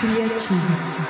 Criativos.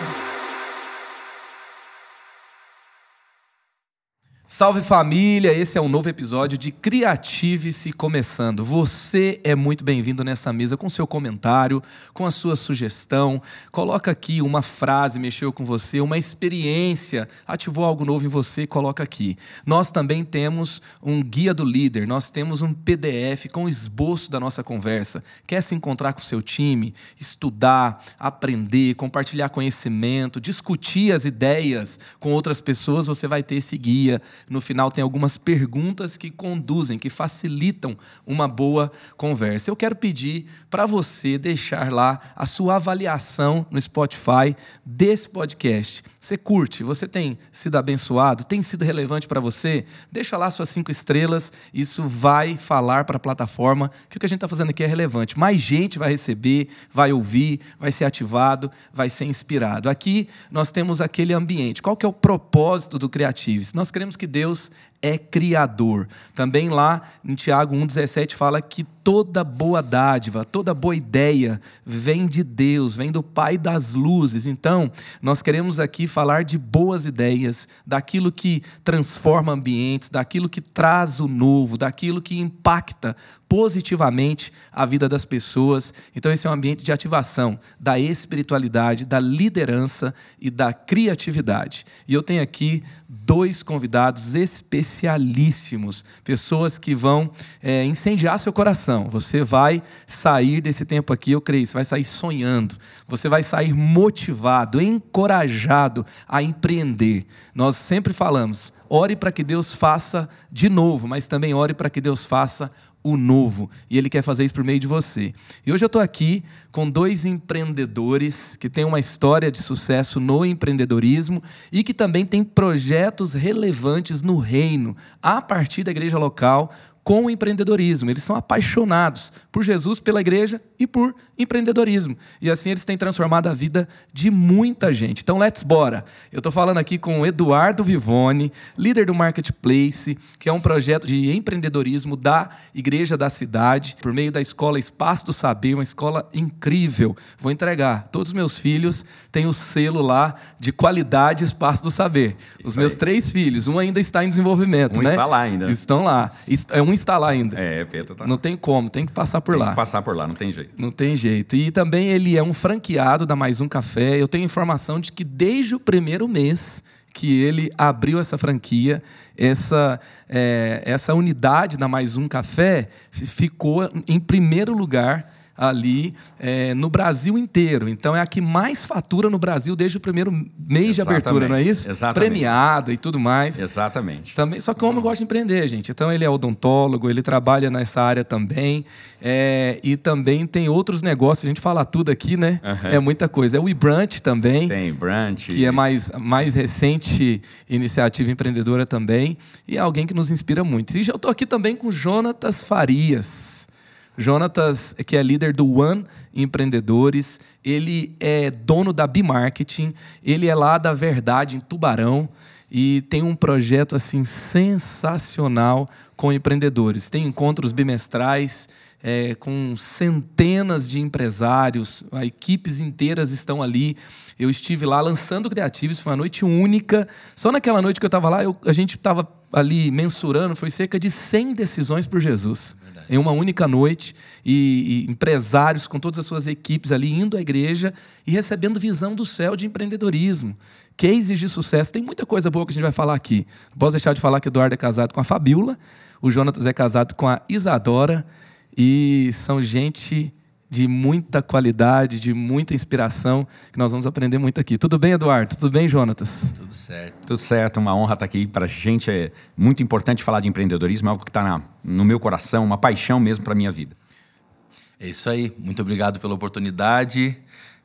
Salve família, esse é um novo episódio de Criative-se começando. Você é muito bem-vindo nessa mesa com seu comentário, com a sua sugestão. Coloca aqui uma frase, mexeu com você, uma experiência, ativou algo novo em você, coloca aqui. Nós também temos um guia do líder, nós temos um PDF com esboço da nossa conversa. Quer se encontrar com o seu time, estudar, aprender, compartilhar conhecimento, discutir as ideias com outras pessoas, você vai ter esse guia no final tem algumas perguntas que conduzem, que facilitam uma boa conversa. Eu quero pedir para você deixar lá a sua avaliação no Spotify desse podcast. Você curte? Você tem sido abençoado? Tem sido relevante para você? Deixa lá suas cinco estrelas. Isso vai falar para a plataforma que o que a gente está fazendo aqui é relevante. Mais gente vai receber, vai ouvir, vai ser ativado, vai ser inspirado. Aqui nós temos aquele ambiente. Qual que é o propósito do Creatives? Nós queremos que Deus Deus é criador. Também lá em Tiago 1,17 fala que toda boa dádiva, toda boa ideia vem de Deus, vem do Pai das luzes. Então, nós queremos aqui falar de boas ideias, daquilo que transforma ambientes, daquilo que traz o novo, daquilo que impacta positivamente a vida das pessoas. Então, esse é um ambiente de ativação da espiritualidade, da liderança e da criatividade. E eu tenho aqui dois convidados especialíssimos, pessoas que vão é, incendiar seu coração. Você vai sair desse tempo aqui, eu creio, você vai sair sonhando, você vai sair motivado, encorajado a empreender. Nós sempre falamos, ore para que Deus faça de novo, mas também ore para que Deus faça o novo. E Ele quer fazer isso por meio de você. E hoje eu estou aqui com dois empreendedores que têm uma história de sucesso no empreendedorismo e que também têm projetos relevantes no reino, a partir da igreja local, com o empreendedorismo. Eles são apaixonados por Jesus, pela igreja e por empreendedorismo. E assim eles têm transformado a vida de muita gente. Então, let's bora. Eu estou falando aqui com o Eduardo Vivone, líder do Marketplace, que é um projeto de empreendedorismo da igreja da cidade, por meio da escola Espaço do Saber, uma escola incrível. Vou entregar. Todos os meus filhos têm o selo lá de qualidade Espaço do Saber. Isso os meus aí. três filhos, um ainda está em desenvolvimento, um né? está lá ainda. Estão lá. É um instalar ainda. É, Pedro tá. Não tem como, tem que passar por tem lá. Tem que passar por lá, não tem jeito. Não tem jeito. E também ele é um franqueado da Mais Um Café. Eu tenho informação de que desde o primeiro mês que ele abriu essa franquia, essa, é, essa unidade da Mais Um Café ficou em primeiro lugar ali é, no Brasil inteiro. Então é a que mais fatura no Brasil desde o primeiro mês Exatamente. de abertura, não é isso? Exatamente. Premiado e tudo mais. Exatamente. Também, só que o homem gosta de empreender, gente. Então ele é odontólogo, ele trabalha nessa área também. É, e também tem outros negócios, a gente fala tudo aqui, né? Uhum. É muita coisa. É o eBrunch também. Tem, Brunch. Que é mais, mais recente iniciativa empreendedora também. E é alguém que nos inspira muito. E eu estou aqui também com Jonatas Farias. Jonatas, que é líder do One Empreendedores, ele é dono da B-Marketing, ele é lá da Verdade, em Tubarão, e tem um projeto assim sensacional com empreendedores. Tem encontros bimestrais é, com centenas de empresários, equipes inteiras estão ali. Eu estive lá lançando Criativos, foi uma noite única. Só naquela noite que eu estava lá, eu, a gente estava ali mensurando, foi cerca de 100 decisões por Jesus. Em uma única noite, e, e, empresários com todas as suas equipes ali indo à igreja e recebendo visão do céu de empreendedorismo. Cases de sucesso. Tem muita coisa boa que a gente vai falar aqui. Não posso deixar de falar que o Eduardo é casado com a Fabiola, o Jonatas é casado com a Isadora, e são gente de muita qualidade, de muita inspiração, que nós vamos aprender muito aqui. Tudo bem, Eduardo? Tudo bem, Jonatas? Tudo certo. Tudo certo, uma honra estar aqui. Para a gente é muito importante falar de empreendedorismo, é algo que está no meu coração, uma paixão mesmo para a minha vida. É isso aí. Muito obrigado pela oportunidade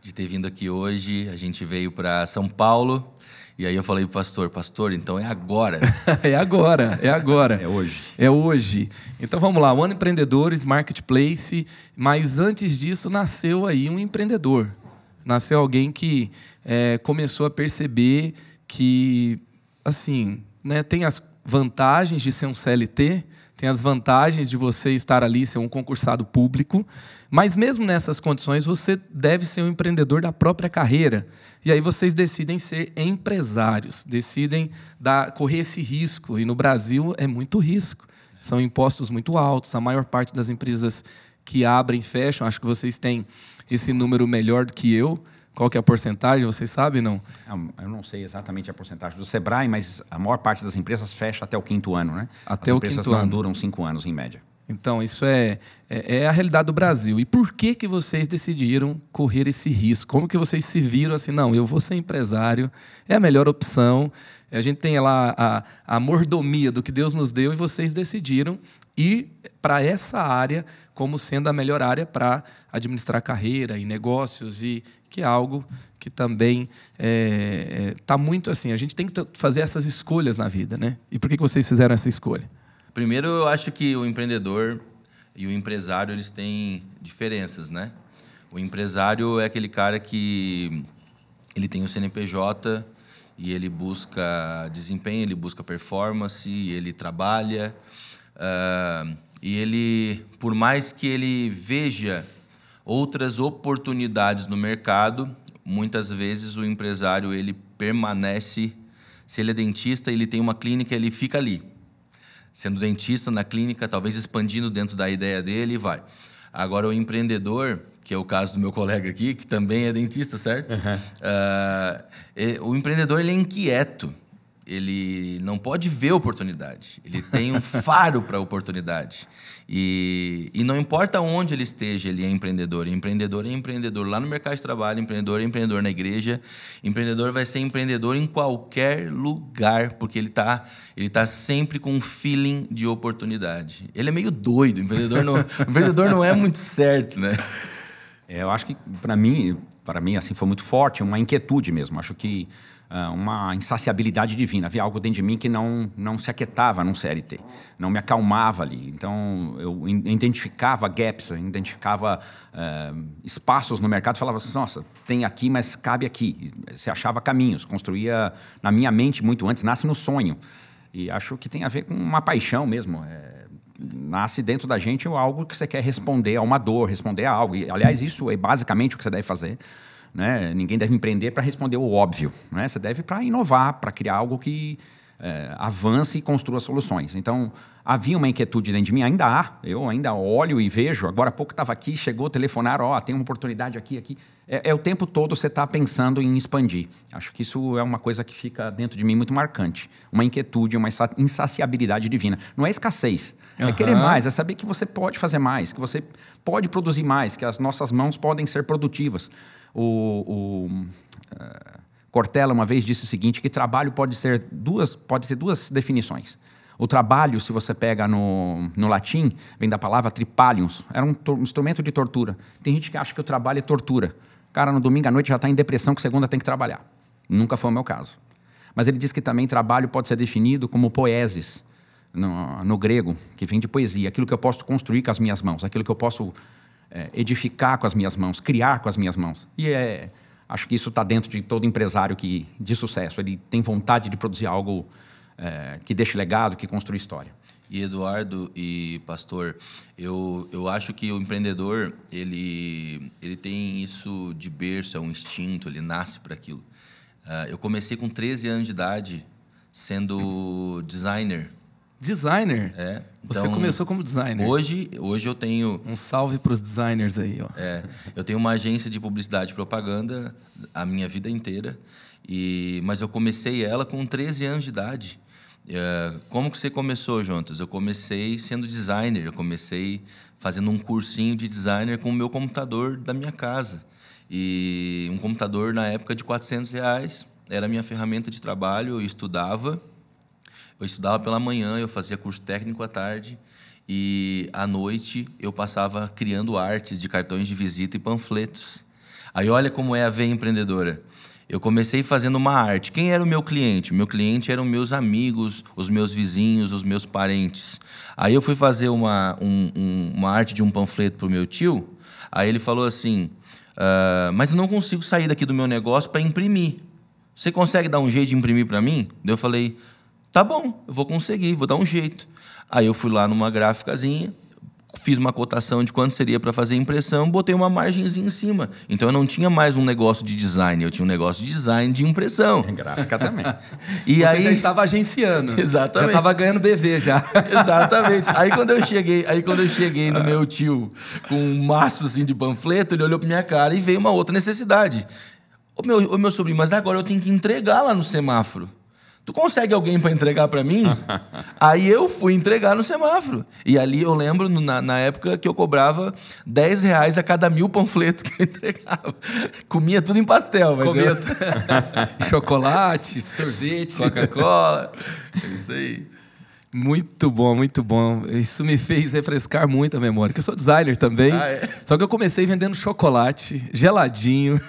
de ter vindo aqui hoje. A gente veio para São Paulo e aí eu falei pro pastor, pastor, então é agora. é agora, é agora. é hoje. É hoje. Então vamos lá, One Empreendedores, Marketplace, mas antes disso nasceu aí um empreendedor. Nasceu alguém que é, começou a perceber que, assim, né, tem as vantagens de ser um CLT, tem as vantagens de você estar ali, ser um concursado público, mas mesmo nessas condições você deve ser um empreendedor da própria carreira. E aí vocês decidem ser empresários, decidem dar, correr esse risco. E no Brasil é muito risco. São impostos muito altos. A maior parte das empresas que abrem fecham, acho que vocês têm esse número melhor do que eu. Qual que é a porcentagem? Vocês sabem, não? Eu não sei exatamente a porcentagem do Sebrae, mas a maior parte das empresas fecha até o quinto ano, né? Até As o quinto empresas não ano. duram cinco anos, em média. Então, isso é, é, é a realidade do Brasil. E por que, que vocês decidiram correr esse risco? Como que vocês se viram assim, não, eu vou ser empresário, é a melhor opção. A gente tem lá a, a mordomia do que Deus nos deu e vocês decidiram ir para essa área como sendo a melhor área para administrar carreira e negócios e que é algo que também está muito assim. A gente tem que fazer essas escolhas na vida, né? E por que, que vocês fizeram essa escolha? Primeiro, eu acho que o empreendedor e o empresário eles têm diferenças, né? O empresário é aquele cara que ele tem o CNPJ e ele busca desempenho, ele busca performance, ele trabalha ah, e ele, por mais que ele veja outras oportunidades no mercado, muitas vezes o empresário ele permanece, se ele é dentista, ele tem uma clínica, ele fica ali sendo dentista na clínica, talvez expandindo dentro da ideia dele e vai. Agora, o empreendedor, que é o caso do meu colega aqui, que também é dentista, certo? Ah, e- o empreendedor ele é inquieto. Ele não pode ver oportunidade. Ele tem um faro para oportunidade. E, e não importa onde ele esteja, ele é empreendedor. Empreendedor é empreendedor lá no mercado de trabalho, empreendedor é empreendedor na igreja. Empreendedor vai ser empreendedor em qualquer lugar, porque ele está ele tá sempre com um feeling de oportunidade. Ele é meio doido. Empreendedor não, empreendedor não é muito certo, né? É, eu acho que para mim, para mim assim foi muito forte, uma inquietude mesmo. Acho que uma insaciabilidade divina. Havia algo dentro de mim que não não se aquietava num CLT, não me acalmava ali. Então eu identificava gaps, identificava ah, espaços no mercado, falava assim, nossa, tem aqui, mas cabe aqui. Se achava caminhos, construía na minha mente muito antes, nasce no sonho. E acho que tem a ver com uma paixão mesmo. é, nasce dentro da gente algo que você quer responder a uma dor, responder a algo. E, aliás, isso é basicamente o que você deve fazer. Né? Ninguém deve empreender para responder o óbvio. Né? Você deve para inovar, para criar algo que eh, avance e construa soluções. Então, havia uma inquietude dentro de mim, ainda há. Eu ainda olho e vejo. Agora há pouco estava aqui, chegou, telefonar, ó, tem uma oportunidade aqui, aqui. É, é o tempo todo você está pensando em expandir. Acho que isso é uma coisa que fica dentro de mim muito marcante. Uma inquietude, uma insa- insaciabilidade divina. Não é escassez. É Aham. querer mais, é saber que você pode fazer mais, que você pode produzir mais, que as nossas mãos podem ser produtivas. O, o, eh, Cortella uma vez disse o seguinte, que trabalho pode ser duas, pode ter duas definições. O trabalho, se você pega no, no latim, vem da palavra tripaliums, era um tor- instrumento de tortura. Tem gente que acha que o trabalho é tortura. O cara no domingo à noite já está em depressão que segunda tem que trabalhar. Nunca foi o meu caso. Mas ele diz que também trabalho pode ser definido como poesis, no, no grego, que vem de poesia, aquilo que eu posso construir com as minhas mãos, aquilo que eu posso eh, edificar com as minhas mãos, criar com as minhas mãos. E é, acho que isso está dentro de todo empresário que, de sucesso. Ele tem vontade de produzir algo eh, que deixe legado, que construa história. E Eduardo e Pastor, eu, eu acho que o empreendedor ele, ele tem isso de berço, é um instinto, ele nasce para aquilo. Ah, eu comecei com 13 anos de idade sendo designer. Designer. É, Você então, começou como designer. Hoje, hoje eu tenho Um salve para os designers aí, ó. É, eu tenho uma agência de publicidade e propaganda a minha vida inteira, e, mas eu comecei ela com 13 anos de idade. É, como que você começou, Jontas? Eu comecei sendo designer, eu comecei fazendo um cursinho de designer com o meu computador da minha casa. E um computador, na época, de 400 reais, era a minha ferramenta de trabalho, eu estudava, eu estudava pela manhã, eu fazia curso técnico à tarde e à noite eu passava criando artes de cartões de visita e panfletos. Aí olha como é a veia empreendedora. Eu comecei fazendo uma arte. Quem era o meu cliente? Meu cliente eram meus amigos, os meus vizinhos, os meus parentes. Aí eu fui fazer uma, um- um- uma arte de um panfleto para o meu tio. Aí ele falou assim: "Ah, Mas eu não consigo sair daqui do meu negócio para imprimir. Você consegue dar um jeito de imprimir para mim? Eu falei: Tá bom, eu vou conseguir, vou dar um jeito. Aí eu fui lá numa gráficazinha, fiz uma cotação de quanto seria para fazer impressão, botei uma margenzinha em cima. Então eu não tinha mais um negócio de design, eu tinha um negócio de design de impressão. É gráfica também. E Você aí já estava agenciando. Exatamente. Já estava ganhando BV já. Exatamente. Aí quando eu cheguei, aí quando eu cheguei no meu tio com um maço assim de panfleto, ele olhou pra minha cara e veio uma outra necessidade. Ô meu, ô meu sobrinho, mas agora eu tenho que entregar lá no semáforo. Tu consegue alguém para entregar para mim? Aí eu fui entregar no semáforo. E ali eu lembro, na, na, época, que eu cobrava 10 reais a cada mil panfletos que eu entregava. Comia tudo em pastel, mas Comia eu... chocolate, sorvete. Coca-Cola. É isso aí. Muito bom, muito bom. Isso me fez refrescar muito a memória, porque eu sou designer também. Ah, é? Só que eu comecei vendendo chocolate, geladinho.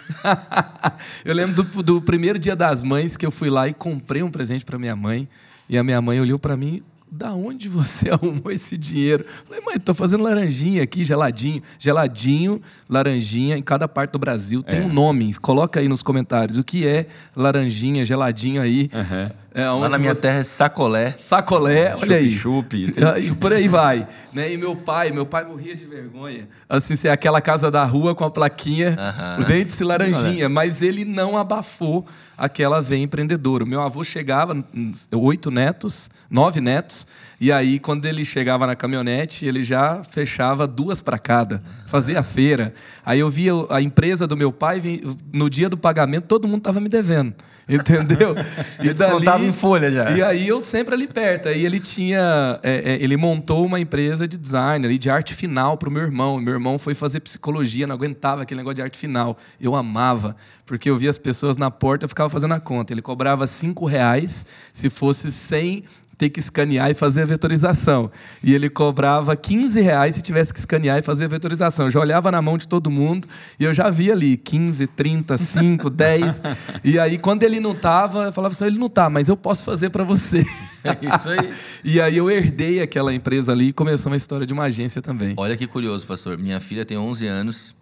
eu lembro do, do, primeiro dia das mães que eu fui lá e comprei um presente para minha mãe. E a minha mãe olhou para mim, da onde você arrumou esse dinheiro? Falei, mãe, tô fazendo laranjinha aqui, geladinho. Geladinho, laranjinha, em cada parte do Brasil tem é. um nome. Coloca aí nos comentários o que é laranjinha, geladinho aí. Uhum. É, Lá na minha você... terra é sacolé. Sacolé, olha aí. Chupe. E por aí vai. Né? E meu pai, meu pai morria de vergonha. Assim, ser aquela casa da rua com a plaquinha, uhum. vende-se laranjinha. Mas ele não abafou aquela veia empreendedora. O meu avô chegava, oito netos, nove netos, e aí, quando ele chegava na caminhonete, ele já fechava duas para cada, fazia feira. Aí eu via a empresa do meu pai, no dia do pagamento, todo mundo estava me devendo, entendeu? e dali, em folha já. E aí eu sempre ali perto. Aí ele tinha, é, é, ele montou uma empresa de design, ali, de arte final para o meu irmão. Meu irmão foi fazer psicologia, não aguentava aquele negócio de arte final. Eu amava, porque eu via as pessoas na porta, eu ficava fazendo a conta. Ele cobrava cinco reais se fosse 100 ter que escanear e fazer a vetorização. E ele cobrava 15 reais se tivesse que escanear e fazer a vetorização. Eu já olhava na mão de todo mundo e eu já via ali 15, 30, 5, 10. E aí, quando ele não estava, eu falava assim: ele não está, mas eu posso fazer para você. É isso aí. e aí eu herdei aquela empresa ali e começou uma história de uma agência também. Olha que curioso, pastor. Minha filha tem 11 anos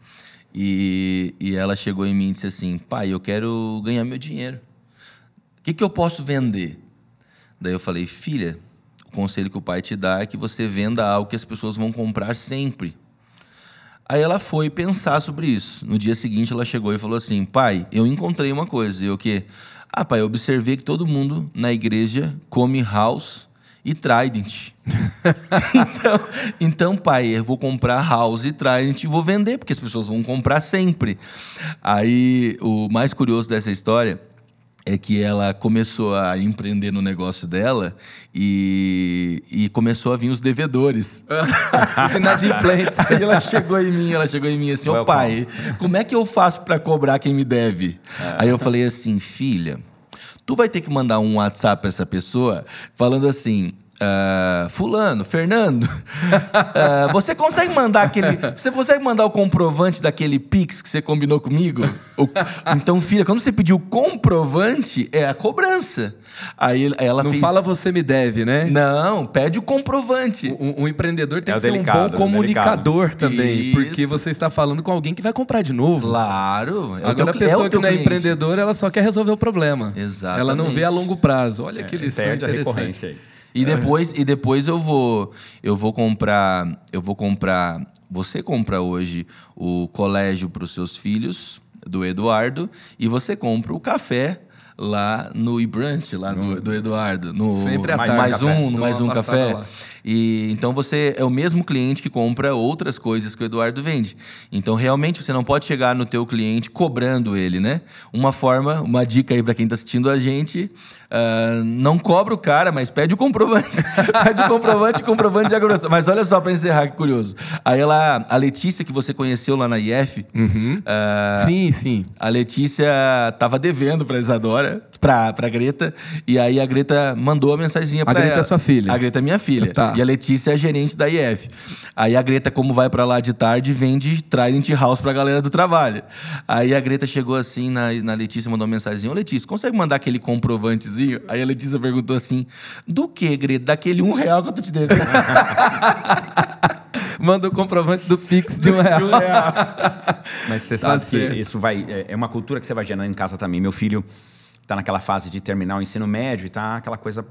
e, e ela chegou em mim e disse assim: pai, eu quero ganhar meu dinheiro. O que, que eu posso vender? Daí eu falei, filha, o conselho que o pai te dá é que você venda algo que as pessoas vão comprar sempre. Aí ela foi pensar sobre isso. No dia seguinte ela chegou e falou assim: pai, eu encontrei uma coisa. E eu o quê? Ah, pai, eu observei que todo mundo na igreja come house e Trident. então, então, pai, eu vou comprar House e Trident e vou vender, porque as pessoas vão comprar sempre. Aí, o mais curioso dessa história é que ela começou a empreender no negócio dela e, e começou a vir os devedores. os inadimplentes. Aí ela chegou em mim, ela chegou em mim assim, ô pai, como é que eu faço para cobrar quem me deve? É. Aí eu falei assim, filha, tu vai ter que mandar um WhatsApp para essa pessoa falando assim, Uh, fulano, Fernando, uh, você consegue mandar aquele. Você consegue mandar o comprovante daquele Pix que você combinou comigo? O, então, filha, quando você pediu o comprovante, é a cobrança. Aí ela Não fez... fala você me deve, né? Não, pede o comprovante. O, o empreendedor tem é que ser delicado, um bom comunicador também. Isso. Porque você está falando com alguém que vai comprar de novo. Claro. É Agora, a pessoa é que não é empreendedora, ela só quer resolver o problema. Exatamente. Ela não vê a longo prazo. Olha é, que lição interessante. Aí. E depois, e depois eu vou eu vou comprar, eu vou comprar, você compra hoje o colégio para os seus filhos do Eduardo e você compra o café lá no e-brunch lá do, do Eduardo, no Sempre mais, mais um, no mais um café. Lá. E então você é o mesmo cliente que compra outras coisas que o Eduardo vende. Então realmente você não pode chegar no teu cliente cobrando ele, né? Uma forma, uma dica aí para quem está assistindo a gente, uh, não cobra o cara, mas pede o comprovante. pede o comprovante, comprovante de agronomia. Mas olha só para encerrar que curioso. Aí ela, a Letícia que você conheceu lá na IF, uhum. uh, sim, sim. A Letícia tava devendo para Isadora, para para Greta, e aí a Greta mandou a mensagenzinha para ela. A Greta é sua filha. A Greta é minha filha. Tá. E a Letícia é gerente da IF. Aí a Greta, como vai para lá de tarde, vende Trident House pra galera do trabalho. Aí a Greta chegou assim na, na Letícia, mandou uma mensagem: Ô Letícia, consegue mandar aquele comprovantezinho? Aí a Letícia perguntou assim: Do que, Greta? Daquele um real que eu tô te devendo. Manda o comprovante do Pix de um real. De um real. Mas você tá sabe certo. que isso vai. É, é uma cultura que você vai gerando em casa também. Meu filho está naquela fase de terminar o ensino médio e tá aquela coisa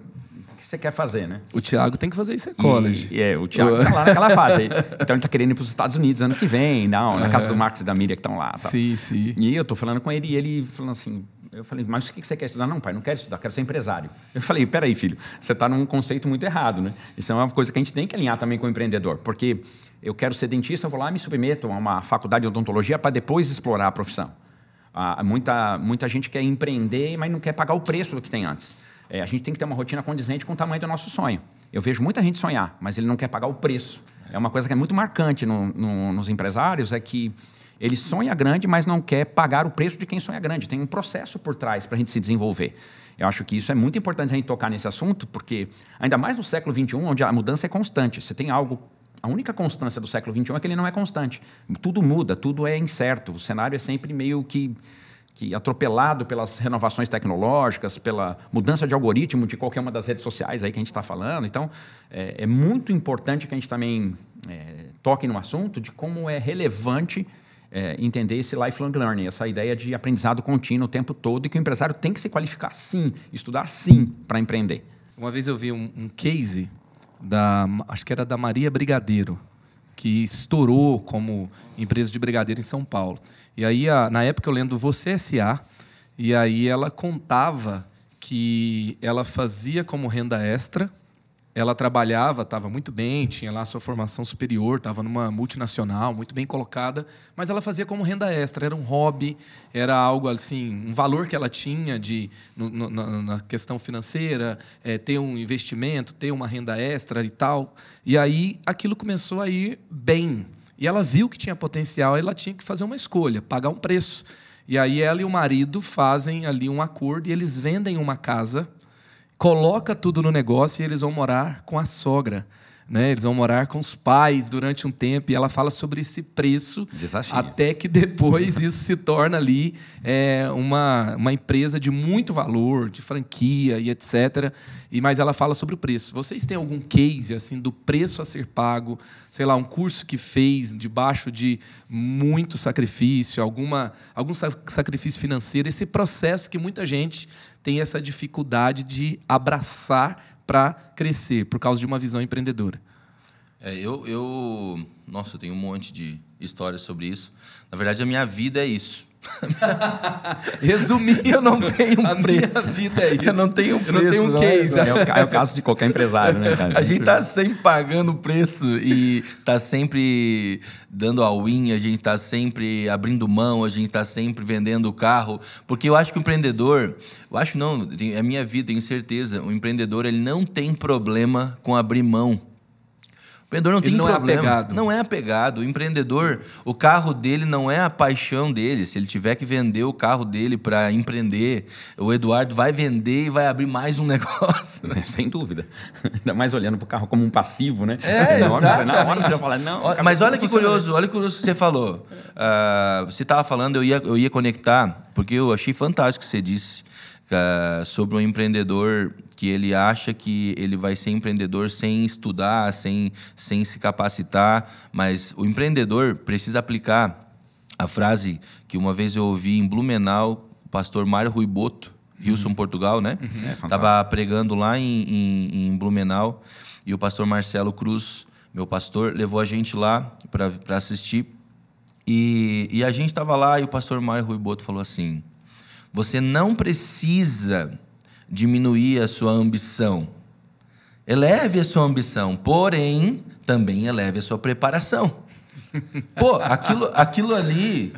que você quer fazer, né? O Thiago tem que fazer isso em college. E, é, o Thiago tá lá naquela fase. Então ele tá querendo ir para os Estados Unidos ano que vem, não, na casa do Marcos e da Miriam que estão lá. Tá? Sim, sim. E eu tô falando com ele e ele falando assim, eu falei, mas o que você quer estudar? Não, pai, não quero estudar, quero ser empresário. Eu falei, peraí, filho, você está num conceito muito errado, né? Isso é uma coisa que a gente tem que alinhar também com o empreendedor, porque eu quero ser dentista, eu vou lá e me submeto a uma faculdade de odontologia para depois explorar a profissão. Ah, muita, muita gente quer empreender, mas não quer pagar o preço do que tem antes. É, a gente tem que ter uma rotina condizente com o tamanho do nosso sonho. Eu vejo muita gente sonhar, mas ele não quer pagar o preço. É uma coisa que é muito marcante no, no, nos empresários, é que ele sonha grande, mas não quer pagar o preço de quem sonha grande. Tem um processo por trás para a gente se desenvolver. Eu acho que isso é muito importante a gente tocar nesse assunto, porque ainda mais no século XXI, onde a mudança é constante. Você tem algo a única constância do século XXI é que ele não é constante. Tudo muda, tudo é incerto. O cenário é sempre meio que que atropelado pelas renovações tecnológicas, pela mudança de algoritmo de qualquer uma das redes sociais aí que a gente está falando. Então, é, é, muito importante que a gente também é, toque no assunto de como é relevante é, entender esse lifelong learning, essa ideia de aprendizado contínuo o tempo todo e que o empresário tem que se qualificar sim, estudar sim para empreender. Uma vez eu vi um, um case da, acho que era da Maria Brigadeiro, que estourou como empresa de brigadeiro em São Paulo. E aí, a, na época, eu lendo Você S.A., e aí ela contava que ela fazia como renda extra, ela trabalhava, estava muito bem, tinha lá sua formação superior, estava numa multinacional, muito bem colocada, mas ela fazia como renda extra, era um hobby, era algo assim, um valor que ela tinha de no, no, na questão financeira, é, ter um investimento, ter uma renda extra e tal. E aí aquilo começou a ir bem. E ela viu que tinha potencial, ela tinha que fazer uma escolha, pagar um preço. E aí ela e o marido fazem ali um acordo e eles vendem uma casa coloca tudo no negócio e eles vão morar com a sogra. Né? Eles vão morar com os pais durante um tempo e ela fala sobre esse preço Desafio. até que depois isso se torna ali é, uma, uma empresa de muito valor, de franquia e etc. E mas ela fala sobre o preço. Vocês têm algum case assim do preço a ser pago? Sei lá, um curso que fez debaixo de muito sacrifício, alguma algum sacrifício financeiro, esse processo que muita gente tem essa dificuldade de abraçar para crescer, por causa de uma visão empreendedora. É, eu, eu, nossa, eu tenho um monte de histórias sobre isso. Na verdade, a minha vida é isso. Resumindo, eu não tenho um a preço. Minha vida é isso. Eu não tenho um preço. Eu não tenho um case. É, o, é o caso de qualquer empresário, né, cara? A gente tá sempre pagando o preço e tá sempre dando all-in, a gente tá sempre abrindo mão, a gente tá sempre vendendo o carro. Porque eu acho que o empreendedor, eu acho não, é minha vida, tenho certeza, o empreendedor ele não tem problema com abrir mão o empreendedor não ele tem não problema. É apegado. Não é apegado. O empreendedor, o carro dele não é a paixão dele. Se ele tiver que vender o carro dele para empreender, o Eduardo vai vender e vai abrir mais um negócio. Sem dúvida. Ainda mais olhando para o carro como um passivo, né? É, na hora, na hora você fala, não, Mas olha que curioso, olha que curioso que você falou. Uh, você estava falando, eu ia, eu ia conectar, porque eu achei fantástico o que você disse uh, sobre um empreendedor que ele acha que ele vai ser empreendedor sem estudar, sem, sem se capacitar, mas o empreendedor precisa aplicar a frase que uma vez eu ouvi em Blumenau, o pastor Mário Ruiboto, Wilson, uhum. Portugal, né? Estava uhum. é, pregando lá em, em, em, Blumenau e o pastor Marcelo Cruz, meu pastor, levou a gente lá para assistir. E, e a gente estava lá e o pastor Mário Ruiboto falou assim: Você não precisa diminuir a sua ambição. Eleve a sua ambição, porém, também eleve a sua preparação. Pô, aquilo, aquilo ali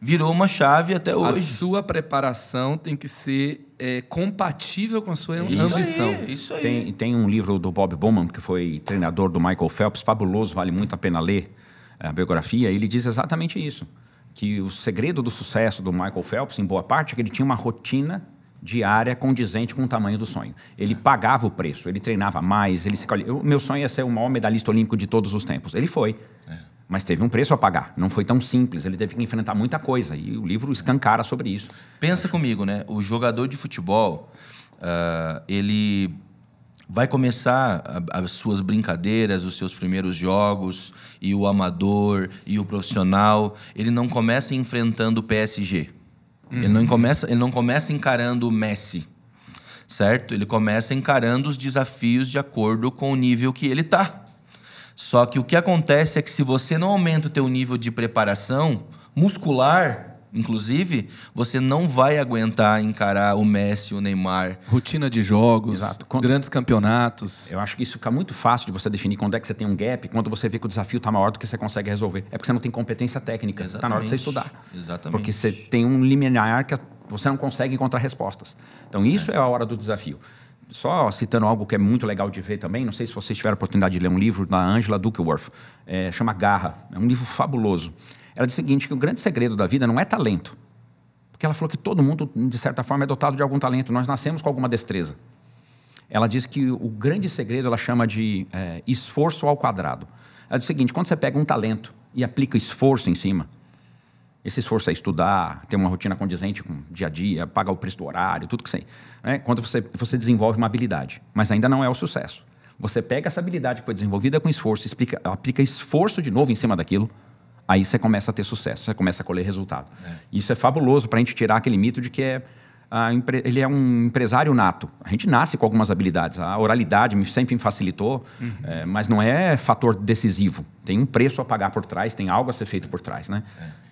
virou uma chave até hoje. A sua preparação tem que ser é, compatível com a sua isso ambição. Aí, isso aí. Tem, tem um livro do Bob Bowman, que foi treinador do Michael Phelps, fabuloso, vale muito a pena ler a biografia. Ele diz exatamente isso. Que o segredo do sucesso do Michael Phelps, em boa parte, é que ele tinha uma rotina diária condizente com o tamanho do sonho. Ele pagava o preço, ele treinava mais, ele se... O meu sonho é ser o maior medalhista olímpico de todos os tempos. Ele foi. É. Mas teve um preço a pagar. Não foi tão simples. Ele teve que enfrentar muita coisa. E o livro escancara sobre isso. Pensa comigo, né? O jogador de futebol, uh, ele vai começar as suas brincadeiras, os seus primeiros jogos, e o amador, e o profissional. Ele não começa enfrentando o PSG. Uhum. Ele, não começa, ele não começa encarando o Messi. certo? Ele começa encarando os desafios de acordo com o nível que ele está. Só que o que acontece é que se você não aumenta o teu nível de preparação muscular, inclusive, você não vai aguentar encarar o Messi, o Neymar. Rotina de jogos, Exato. grandes campeonatos. Eu acho que isso fica muito fácil de você definir quando é que você tem um gap, quando você vê que o desafio está maior do que você consegue resolver. É porque você não tem competência técnica. Está na hora de você estudar. Exatamente. Porque você tem um limiar que você não consegue encontrar respostas. Então, isso é, é a hora do desafio. Só citando algo que é muito legal de ver também, não sei se vocês tiveram a oportunidade de ler um livro da Angela Duckworth, é, chama Garra. É um livro fabuloso. Ela diz o seguinte, que o grande segredo da vida não é talento. Porque ela falou que todo mundo, de certa forma, é dotado de algum talento. Nós nascemos com alguma destreza. Ela diz que o grande segredo ela chama de é, esforço ao quadrado. Ela diz o seguinte, quando você pega um talento e aplica esforço em cima, esse esforço é estudar, ter uma rotina condizente com o dia a dia, pagar o preço do horário, tudo que você... Né? Quando você, você desenvolve uma habilidade, mas ainda não é o sucesso. Você pega essa habilidade que foi desenvolvida com esforço, explica, aplica esforço de novo em cima daquilo, aí você começa a ter sucesso, você começa a colher resultado. É. Isso é fabuloso para a gente tirar aquele mito de que é, ele é um empresário nato. A gente nasce com algumas habilidades. A oralidade sempre me facilitou, uhum. é, mas não é fator decisivo. Tem um preço a pagar por trás, tem algo a ser feito por trás. Né?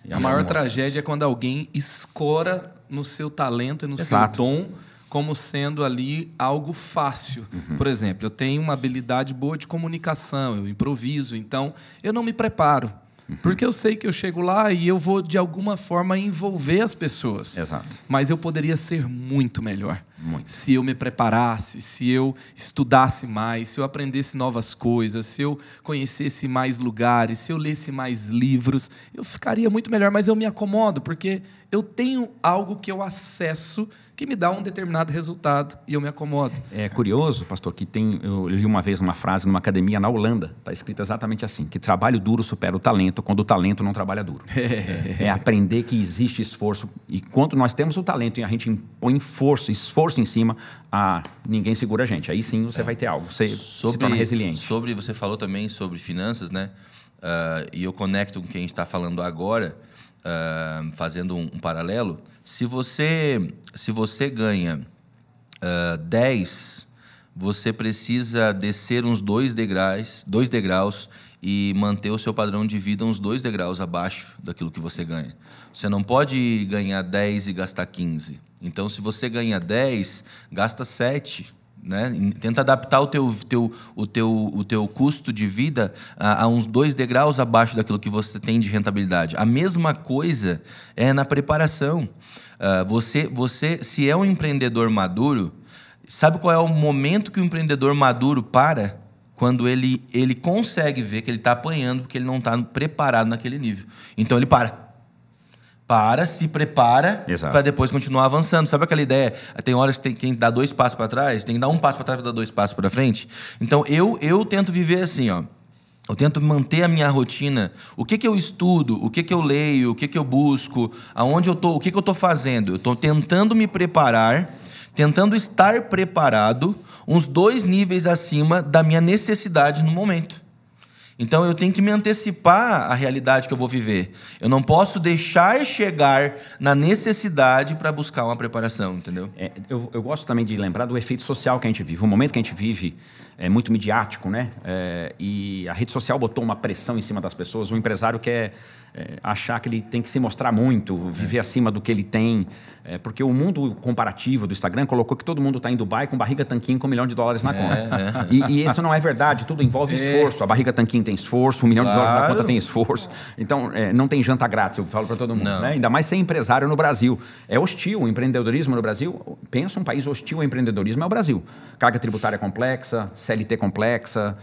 É. A maior tragédia é quando alguém escora no seu talento e no Exato. seu dom como sendo ali algo fácil. Uhum. Por exemplo, eu tenho uma habilidade boa de comunicação, eu improviso, então eu não me preparo. Uhum. Porque eu sei que eu chego lá e eu vou, de alguma forma, envolver as pessoas. Exato. Mas eu poderia ser muito melhor. Muito. Se eu me preparasse, se eu estudasse mais, se eu aprendesse novas coisas, se eu conhecesse mais lugares, se eu lesse mais livros, eu ficaria muito melhor. Mas eu me acomodo, porque eu tenho algo que eu acesso que me dá um determinado resultado e eu me acomodo. É curioso, pastor, que tem eu li uma vez uma frase numa academia na Holanda, está escrito exatamente assim, que trabalho duro supera o talento quando o talento não trabalha duro. É, é aprender que existe esforço e quando nós temos o talento e a gente põe força, esforço em cima, ah, ninguém segura a gente. Aí sim você é. vai ter algo, você sobre, se torna resiliente. Sobre, você falou também sobre finanças, né? Uh, e eu conecto com quem a gente está falando agora, uh, fazendo um, um, paralelo, se você, se você ganha uh, 10, você precisa descer uns dois degraus, dois degraus e manter o seu padrão de vida uns dois degraus abaixo daquilo que você ganha. Você não pode ganhar 10 e gastar 15. Então, se você ganha 10, gasta 7 né? Tenta adaptar o teu, teu, o, teu, o teu custo de vida a, a, uns dois degraus abaixo daquilo que você tem de rentabilidade. A mesma coisa é na preparação. Uh, você, você, se é um empreendedor maduro, sabe qual é o momento que o empreendedor maduro para? Quando ele, ele consegue ver que ele está apanhando porque ele não está preparado naquele nível. Então ele para para, se prepara para depois continuar avançando. Sabe aquela ideia? Tem horas que tem quem dá dois passos para trás, tem que dar um passo para trás para dar dois passos para frente. Então eu eu tento viver assim, ó. Eu tento manter a minha rotina. O que, que eu estudo? O que, que eu leio? O que, que eu busco? Aonde eu tô? O que, que eu estou fazendo? Eu estou tentando me preparar, tentando estar preparado, uns dois níveis acima da minha necessidade no momento. Então eu tenho que me antecipar à realidade que eu vou viver. Eu não posso deixar chegar na necessidade para buscar uma preparação, entendeu? É, eu, eu, gosto também de lembrar do efeito social que a gente vive. O momento que a gente vive é muito midiático, né? É, e a rede social botou uma pressão em cima das pessoas. O empresário quer é, achar que ele tem que se mostrar muito, viver acima do que ele tem. É, porque o mundo comparativo do Instagram colocou que todo mundo está em Dubai com barriga tanquinho com um milhão de dólares na é, conta. É. E, e, isso não é verdade, tudo envolve é. esforço. A barriga tanquinho tem esforço, um milhão claro. de dólares na conta tem esforço. Então, é, não tem janta grátis, eu falo para todo mundo. Né? Ainda mais ser empresário no Brasil. É hostil o empreendedorismo no Brasil. Pensa um país hostil ao empreendedorismo, é o Brasil. Carga tributária complexa, CLT complexa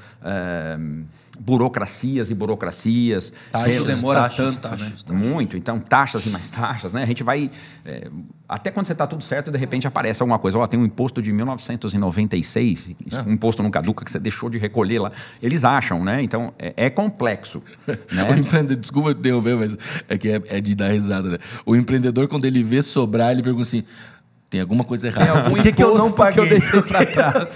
burocracias e burocracias. Taxas, demora taxas, tanto, taxas, né? taxas, Muito. Então, taxas e mais taxas, né? A gente vai... É, até quando você está tudo certo, de repente aparece alguma coisa. Ó, tem um imposto de 1996, é. um imposto no caduca que você deixou de recolher lá. Eles acham, né? Então, é, é complexo. né? o empreendedor, desculpa interromper, mas é que é, é de dar risada, né? O empreendedor, quando ele vê sobrar, ele pergunta assim tem alguma coisa errada. Tem algum Por que, que eu não paguei? Que eu deixei para trás.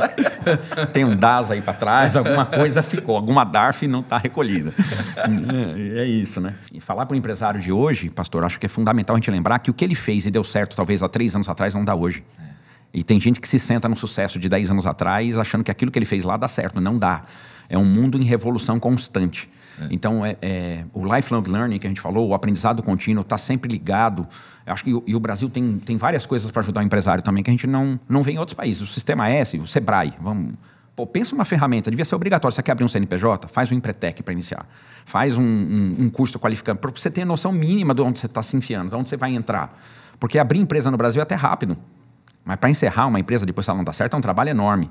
Tem um DAS aí para trás, alguma coisa ficou, alguma DARF não está recolhida. É, é, isso, né? E falar para o empresário de hoje, pastor, acho que é fundamental a gente lembrar que o que ele fez e deu certo talvez há três anos atrás não dá hoje. E tem gente que se senta no sucesso de 10 anos atrás achando que aquilo que ele fez lá dá certo. Não dá. É um mundo em revolução constante. É. Então, é, é, o lifelong learning que a gente falou, o aprendizado contínuo, está sempre ligado. Eu acho que o, e o Brasil tem, tem várias coisas para ajudar o empresário também que a gente não, não vê em outros países. O Sistema S, o Sebrae, vamos... Pô, pensa uma ferramenta, devia ser obrigatório. Você quer abrir um CNPJ? Faz um Empretec para iniciar. Faz um, um, um curso qualificante, para você ter a noção mínima de onde você está se enfiando, de onde você vai entrar. Porque abrir empresa no Brasil é até rápido. Mas para encerrar uma empresa depois se ela não dá certo é um trabalho enorme.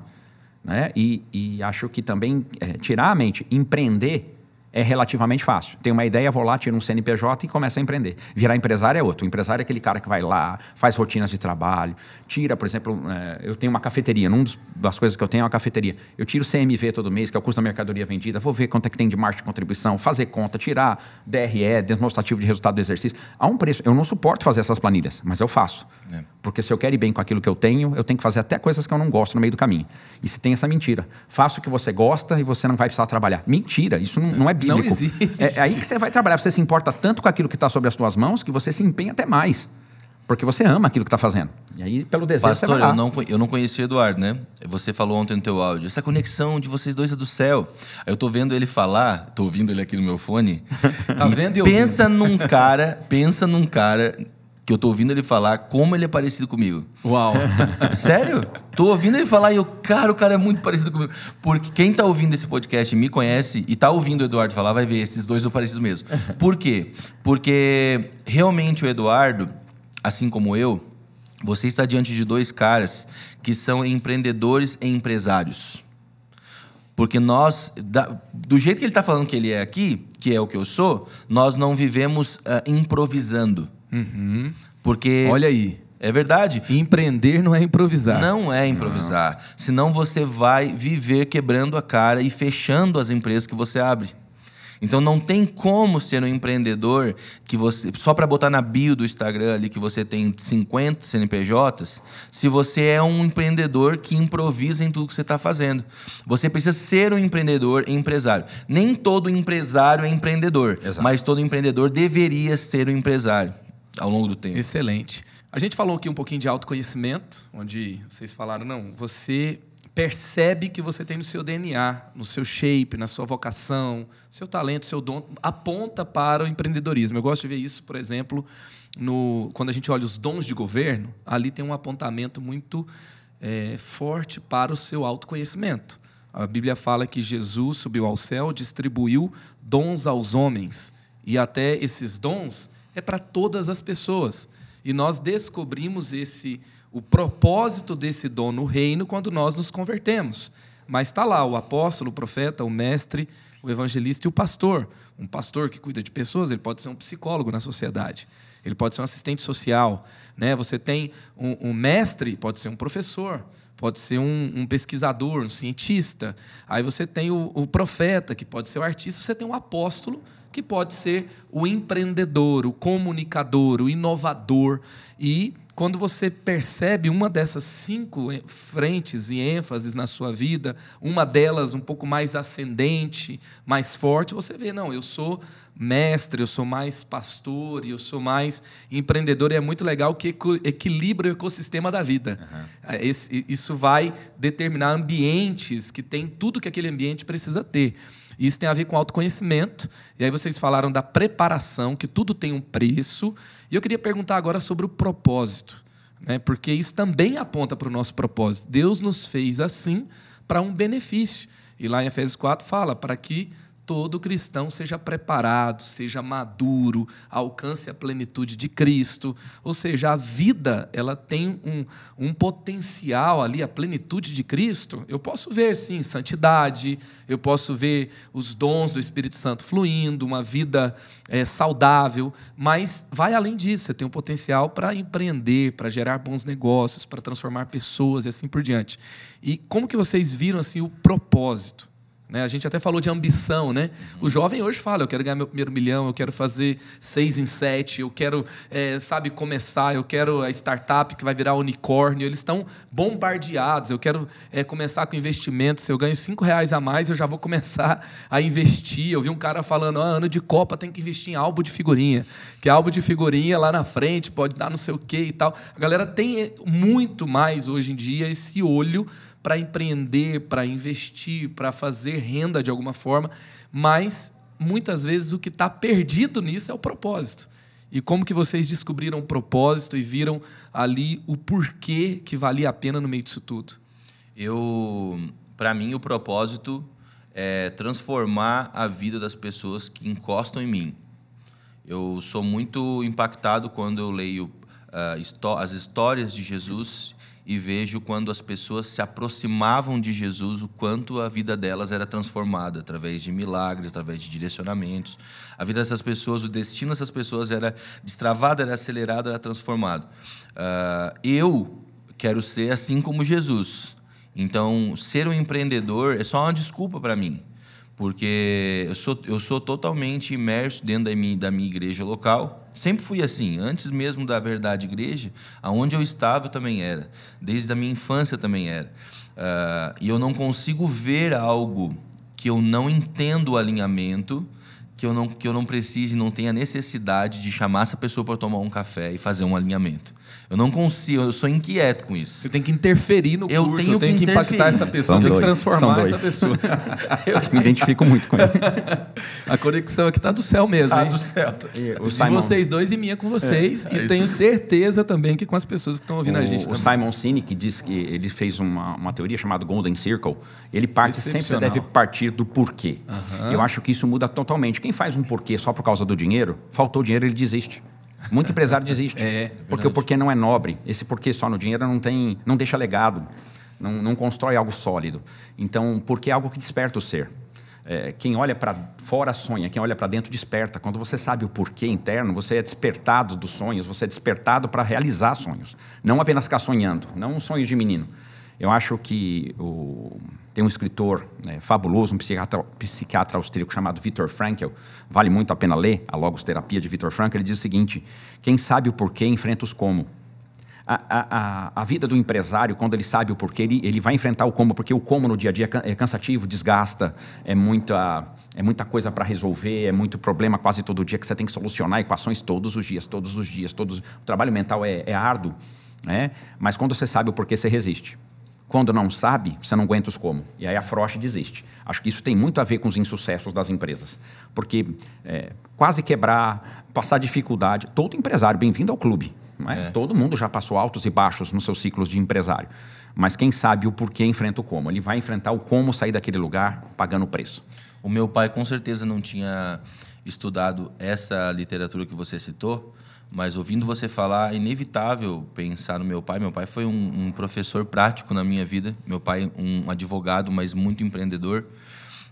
Né? E, e acho que também é, tirar a mente, empreender é relativamente fácil. Tem uma ideia, vou lá, tiro um CNPJ e começa a empreender. Virar empresário é outro. O empresário é aquele cara que vai lá, faz rotinas de trabalho, tira, por exemplo, é, eu tenho uma cafeteria, uma das coisas que eu tenho é uma cafeteria. Eu tiro CMV todo mês, que é o custo da mercadoria vendida, vou ver quanto é que tem de margem de contribuição, fazer conta, tirar DRE, demonstrativo de resultado do exercício. Há um preço. Eu não suporto fazer essas planilhas, mas eu faço. É. Porque se eu quero ir bem com aquilo que eu tenho, eu tenho que fazer até coisas que eu não gosto no meio do caminho. E se tem essa mentira. Faça o que você gosta e você não vai precisar trabalhar. Mentira, isso não, não é bíblico. Não existe. É, é aí que você vai trabalhar. Você se importa tanto com aquilo que está sobre as suas mãos que você se empenha até mais. Porque você ama aquilo que está fazendo. E aí, pelo desejo, Pastor, você vai lá. eu não, eu não conheci o Eduardo, né? Você falou ontem no teu áudio. Essa conexão de vocês dois é do céu. Aí eu tô vendo ele falar, tô ouvindo ele aqui no meu fone. tá vendo e Pensa num cara, pensa num cara que eu tô ouvindo ele falar como ele é parecido comigo. Uau! Sério? Tô ouvindo ele falar e eu, cara, o cara é muito parecido comigo. Porque quem tá ouvindo esse podcast me conhece e tá ouvindo o Eduardo falar, vai ver, esses dois são parecidos mesmo. Por quê? Porque realmente o Eduardo, assim como eu, você está diante de dois caras que são empreendedores e empresários. Porque nós, do jeito que ele está falando que ele é aqui, que é o que eu sou, nós não vivemos uh, improvisando. Uhum. Porque. Olha aí. É verdade. Empreender não é improvisar. Não é improvisar. Não. Senão você vai viver quebrando a cara e fechando as empresas que você abre. Então não tem como ser um empreendedor que você só para botar na bio do Instagram ali que você tem 50 CNPJs, se você é um empreendedor que improvisa em tudo que você está fazendo. Você precisa ser um empreendedor e empresário. Nem todo empresário é empreendedor, Exato. mas todo empreendedor deveria ser um empresário ao longo do tempo. Excelente. A gente falou aqui um pouquinho de autoconhecimento, onde vocês falaram, não, você percebe que você tem no seu DNA, no seu shape, na sua vocação, seu talento, seu dom, aponta para o empreendedorismo. Eu gosto de ver isso, por exemplo, no, quando a gente olha os dons de governo, ali tem um apontamento muito é, forte para o seu autoconhecimento. A Bíblia fala que Jesus subiu ao céu, distribuiu dons aos homens, e até esses dons é para todas as pessoas. E nós descobrimos esse o propósito desse dom no reino quando nós nos convertemos. Mas está lá o apóstolo, o profeta, o mestre, o evangelista e o pastor. Um pastor que cuida de pessoas, ele pode ser um psicólogo na sociedade. Ele pode ser um assistente social. Né? Você tem um, um mestre, pode ser um professor, pode ser um, um, pesquisador, um cientista. Aí você tem o, o profeta, que pode ser o artista. Você tem o apóstolo, que pode ser o empreendedor, o comunicador, o inovador. E quando você percebe uma dessas cinco frentes e ênfases na sua vida, uma delas um pouco mais ascendente, mais forte, você vê, não, eu sou mestre, eu sou mais pastor, eu sou mais empreendedor, e é muito legal que equilibra o ecossistema da vida. Uhum. Esse, isso vai determinar ambientes que tem tudo que aquele ambiente precisa ter. Isso tem a ver com autoconhecimento. E aí vocês falaram da preparação, que tudo tem um preço. E eu queria perguntar agora sobre o propósito, né? porque isso também aponta para o nosso propósito. Deus nos fez assim para um benefício. E lá em Efésios 4 fala para que todo cristão seja preparado, seja maduro, alcance a plenitude de Cristo. Ou seja, a vida ela tem um, um potencial ali, a plenitude de Cristo. Eu posso ver, sim, santidade, eu posso ver os dons do Espírito Santo fluindo, uma vida é, saudável, mas vai além disso. Você tem um potencial para empreender, para gerar bons negócios, para transformar pessoas e assim por diante. E como que vocês viram assim o propósito? Né? A gente até falou de ambição, né? O jovem hoje fala: eu quero ganhar meu primeiro milhão, eu quero fazer seis em sete, eu quero, é, sabe, começar, eu quero a startup que vai virar unicórnio. Eles estão bombardeados. Eu quero é, começar com investimento. Se eu ganho cinco reais a mais, eu já vou começar a investir. Eu vi um cara falando: ah, ano de Copa tem que investir em álbum de figurinha, que álbum de figurinha lá na frente pode dar não sei o quê e tal. A galera tem muito mais hoje em dia esse olho para empreender, para investir, para fazer renda de alguma forma, mas muitas vezes o que está perdido nisso é o propósito. E como que vocês descobriram o propósito e viram ali o porquê que valia a pena no meio disso tudo? Eu, para mim, o propósito é transformar a vida das pessoas que encostam em mim. Eu sou muito impactado quando eu leio uh, as histórias de Jesus e vejo quando as pessoas se aproximavam de Jesus, o quanto a vida delas era transformada através de milagres, através de direcionamentos. A vida dessas pessoas, o destino dessas pessoas era destravado, era acelerado, era transformado. Uh, eu quero ser assim como Jesus. Então, ser um empreendedor é só uma desculpa para mim porque eu sou, eu sou totalmente imerso dentro da minha, da minha igreja local. Sempre fui assim, antes mesmo da verdade igreja, aonde eu estava eu também era, desde a minha infância também era. Uh, e eu não consigo ver algo que eu não entendo o alinhamento, que eu não, que eu não precise, não tenha necessidade de chamar essa pessoa para tomar um café e fazer um alinhamento. Eu não consigo, eu sou inquieto com isso. Você tem que interferir no eu curso, tenho eu tenho que, que impactar essa pessoa, eu tenho que transformar essa pessoa. eu me identifico muito com ele. A conexão aqui está do céu mesmo. Tá hein? do céu. Tá do céu. O de vocês dois e minha com vocês. É, e é tenho certeza também que com as pessoas que estão ouvindo o, a gente O Simon Sinek diz que ele fez uma, uma teoria chamada Golden Circle. Ele parte sempre deve partir do porquê. Uhum. Eu acho que isso muda totalmente. Quem faz um porquê só por causa do dinheiro, faltou dinheiro, ele desiste. Muito empresário desiste. É, é porque o porquê não é nobre. Esse porquê só no dinheiro não tem, não deixa legado, não, não constrói algo sólido. Então, porque é algo que desperta o ser. É, quem olha para fora sonha, quem olha para dentro desperta. Quando você sabe o porquê interno, você é despertado dos sonhos, você é despertado para realizar sonhos. Não apenas ficar sonhando, não sonhos de menino. Eu acho que o, tem um escritor né, fabuloso, um psiquiatra, psiquiatra austríaco chamado Viktor Frankl, vale muito a pena ler a Logos Terapia de Viktor Frankl. Ele diz o seguinte: quem sabe o porquê enfrenta os como. A, a, a, vida do empresário, quando ele sabe o porquê, ele, ele vai enfrentar o como, porque o como no dia a dia é cansativo, desgasta, é muita, é muita coisa para resolver, é muito problema quase todo dia que você tem que solucionar, equações todos os dias, todos os dias, todos. O trabalho mental é, é árduo, né? mas quando você sabe o porquê, você resiste. Quando não sabe, você não aguenta os como. E aí afrouxa e desiste. Acho que isso tem muito a ver com os insucessos das empresas. Porque é, quase quebrar, passar dificuldade. Todo empresário, bem-vindo ao clube. É? É. Todo mundo já passou altos e baixos nos seus ciclos de empresário. Mas quem sabe o porquê enfrenta o como. Ele vai enfrentar o como sair daquele lugar pagando o preço. O meu pai com certeza não tinha estudado essa literatura que você citou, mas ouvindo você falar, é inevitável pensar no meu pai. Meu pai foi um, um professor prático na minha vida. Meu pai, um advogado, mas muito empreendedor.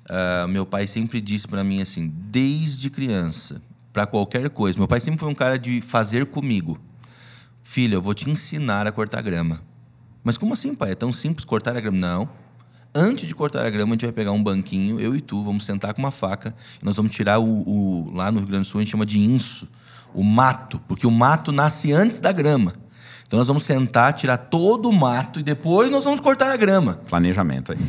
Uh, meu pai sempre disse para mim assim, desde criança, para qualquer coisa. Meu pai sempre foi um cara de fazer comigo. Filho, eu vou te ensinar a cortar grama. Mas como assim, pai? É tão simples cortar a grama? Não. Antes de cortar a grama, a gente vai pegar um banquinho, eu e tu, vamos sentar com uma faca nós vamos tirar o, o lá no Rio Grande do Sul a gente chama de inso o mato, porque o mato nasce antes da grama. Então nós vamos sentar, tirar todo o mato e depois nós vamos cortar a grama. Planejamento aí.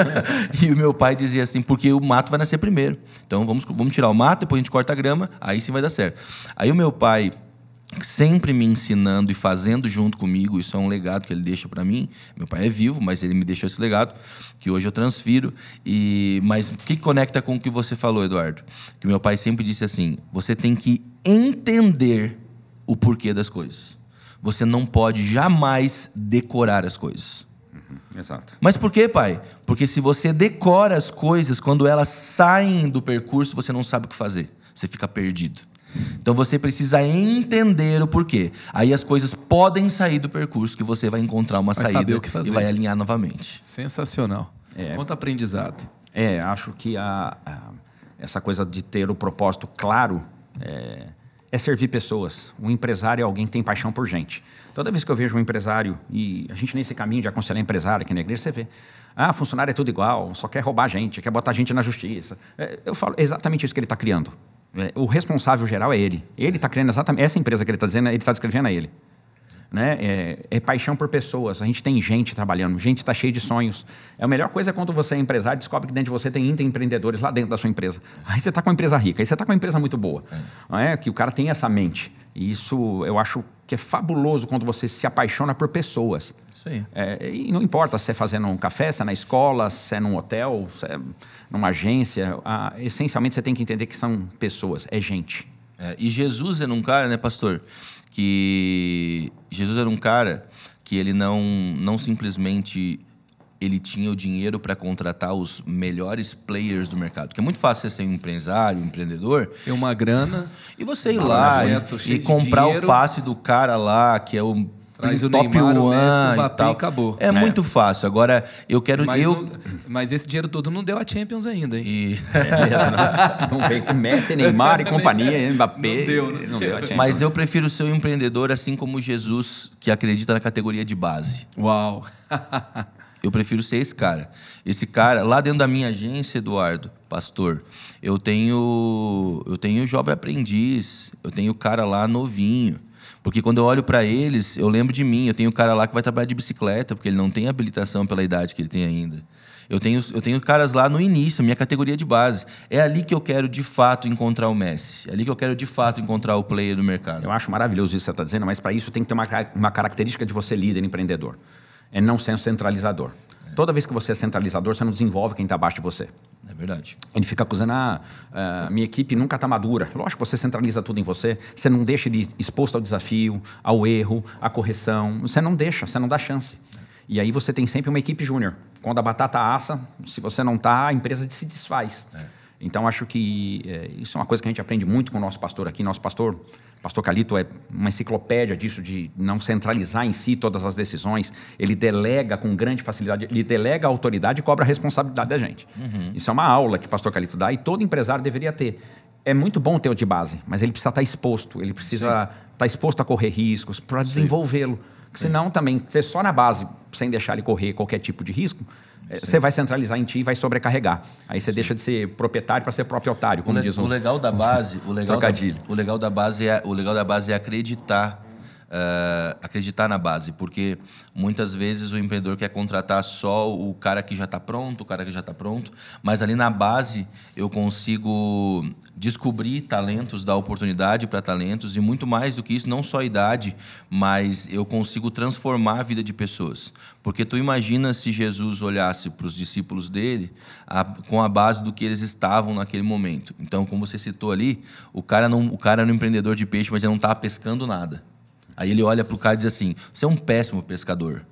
e o meu pai dizia assim, porque o mato vai nascer primeiro. Então vamos, vamos tirar o mato, depois a gente corta a grama, aí sim vai dar certo. Aí o meu pai sempre me ensinando e fazendo junto comigo. Isso é um legado que ele deixa para mim. Meu pai é vivo, mas ele me deixou esse legado que hoje eu transfiro. E mas o que conecta com o que você falou, Eduardo? Que meu pai sempre disse assim: você tem que entender o porquê das coisas. Você não pode jamais decorar as coisas. Uhum, exato. Mas por quê, pai? Porque se você decora as coisas, quando elas saem do percurso, você não sabe o que fazer. Você fica perdido. Então você precisa entender o porquê. Aí as coisas podem sair do percurso que você vai encontrar uma vai saída e vai alinhar novamente. Sensacional. É, Quanto aprendizado. É, acho que a, a, essa coisa de ter o propósito claro é, é servir pessoas. Um empresário é alguém que tem paixão por gente. Toda vez que eu vejo um empresário, e a gente nesse caminho de aconselhar empresário aqui na igreja, você vê. Ah, funcionário é tudo igual, só quer roubar gente, quer botar gente na justiça. É, eu falo é exatamente isso que ele está criando. É, o responsável geral é ele. Ele está criando exatamente essa empresa que ele está dizendo, ele está descrevendo a ele. Né? É, é, paixão por pessoas. A gente tem gente trabalhando, gente está cheia de sonhos. É a melhor coisa é quando você é empresário descobre que dentro de você tem empreendedores lá dentro da sua empresa. Aí você está com uma empresa rica, aí você está com uma empresa muito boa. É. é. Que o cara tem essa mente. E isso eu acho que é fabuloso quando você se apaixona por pessoas. Isso aí. É, e não importa se é fazendo um café, se é na escola, se é num hotel, se é numa agência. Ah, essencialmente você tem que entender que são pessoas, é gente. É, e Jesus era um cara, né, pastor? que Jesus era um cara que ele não, não simplesmente ele tinha o dinheiro para contratar os melhores players do mercado. Porque é muito fácil você ser um empresário, um empreendedor. Ter uma grana. E você ir lá e, e comprar o passe do cara lá, que é o Traz o top Neymar, one o Messi, e, acabou. É, é, muito fácil. Agora, eu quero... Mas, eu... não, mas esse dinheiro todo não deu a Champions ainda, hein? E... É, não veio com Messi, Neymar e companhia, Mbappé. Não deu, não, não deu a Champions. Mas eu prefiro ser um empreendedor assim como Jesus, que acredita na categoria de base. Uau! eu prefiro ser esse cara. Esse cara, lá dentro da minha agência, Eduardo, pastor, eu tenho, eu tenho jovem aprendiz, eu tenho cara lá novinho. Porque quando eu olho para eles, eu lembro de mim. Eu tenho cara lá que vai trabalhar de bicicleta, porque ele não tem habilitação pela idade que ele tem ainda. Eu tenho, eu tenho caras lá no início, minha categoria de base. É ali que eu quero de fato encontrar o Messi. É ali que eu quero de fato encontrar o player do mercado. Eu acho maravilhoso isso que você está dizendo, mas para isso tem que ter uma, uma característica de você líder, empreendedor. É não ser um centralizador. Toda vez que você é centralizador, você não desenvolve quem está abaixo de você. É verdade. Ele fica acusando, ah, uh, minha equipe nunca está madura. Lógico que você centraliza tudo em você, você não deixa ele exposto ao desafio, ao erro, à correção. Você não deixa, você não dá chance. E aí você tem sempre uma equipe júnior. Quando a batata assa, se você não está, a empresa se desfaz. É. Então, acho que é, isso é uma coisa que a gente aprende muito com o nosso pastor aqui. Nosso pastor Pastor Calito é uma enciclopédia disso, de não centralizar em si todas as decisões. Ele delega com grande facilidade, ele delega a autoridade e cobra a responsabilidade da gente. Uhum. Isso é uma aula que o Pastor Calito dá e todo empresário deveria ter. É muito bom ter o de base, mas ele precisa estar exposto, ele precisa Sim. estar exposto a correr riscos para desenvolvê-lo. Senão, também, ser só na base, sem deixar ele correr qualquer tipo de risco, é, você vai centralizar em ti e vai sobrecarregar. Aí você Sim. deixa de ser proprietário para ser proprietário, como o diz o legal da base, o legal da, o legal da base é o legal da base é acreditar uh, acreditar na base, porque muitas vezes o empreendedor quer contratar só o cara que já está pronto, o cara que já está pronto, mas ali na base eu consigo descobrir talentos, dar oportunidade para talentos e muito mais do que isso, não só a idade, mas eu consigo transformar a vida de pessoas. Porque tu imagina se Jesus olhasse para os discípulos dele a, com a base do que eles estavam naquele momento. Então, como você citou ali, o cara não, o cara era um empreendedor de peixe, mas ele não estava pescando nada. Aí ele olha pro cara e diz assim: Você é um péssimo pescador.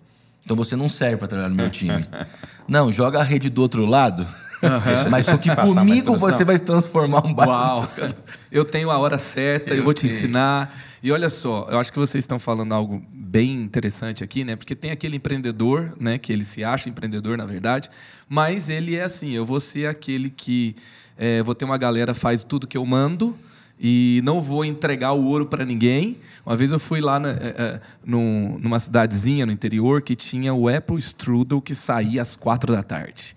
Então você não serve para trabalhar no meu time. não, joga a rede do outro lado. Uhum. Mas só que comigo você vai se transformar um baita. Eu tenho a hora certa, eu, eu vou te ensinar. E olha só, eu acho que vocês estão falando algo bem interessante aqui, né? Porque tem aquele empreendedor, né? Que ele se acha empreendedor, na verdade, mas ele é assim: eu vou ser aquele que é, vou ter uma galera faz tudo que eu mando e não vou entregar o ouro para ninguém. Uma vez eu fui lá na, é, no, numa cidadezinha no interior que tinha o Apple Strudel que saía às quatro da tarde.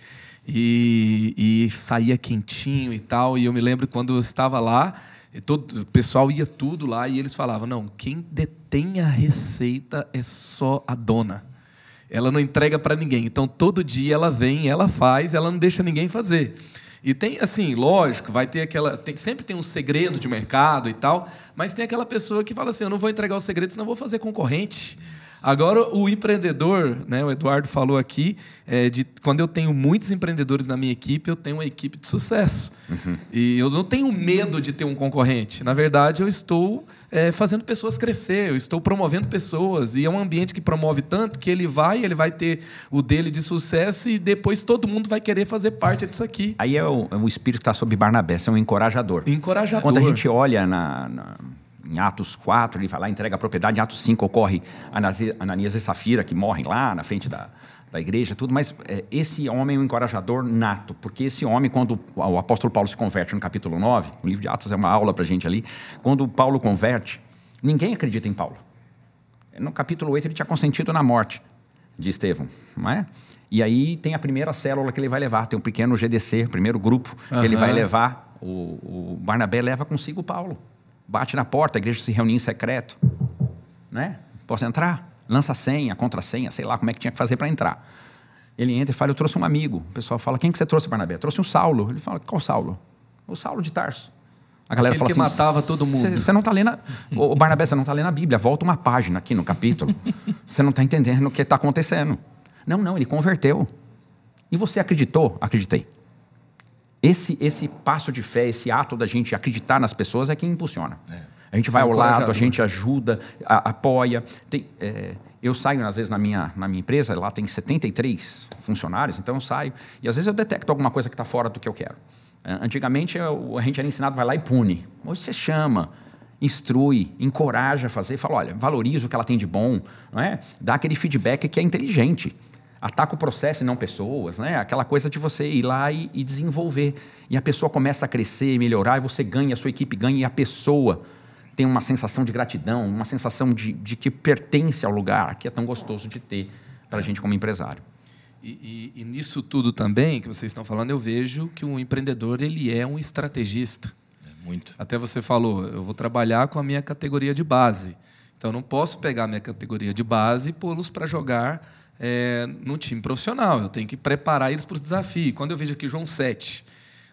E, e saía quentinho e tal. E eu me lembro quando eu estava lá, todo, o pessoal ia tudo lá e eles falavam: não, quem detém a receita é só a dona. Ela não entrega para ninguém. Então todo dia ela vem, ela faz, ela não deixa ninguém fazer. E tem, assim, lógico, vai ter aquela. Tem, sempre tem um segredo de mercado e tal, mas tem aquela pessoa que fala assim: eu não vou entregar o segredo, senão vou fazer concorrente. Agora, o empreendedor, né, o Eduardo falou aqui, é, de quando eu tenho muitos empreendedores na minha equipe, eu tenho uma equipe de sucesso. Uhum. E eu não tenho medo de ter um concorrente. Na verdade, eu estou é, fazendo pessoas crescer, eu estou promovendo pessoas. E é um ambiente que promove tanto que ele vai, ele vai ter o dele de sucesso e depois todo mundo vai querer fazer parte disso aqui. Aí é o, é o espírito que está sob Barnabé, é um encorajador. Encorajador. Quando a gente olha na, na em Atos 4, ele vai lá, entrega a propriedade. Em Atos 5 ocorre Ananias e Safira, que morrem lá na frente da, da igreja, tudo, mas é, esse homem é um encorajador nato, porque esse homem, quando o apóstolo Paulo se converte no capítulo 9, o livro de Atos é uma aula para a gente ali, quando Paulo converte, ninguém acredita em Paulo. No capítulo 8 ele tinha consentido na morte de Estevão, não é? E aí tem a primeira célula que ele vai levar, tem um pequeno GDC, o primeiro grupo uhum. que ele vai levar, o, o Barnabé leva consigo Paulo. Bate na porta, a igreja se reúne em secreto, né? Posso entrar? Lança a senha, contra-senha, sei lá como é que tinha que fazer para entrar. Ele entra e fala: Eu trouxe um amigo. O pessoal fala: Quem que você trouxe, Barnabé? Eu trouxe um Saulo. Ele fala: Qual Saulo? O Saulo de Tarso. A galera Aquele fala assim: que matava todo mundo. Você não está lendo. O Barnabé, você não está lendo a Bíblia. Volta uma página aqui no capítulo. Você não está entendendo o que está acontecendo. Não, não, ele converteu. E você acreditou? Acreditei. Esse, esse passo de fé, esse ato da gente acreditar nas pessoas é quem impulsiona. É. A gente vai ao lado, a gente ajuda, a, apoia. Tem, é, eu saio, às vezes, na minha, na minha empresa, lá tem 73 funcionários, então eu saio, e às vezes eu detecto alguma coisa que está fora do que eu quero. É, antigamente, eu, a gente era ensinado, vai lá e pune. Hoje você chama, instrui, encoraja a fazer, fala, olha, valoriza o que ela tem de bom, não é? dá aquele feedback que é inteligente. Ataca o processo e não pessoas, né? aquela coisa de você ir lá e, e desenvolver. E a pessoa começa a crescer, melhorar, e você ganha, a sua equipe ganha, e a pessoa tem uma sensação de gratidão, uma sensação de, de que pertence ao lugar, que é tão gostoso de ter para a gente como empresário. E, e, e, nisso tudo também que vocês estão falando, eu vejo que um empreendedor ele é um estrategista. É muito. Até você falou, eu vou trabalhar com a minha categoria de base. Então, eu não posso pegar a minha categoria de base e pô-los para jogar é, no time profissional. Eu tenho que preparar eles para os desafios. Quando eu vejo aqui João 7,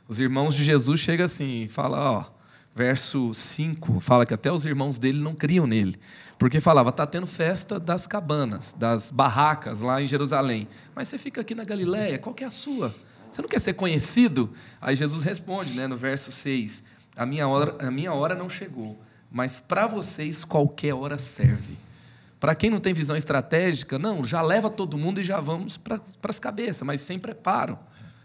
os irmãos de Jesus chegam assim e falam, ó, verso 5, fala que até os irmãos dele não criam nele. Porque falava, está tendo festa das cabanas, das barracas lá em Jerusalém. Mas você fica aqui na Galiléia, qual que é a sua? Você não quer ser conhecido? Aí Jesus responde, né, no verso 6, a minha hora, a minha hora não chegou, mas para vocês qualquer hora serve. Para quem não tem visão estratégica, não, já leva todo mundo e já vamos para as cabeças, mas sem preparo,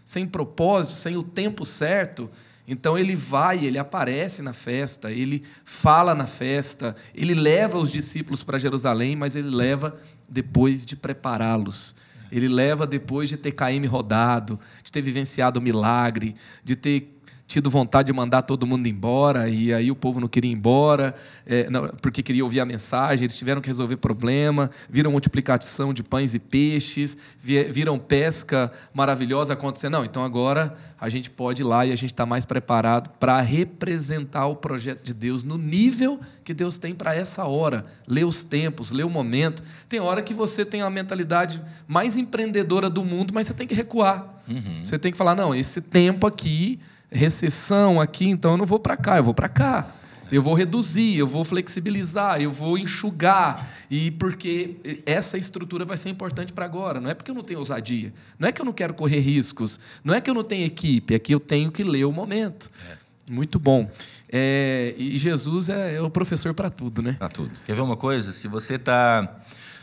sem propósito, sem o tempo certo, então ele vai, ele aparece na festa, ele fala na festa, ele leva os discípulos para Jerusalém, mas ele leva depois de prepará-los. Ele leva depois de ter KM rodado, de ter vivenciado o milagre, de ter tido vontade de mandar todo mundo embora, e aí o povo não queria ir embora, é, não, porque queria ouvir a mensagem, eles tiveram que resolver problema, viram multiplicação de pães e peixes, viram pesca maravilhosa acontecendo. Não, então agora a gente pode ir lá e a gente está mais preparado para representar o projeto de Deus no nível que Deus tem para essa hora. Ler os tempos, ler o momento. Tem hora que você tem a mentalidade mais empreendedora do mundo, mas você tem que recuar. Uhum. Você tem que falar, não, esse tempo aqui recessão aqui, então eu não vou para cá, eu vou para cá. Eu vou reduzir, eu vou flexibilizar, eu vou enxugar. E porque essa estrutura vai ser importante para agora. Não é porque eu não tenho ousadia. Não é que eu não quero correr riscos. Não é que eu não tenho equipe. É que eu tenho que ler o momento. É. Muito bom. É, e Jesus é, é o professor para tudo, né? Para tudo. Quer ver uma coisa? Se você está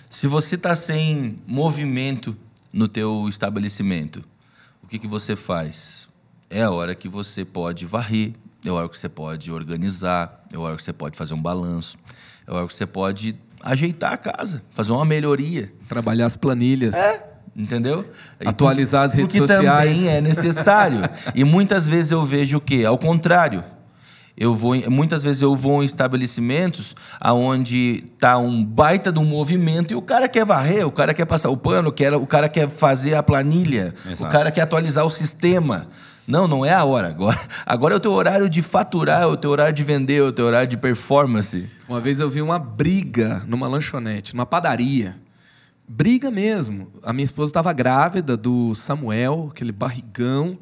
se você tá sem movimento no teu estabelecimento, o que, que você faz? É a hora que você pode varrer, é a hora que você pode organizar, é a hora que você pode fazer um balanço, é a hora que você pode ajeitar a casa, fazer uma melhoria. Trabalhar as planilhas. É, entendeu? Atualizar as redes sociais. Que também é necessário. e muitas vezes eu vejo o quê? Ao contrário. Eu vou, muitas vezes eu vou em estabelecimentos aonde tá um baita de um movimento e o cara quer varrer, o cara quer passar o pano, o cara quer fazer a planilha, Exato. o cara quer atualizar o sistema. Não, não é a hora. Agora, agora é o teu horário de faturar, é o teu horário de vender, é o teu horário de performance. Uma vez eu vi uma briga numa lanchonete, numa padaria. Briga mesmo. A minha esposa estava grávida do Samuel, aquele barrigão,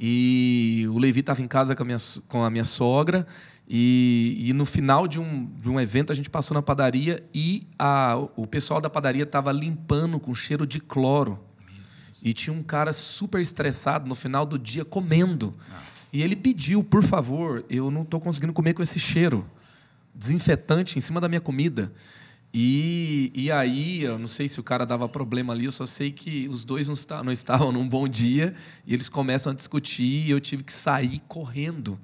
e o Levi estava em casa com a minha, com a minha sogra. E, e, no final de um, de um evento a gente passou na padaria e a, o pessoal da padaria estava limpando com cheiro de cloro e tinha um cara super estressado no final do dia comendo. Ah. E ele pediu, por favor, eu não estou conseguindo comer com esse cheiro desinfetante em cima da minha comida. E, e aí, eu não sei se o cara dava problema ali, eu só sei que os dois não, está, não estavam num bom dia e eles começam a discutir e eu tive que sair correndo,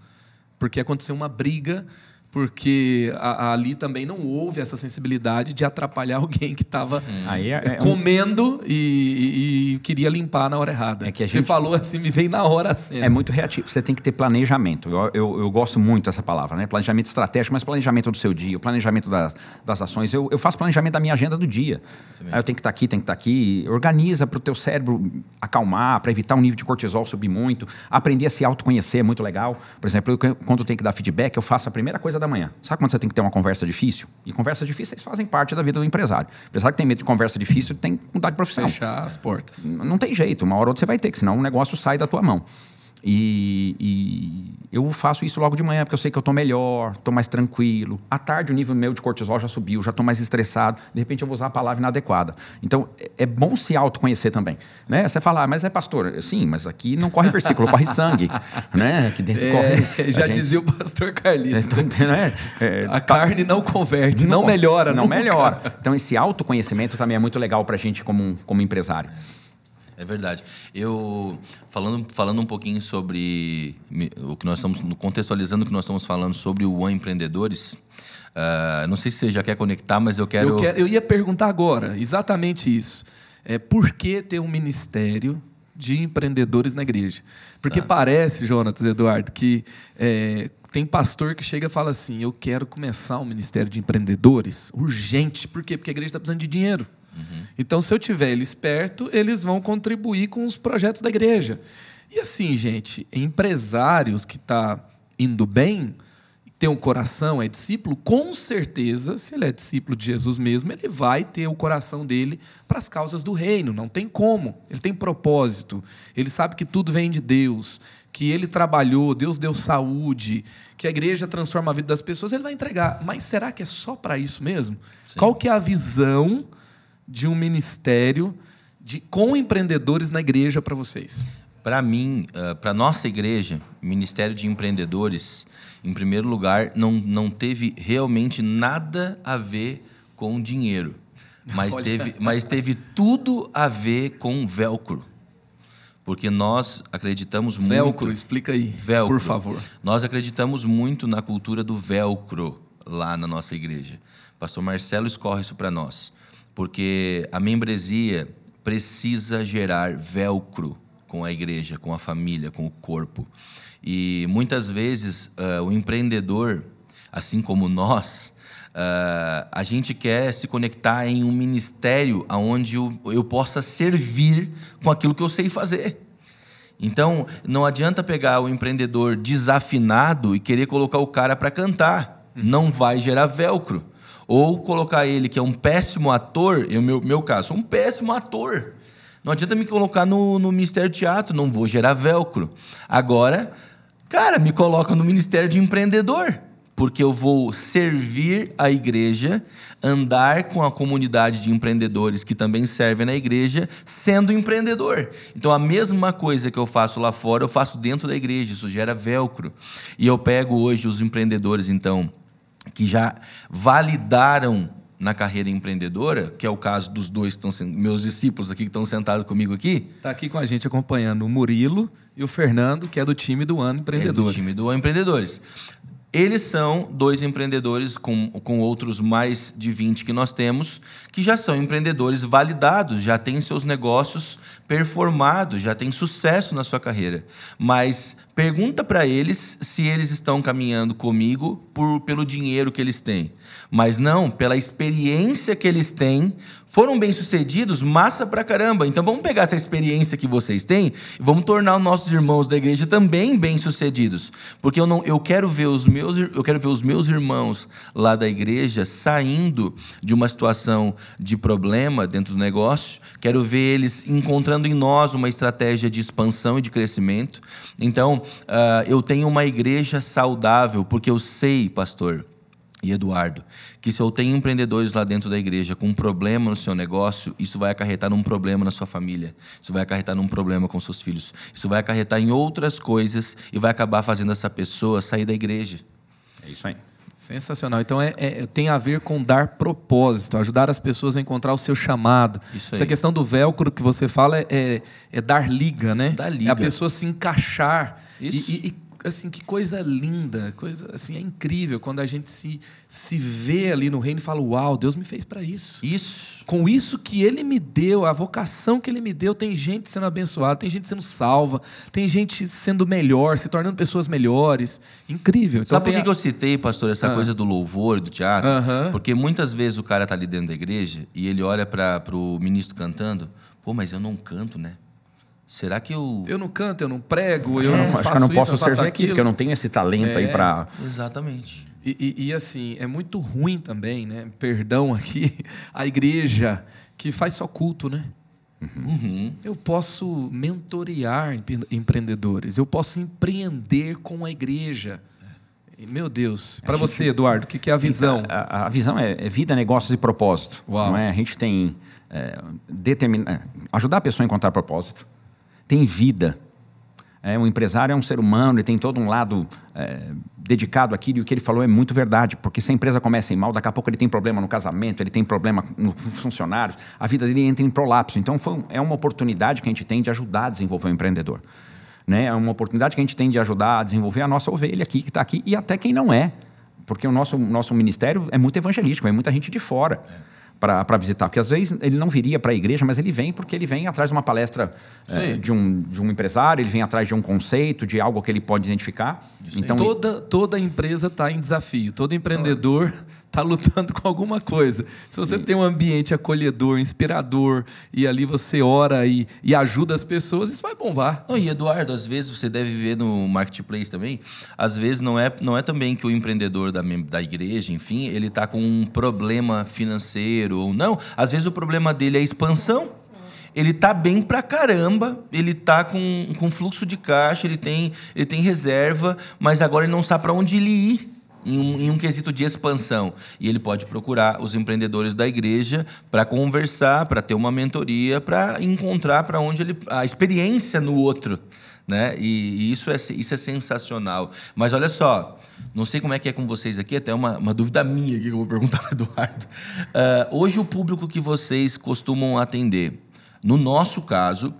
porque aconteceu uma briga porque a, a ali também não houve essa sensibilidade de atrapalhar alguém que estava Aí é- é um- comendo e, e queria limpar na hora errada. É que a Você gente- falou assim, me veio na hora a cena. É muito reativo. Você tem que ter planejamento. Eu, eu, eu gosto muito dessa palavra, né? Planejamento estratégico, mas planejamento do seu dia, o planejamento das, das ações. Eu, eu faço planejamento da minha agenda do dia. Aí eu tenho que estar aqui, tenho que estar aqui. Organiza para o teu cérebro acalmar, para evitar o nível de cortisol subir muito. Aprender a se autoconhecer é muito legal. Por exemplo, eu, quando eu tenho que dar feedback, eu faço a primeira coisa da manhã. Sabe quando você tem que ter uma conversa difícil? E conversas difíceis fazem parte da vida do empresário. O empresário que tem medo de conversa difícil tem que mudar de profissão. Fechar as portas. Não tem jeito, uma hora ou outra você vai ter, que senão o negócio sai da tua mão. E, e eu faço isso logo de manhã, porque eu sei que eu estou melhor, estou mais tranquilo. À tarde o nível meu de cortisol já subiu, já estou mais estressado. De repente eu vou usar a palavra inadequada. Então é- é bom se autoconhecer também. Né? Você fala, ah, mas é pastor. Sim, mas aqui não corre versículo, corre sangue. Né? Aqui dentro corre. É, já a gente- dizia o pastor Carlito. Então, né? É, A carne não converte, não, melhora. Não nunca. melhora. Então esse autoconhecimento também é muito legal para a gente como, como empresário. É verdade. Eu falando, falando um pouquinho sobre o que nós estamos contextualizando o que nós estamos falando sobre o One Empreendedores. ah, não sei se você já quer conectar, mas eu quero. Eu, quero- eu ia perguntar agora, exatamente isso. É, por que ter um ministério de empreendedores na igreja? Porque parece, Jonatas, Eduardo, que é, tem pastor que chega e fala assim: eu quero começar um ministério de empreendedores urgente. Por quê? Porque a igreja está precisando de dinheiro. Então, se eu tiver eles perto, eles vão contribuir com os projetos da igreja. E assim, gente, empresários que está indo bem, tem um coração, é discípulo, com certeza, se ele é discípulo de Jesus mesmo, ele vai ter o coração dele para as causas do reino. Não tem como. Ele tem propósito. Ele sabe que tudo vem de Deus, que ele trabalhou, Deus deu saúde, que a igreja transforma a vida das pessoas, ele vai entregar. Mas será que é só para isso mesmo? Qual que é a visão de um ministério de, com empreendedores na igreja para vocês? Para mim, para nossa igreja, Ministério de Empreendedores, em primeiro lugar, não, não teve realmente nada a ver com dinheiro, mas Olha. teve, mas teve tudo a ver com velcro. Porque nós acreditamos muito. Velcro, explica aí, Velcro. por favor. Nós acreditamos muito na cultura do velcro lá na nossa igreja. Pastor Marcelo escorre isso para nós, porque a membresia precisa gerar velcro com a igreja, com a família, com o corpo. E muitas vezes ah, o empreendedor, assim como nós, ah, a gente quer se conectar em um ministério onde eu, eu possa servir com aquilo que eu sei fazer. Então, não adianta pegar o empreendedor desafinado e querer colocar o cara para cantar. Não vai gerar velcro. Ou colocar ele, que é um péssimo ator, eu, meu, meu caso, um péssimo ator. Não adianta me colocar no, no Ministério Teatro, não vou gerar velcro. Agora, cara, me coloca no Ministério de Empreendedor porque eu vou servir a igreja, andar com a comunidade de empreendedores que também servem na igreja, sendo empreendedor. Então, a mesma coisa que eu faço lá fora, eu faço dentro da igreja, isso gera velcro. E eu pego hoje os empreendedores, então, que já validaram na carreira empreendedora, que é o caso dos dois que estão sendo, meus discípulos aqui que estão sentados comigo aqui, Está aqui com a gente acompanhando o Murilo e o Fernando, que é do time do Ano É Empreendedores. do time do Empreendedores. Eles são dois empreendedores com, com outros mais de 20 que nós temos, que já são empreendedores validados, já têm seus negócios performados, já têm sucesso na sua carreira. Mas pergunta para eles se eles estão caminhando comigo por, pelo dinheiro que eles têm. Mas não, pela experiência que eles têm, foram bem-sucedidos, massa pra caramba. Então vamos pegar essa experiência que vocês têm e vamos tornar os nossos irmãos da igreja também bem-sucedidos. Porque eu não eu quero ver os meus eu quero ver os meus irmãos lá da igreja saindo de uma situação de problema dentro do negócio, quero ver eles encontrando em nós uma estratégia de expansão e de crescimento. Então, eu tenho uma igreja saudável, porque eu sei, pastor, e Eduardo, que se eu tenho empreendedores lá dentro da igreja com um problema no seu negócio, isso vai acarretar num problema na sua família, isso vai acarretar num problema com seus filhos, isso vai acarretar em outras coisas e vai acabar fazendo essa pessoa sair da igreja. É isso aí. Sensacional. Então é, é- tem a ver com dar propósito, ajudar as pessoas a encontrar o seu chamado. Isso Essa aí. questão do velcro que você fala é, é- é dar liga, né? Dar É liga. a pessoa se encaixar. E- Isso. E, e assim, que coisa linda, coisa assim, é incrível quando a gente se, se vê ali no reino e fala: "Uau, Deus me fez para isso". Isso. Com isso que ele me deu, a vocação que ele me deu, tem gente sendo abençoada, tem gente sendo salva, tem gente sendo melhor, se tornando pessoas melhores. Incrível. Então Sabe por que, que eu citei, pastor, essa Ah. coisa do louvor, do teatro? Aham. Porque muitas vezes o cara tá ali dentro da igreja e ele olha para o ministro cantando, pô, mas eu não canto, né? Será que eu. Eu não canto, eu não prego, eu Eu não acho que eu não isso, posso faço servir aqui, aquilo. porque eu não tenho esse talento aí É. para. Exatamente. E, e- e, assim, é muito ruim também, né? Perdão aqui, a igreja que faz só culto, né? Uhum. Eu posso mentorear empre- empreendedores, eu posso empreender com a igreja. Meu Deus, para você, Eduardo, o que, que é a visão? A, a visão é, é vida, negócios e propósito. Uau. Não é? A gente tem é, determina, é, ajudar a pessoa a encontrar propósito. Tem vida. É, um empresário é um ser humano, ele tem todo um lado é, dedicado àquilo, e o que ele falou é muito verdade, porque se a empresa começa em mal, daqui a pouco ele tem problema no casamento, ele tem problema nos funcionários, a vida dele entra em prolapso. Então, foi, um- é uma oportunidade que a gente tem de ajudar a desenvolver o empreendedor. Né? É uma oportunidade que a gente tem de ajudar a desenvolver a nossa ovelha aqui, que está aqui, e até quem não é. Porque o nosso, nosso ministério é muito evangelístico, vem muita gente de fora para visitar. Porque às vezes ele não viria para a igreja, mas ele vem porque ele vem atrás de uma palestra aí. de, um, de um empresário, ele vem atrás de um conceito, de algo que ele pode identificar. Então, toda, toda empresa está em desafio, todo empreendedor está lutando com alguma coisa. Se você tem um ambiente acolhedor, inspirador, e ali você ora e, e ajuda as pessoas, isso vai bombar. Não, e Eduardo, às vezes você deve ver no marketplace também, às vezes não é, não é também que o empreendedor da, da igreja, enfim, ele está com um problema financeiro ou não. Às vezes o problema dele é a expansão. Ele tá bem pra caramba, ele tá com, com fluxo de caixa, ele tem, ele tem reserva, mas agora ele não sabe para onde ele ir. Em um, em um quesito de expansão. E ele pode procurar os empreendedores da igreja para conversar, para ter uma mentoria, para encontrar para onde ele. a experiência no outro. Né? E, e isso, é, isso é sensacional. Mas olha só, não sei como é que é com vocês aqui, até uma, uma dúvida minha aqui que eu vou perguntar para Eduardo. Ah, hoje, o público que vocês costumam atender, no nosso caso,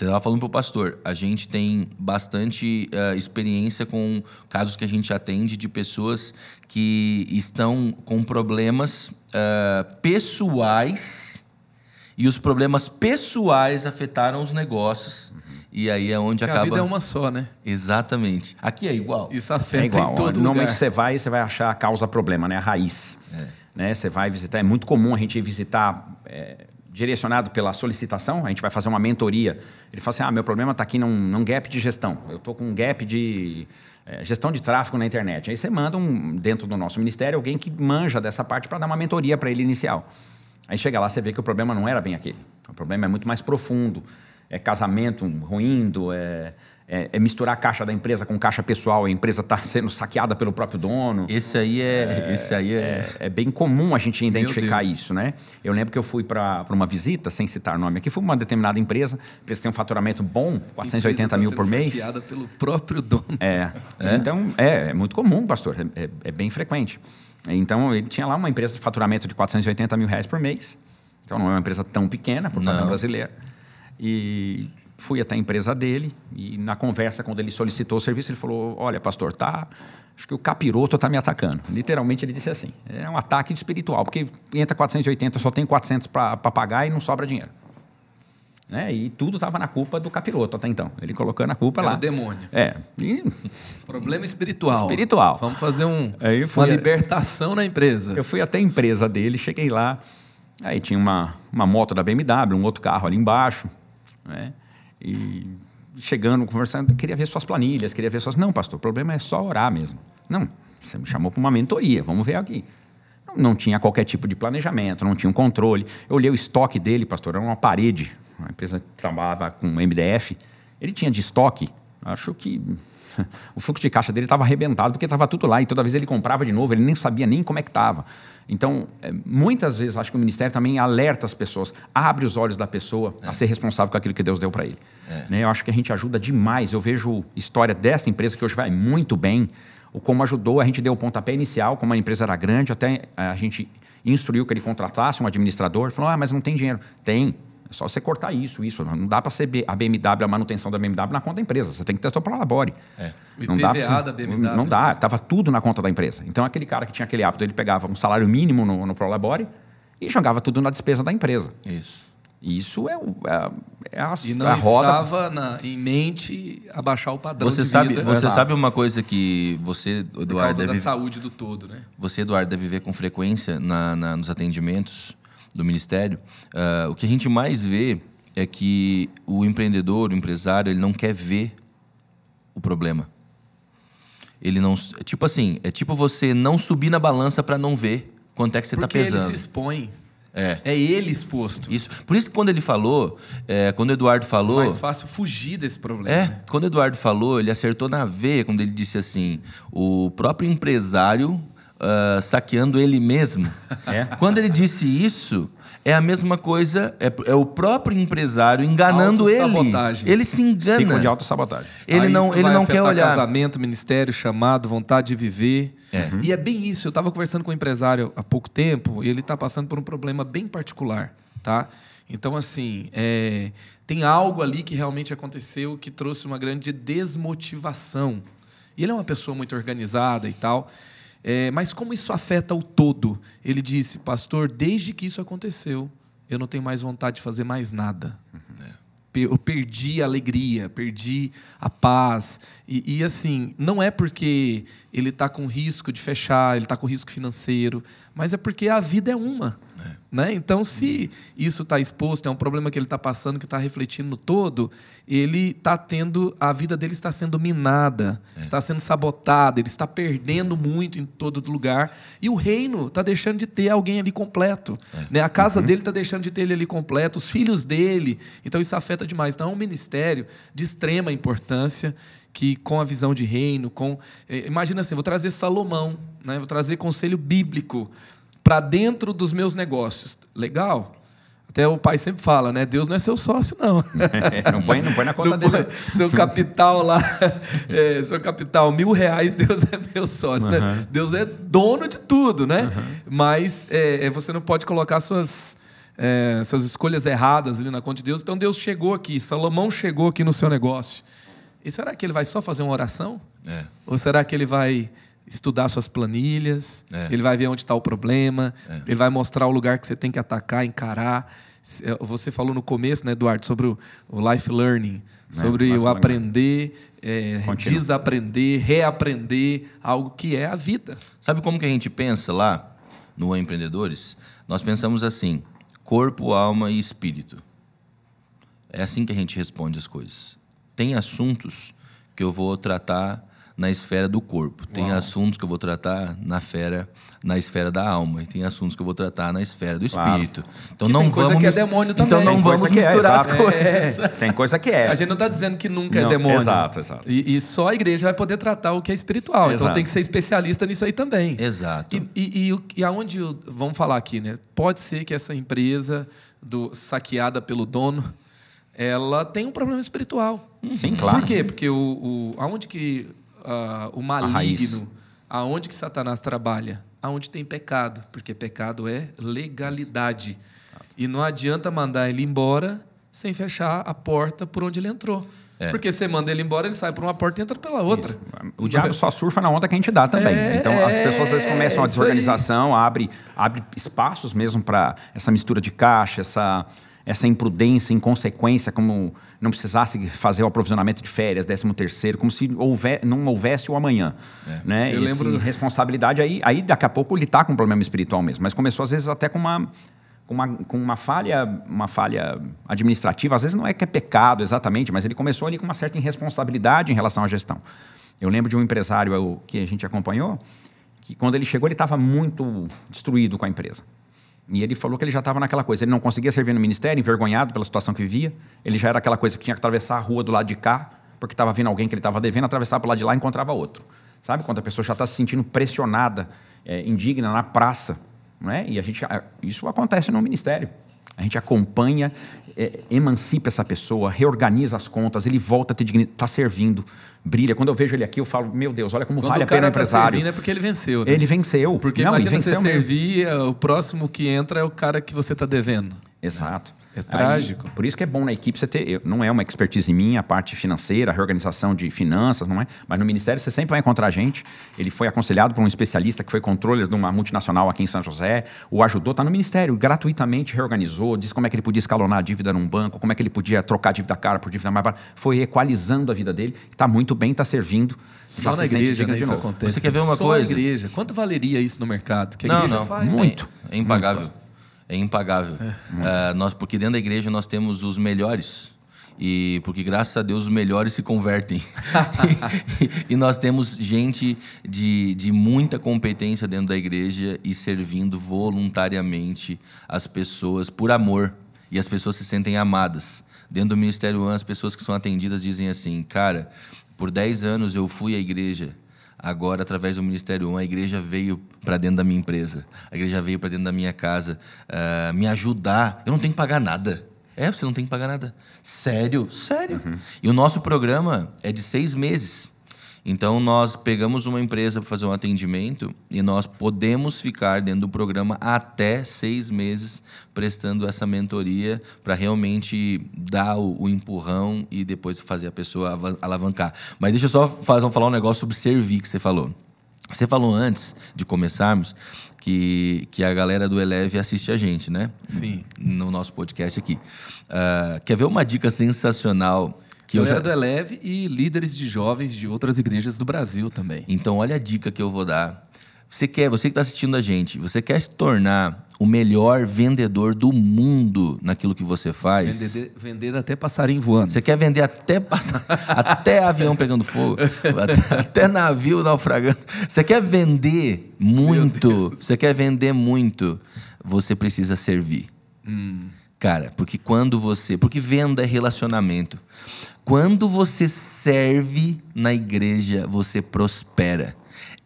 eu estava falando para o pastor, a gente tem bastante eh, experiência com casos que a gente atende de pessoas que estão com problemas eh, pessoais e os problemas pessoais afetaram os negócios. E aí é onde Porque acaba. a vida é uma só, né? Exatamente. Aqui é igual. Isso afeta É igual. em todo Normalmente lugar. você vai você vai achar a causa problema, né? a raiz. Né? Você vai visitar. É muito comum a gente visitar é, direcionado pela solicitação. A gente vai fazer uma mentoria. Ele fala assim: ah, meu problema está aqui num, num gap de gestão. Eu estou com um gap de é, gestão de tráfego na internet. Aí você manda um, dentro do nosso ministério alguém que manja dessa parte para dar uma mentoria para ele inicial. Aí chega lá, você vê que o problema não era bem aquele. O problema é muito mais profundo. É casamento ruindo, é, é- é misturar a caixa da empresa com caixa pessoal. A empresa está sendo saqueada pelo próprio dono. Esse aí é. esse aí é. É, é bem comum a gente identificar isso, né? Eu lembro que eu fui para uma visita, sem citar nome aqui, fui uma determinada empresa, empresa que tem um faturamento bom, 480 mil por mês. Saqueada pelo próprio dono. É. Então, é, é muito comum, pastor, é, é- é bem frequente. Então, ele tinha lá uma empresa de faturamento de 480 mil reais por mês. Então, não é uma empresa tão pequena, por Não. brasileiro. E fui até a empresa dele e na conversa, quando ele solicitou o serviço, ele falou, olha, pastor, tá... Acho que o capiroto está me atacando. Literalmente, ele disse assim, é um ataque espiritual, porque entra 480, só tem 400 para pagar e não sobra dinheiro. Né? E tudo estava na culpa do capiroto até então. Ele colocando a culpa Era lá. o demônio. É. E Problema espiritual. Espiritual. Vamos fazer um, uma libertação na empresa. Eu fui até a empresa dele, cheguei lá, aí tinha uma, uma moto da BMW, um outro carro ali embaixo, né? E chegando, conversando, queria ver suas planilhas, queria ver suas... Não, pastor, o problema é só orar mesmo. Não, você me chamou para uma mentoria, vamos ver aqui. Não, não tinha qualquer tipo de planejamento, não tinha um controle. Eu olhei o estoque dele, pastor, era uma parede, uma empresa que trabalhava com MDF. Ele tinha de estoque, acho que o fluxo de caixa dele estava arrebentado, porque estava tudo lá, e toda vez ele comprava de novo, ele nem sabia nem como é que estava. Então, é, muitas vezes, acho que o Ministério também alerta as pessoas, abre os olhos da pessoa a ser responsável com aquilo que Deus deu para ele. Né? Eu acho que a gente ajuda demais. Eu vejo história dessa empresa, que hoje vai muito bem, o como ajudou, a gente deu o pontapé inicial, como a empresa era grande, até a gente instruiu que ele contratasse um administrador, falou, ah, mas não tem dinheiro. Tem, É só você cortar isso, isso. Não dá para ser a BMW, a manutenção da BMW na conta da empresa. Você tem que ter sua Prolabore. É. O Não dá, IPVA pra- da BMW. Não dá, estava tudo na conta da empresa. Então, aquele cara que tinha aquele hábito, ele pegava um salário mínimo no, no Prolabore e jogava tudo na despesa da empresa. Isso. E isso é, é, a- é a, E não a roda. estava na- em mente abaixar o padrão Você de sabe, vida você Exato. sabe uma coisa que você, por Eduardo, causa da deve, saúde do todo, né? você, Eduardo, deve ver com frequência na, na- nos atendimentos do Ministério. Ah, o que a gente mais vê é que o empreendedor, o empresário, ele não quer ver o problema. Ele não. é Tipo assim, é tipo você não subir na balança para não ver quanto é que você está Porque ele pesando. se expõe. É. É ele exposto. Isso. Por isso que quando ele falou, é, quando o Eduardo falou. Mais fácil fugir desse problema. É, quando o Eduardo falou, ele acertou na veia quando ele disse assim: o próprio empresário ah, saqueando ele mesmo. É. Quando ele disse isso, é a mesma coisa, é, é o próprio empresário enganando ele. Ele se engana. Ciclo de autossabotagem. Ele Aí não, ele não quer olhar. casamento, ministério, chamado, vontade de viver. É. E é bem isso. Eu estava conversando com um empresário há pouco tempo e ele está passando por um problema bem particular, tá? Então, assim, é, tem algo ali que realmente aconteceu que trouxe uma grande desmotivação. E ele é uma pessoa muito organizada e tal. É, mas como isso afeta o todo? Ele disse, pastor, desde que isso aconteceu, eu não tenho mais vontade de fazer mais nada. Per- Eu perdi a alegria, perdi a paz. E, e, assim, não é porque ele está com risco de fechar, ele está com risco financeiro, mas é porque a vida é uma. Né? Então, se isso está exposto, é um problema que ele está passando, que está refletindo no todo, ele está tendo, a vida dele está sendo minada, está sendo sabotada, ele está perdendo muito em todo lugar, e o reino está deixando de ter alguém ali completo. Né? A casa dele está deixando de ter ele ali completo, os filhos dele. Então, isso afeta demais. Então, é um ministério de extrema importância que com a visão de reino, com eh, imagina assim, vou trazer Salomão, né? Vou trazer conselho bíblico para dentro dos meus negócios. Legal? Até o pai sempre fala, né? Deus não é seu sócio, não. É, não, põe, não põe na conta Não dele. põe- seu capital lá, é, seu capital, mil reais, Deus é meu sócio. né? Uhum. Deus é dono de tudo, né? Mas é, você não pode colocar suas, suas escolhas erradas ali na conta de Deus. Então Deus chegou aqui, Salomão chegou aqui no seu negócio. E será que ele vai só fazer uma oração? É. Ou será que ele vai estudar suas planilhas? É. Ele vai ver onde está o problema? Ele vai mostrar o lugar que você tem que atacar, encarar? Eh, Você falou no começo, né, Eduardo, sobre o, life learning, sobre life o learning. aprender, eh, desaprender, reaprender, algo que é a vida. Sabe como que a gente pensa lá no Empreendedores? Nós pensamos assim: corpo, alma e espírito. É assim que a gente responde as coisas. Tem assuntos que eu vou tratar na esfera do corpo, tem assuntos que eu vou tratar na esfera na esfera da alma e tem assuntos que eu vou tratar na esfera do Claro. espírito. Então Que não tem coisa vamos que é Então também. não Tem vamos coisa que é, misturar as exato. coisas. Tem coisa que é. A gente não está dizendo que nunca é Não, demônio. exato, exato. E, e só a igreja vai poder tratar o que é espiritual. Então Exato. tem que ser especialista nisso aí também. Exato. E, e, e, e aonde, vamos falar aqui, né? Pode ser que essa empresa do, saqueada pelo dono, ela tem um problema espiritual. Sim, claro. Por quê? Porque o, o, aonde que ah, o maligno, aonde que Satanás trabalha? Aonde tem pecado. Porque pecado é legalidade. E não adianta mandar ele embora sem fechar a porta por onde ele entrou. É. Porque você manda ele embora, ele sai por uma porta e entra pela outra. O diabo só surfa na onda que a gente dá também. É, então as pessoas às vezes começam a isso aí. desorganização, abre, abre espaços mesmo para essa mistura de caixa, essa, essa imprudência, inconsequência, como não precisasse fazer o aprovisionamento de férias, 13 terceiro, como se houver, não houvesse o amanhã. Né? Eu Esse lembro- responsabilidade aí, aí daqui a pouco ele está com um problema espiritual mesmo, mas começou às vezes até com uma com uma, com uma falha uma falha administrativa, às vezes não é que é pecado exatamente, mas ele começou ali com uma certa irresponsabilidade em relação à gestão. Eu lembro de um empresário que a gente acompanhou, que quando ele chegou ele estava muito destruído com a empresa. E ele falou que ele já estava naquela coisa, ele não conseguia servir no ministério, envergonhado pela situação que vivia. Ele já era aquela coisa que tinha que atravessar a rua do lado de cá, porque estava vindo alguém que ele estava devendo, atravessava para o lado de lá e encontrava outro. Sabe quando a pessoa já está se sentindo pressionada, é, indigna na praça, não é? E a gente, isso acontece no ministério. A gente acompanha, é, emancipa essa pessoa, reorganiza as contas, ele volta a ter dignidade, está servindo, brilha. Quando eu vejo ele aqui, eu falo, meu Deus, olha como Quando vale o a pena o tá empresário. servindo é porque ele venceu. Né? Ele venceu. Porque Não, ele imagina você venceu mesmo. servir, o próximo que entra é o cara que você está devendo. Exato. É trágico. Aí, por isso que é bom na equipe você ter. Não é uma expertise minha, a parte financeira, a reorganização de finanças, não é? Mas no Ministério você sempre vai encontrar gente. Ele foi aconselhado por um especialista que foi controle de uma multinacional aqui em São José, o ajudou, está no Ministério, gratuitamente reorganizou, disse como é que ele podia escalonar a dívida num banco, como é que ele podia trocar a dívida cara por dívida mais barata. Foi equalizando a vida dele. Está muito bem, está servindo. Só na igreja né, isso acontece. Você quer ver uma Só coisa? Na igreja. Quanto valeria isso no mercado? Que a não, igreja não. faz? Muito. É, é impagável. É impagável. É, nós, porque dentro da igreja nós temos os melhores. E porque graças a Deus os melhores se convertem. e, e nós temos gente de, de muita competência dentro da igreja e servindo voluntariamente as pessoas por amor. E as pessoas se sentem amadas. Dentro do Ministério One, as pessoas que são atendidas dizem assim: Cara, por 10 anos eu fui à igreja. Agora, através do Ministério 1, a igreja veio para dentro da minha empresa. A igreja veio para dentro da minha casa uh, me ajudar. Eu não tenho que pagar nada. É, você não tem que pagar nada. Sério? Sério. Uhum. E o nosso programa é de seis meses. Então, nós pegamos uma empresa para fazer um atendimento e nós podemos ficar dentro do programa até seis meses prestando essa mentoria para realmente dar o, o, empurrão e depois fazer a pessoa alavancar. Mas deixa eu só fazer, falar um negócio sobre servir que você falou. Você falou antes de começarmos que, que a galera do Eleve assiste a gente, né? Sim. No nosso podcast aqui. Uh, quer ver uma dica sensacional que eu já... do Eleve e líderes de jovens de outras igrejas do Brasil também. Então, olha a dica que eu vou dar. Você quer, você que está assistindo a gente, você quer se tornar o melhor vendedor do mundo naquilo que você faz? Vender, vender até passarinho voando. Você quer vender até passar, até avião pegando fogo, até, até, navio naufragando. Você quer vender muito? Você quer vender muito? Você precisa servir. Hum. Cara, porque quando você, porque venda é relacionamento. Quando você serve na igreja, você prospera.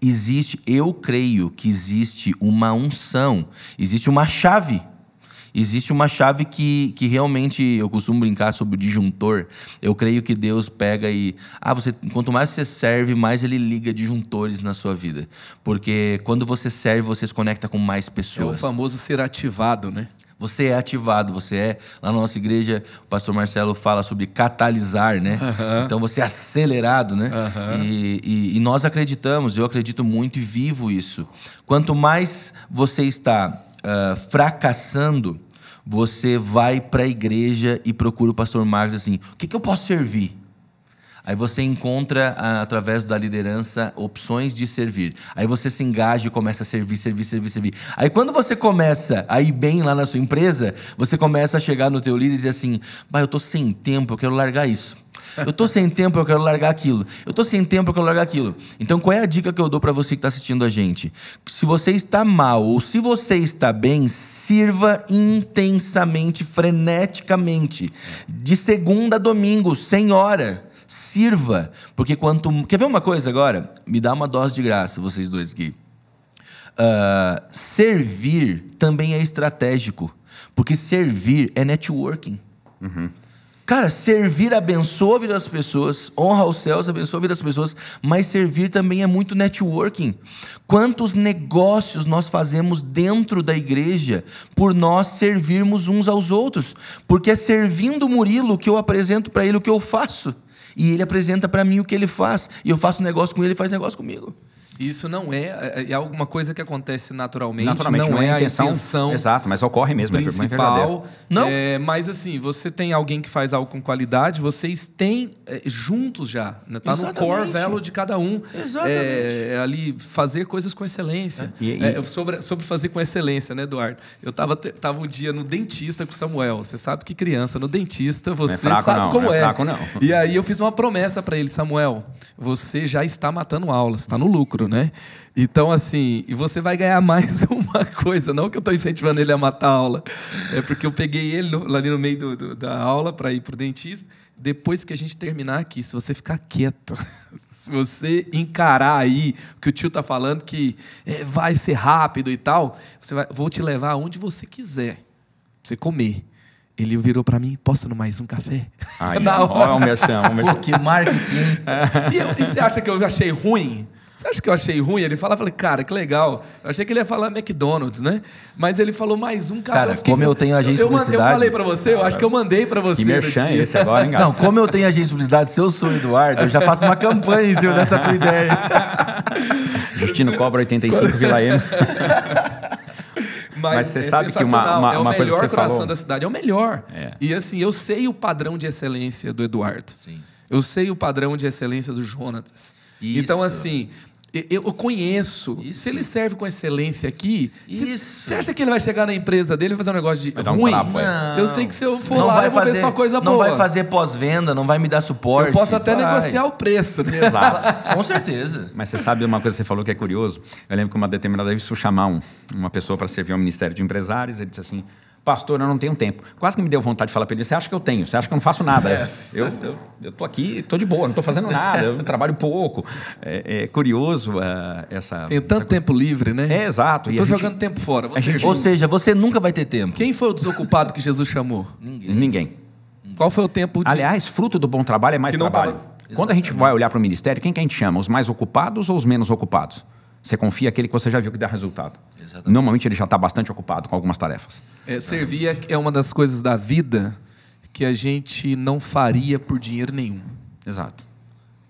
Existe, eu creio que existe uma unção, existe uma chave. Existe uma chave que, que realmente eu costumo brincar sobre o disjuntor. Eu creio que Deus pega e. Ah, você, quanto mais você serve, mais ele liga disjuntores na sua vida. Porque quando você serve, você se conecta com mais pessoas. É o famoso ser ativado, né? Você é ativado, você é. Lá na nossa igreja, o pastor Marcelo fala sobre catalisar, né? Uhum. Então você é acelerado, né? Uhum. E, e, e, nós acreditamos, eu acredito muito e vivo isso. Quanto mais você está uh, fracassando, você vai para a igreja e procura o pastor Marcos assim: o que, que eu posso servir? Aí você encontra, através da liderança, opções de servir. Aí você se engaja e começa a servir, servir, servir, servir. Aí quando você começa a ir bem lá na sua empresa, você começa a chegar no teu líder e dizer assim, bah, eu tô sem tempo, eu quero largar isso. Eu tô sem tempo, eu quero largar aquilo. Eu tô sem tempo, eu quero largar aquilo. Então, qual é a dica que eu dou para você que está assistindo a gente? Se você está mal ou se você está bem, sirva intensamente, freneticamente, de segunda a domingo, sem hora sirva. Porque quanto. Quer ver uma coisa agora? Me dá uma dose de graça, vocês dois aqui. Uh, servir também é estratégico. Porque servir é networking. Uhum. Cara, servir abençoa a vida das pessoas, honra os céus, abençoa a vida das pessoas, mas servir também é muito networking. Quantos negócios nós fazemos dentro da igreja por nós servirmos uns aos outros? Porque é servindo o Murilo que eu apresento para ele o que eu faço. E ele apresenta para mim o que ele faz. E eu faço negócio com ele, ele faz negócio comigo. Isso não é, é, é alguma coisa que acontece naturalmente, naturalmente não, não é, é a intenção, intenção, Exato, mas ocorre mesmo, é principal. É não. É, mas assim, você tem alguém que faz algo com qualidade, vocês têm é, juntos já, né? tá Exatamente. no core velo de cada um. Exatamente. É, ali fazer coisas com excelência. E, e... sobre, sobre fazer com excelência, né, Eduardo? Eu tava tava um dia no dentista com o Samuel. Você sabe que criança no dentista, você fraco, sabe não, como é. é. Fraco, não. E aí eu fiz uma promessa para ele, Samuel, você já está matando aulas, está no lucro, né? Então, assim, e você vai ganhar mais uma coisa, não que eu estou incentivando ele a matar a aula, é porque eu peguei ele no, ali no meio do, do, da aula para ir para o dentista. Depois que a gente terminar aqui, se você ficar quieto, se você encarar aí o que o tio está falando, que é, vai ser rápido e tal, você vai, vou te levar aonde você quiser, pra você comer. Ele virou para mim, posso no mais um café? Ai, Na hora. Olha o merchan, o merchan. Pô, que marketing. e, eu, e você acha que eu achei ruim? Você acha que eu achei ruim? Ele fala, falei, cara, que legal. Eu achei que ele ia falar McDonald's, né? Mas ele falou mais um cara. Cara, como eu tenho agência de eu, eu publicidade- falei pra você, eu acho que eu mandei pra você. Que merchan dia. esse agora, hein, cara? Não, como eu tenho agência de publicidade, se eu sou o Eduardo, eu já faço uma campanha em cima dessa tua ideia. Justino Cobra 85 Vila M. Mas você sabe que uma- uma- é o uma coisa melhor que você coração falou- da cidade, é o melhor. É. E assim, eu sei o padrão de excelência do Eduardo. Sim. Eu sei o padrão de excelência do Jonatas. Isso. Então, assim, eu conheço. Isso. Se ele serve com excelência aqui, Isso. você acha que ele vai chegar na empresa dele e fazer um negócio de Vai dar um ruim? trapo, é. Não. Eu sei que se eu for Não lá, vai eu vou fazer, ver só coisa não boa. vai fazer pós-venda, não vai me dar suporte. Eu posso até vai. negociar o preço, né? Exato. Com certeza. Mas você sabe uma coisa que você falou que é curioso? Eu lembro que uma determinada vez fui chamar um- uma pessoa para servir ao Ministério de Empresários. Ele disse assim: Pastor, eu não tenho tempo. Quase que me deu vontade de falar para ele: Você acha que eu tenho? Você acha que eu não faço nada? eu, eu, eu tô aqui, tô de boa, não estou fazendo nada, eu trabalho pouco. É, é curioso ah, essa. Tem tanto essa- tempo livre, né? É, exato. Eu E a gente- jogando tempo fora. Você, gente- Ou seja, você nunca vai ter tempo. Quem foi o desocupado que Jesus chamou? Ninguém. Qual foi o tempo de. Aliás, fruto do bom trabalho é mais trabalho. tava- Quando a gente vai olhar para o ministério, quem que a gente chama? Os mais ocupados ou os menos ocupados? Você confia aquele que você já viu que dá resultado. Exatamente. Normalmente ele já está bastante ocupado com algumas tarefas. É, servir é- é uma das coisas da vida que a gente não faria por dinheiro nenhum. Exato.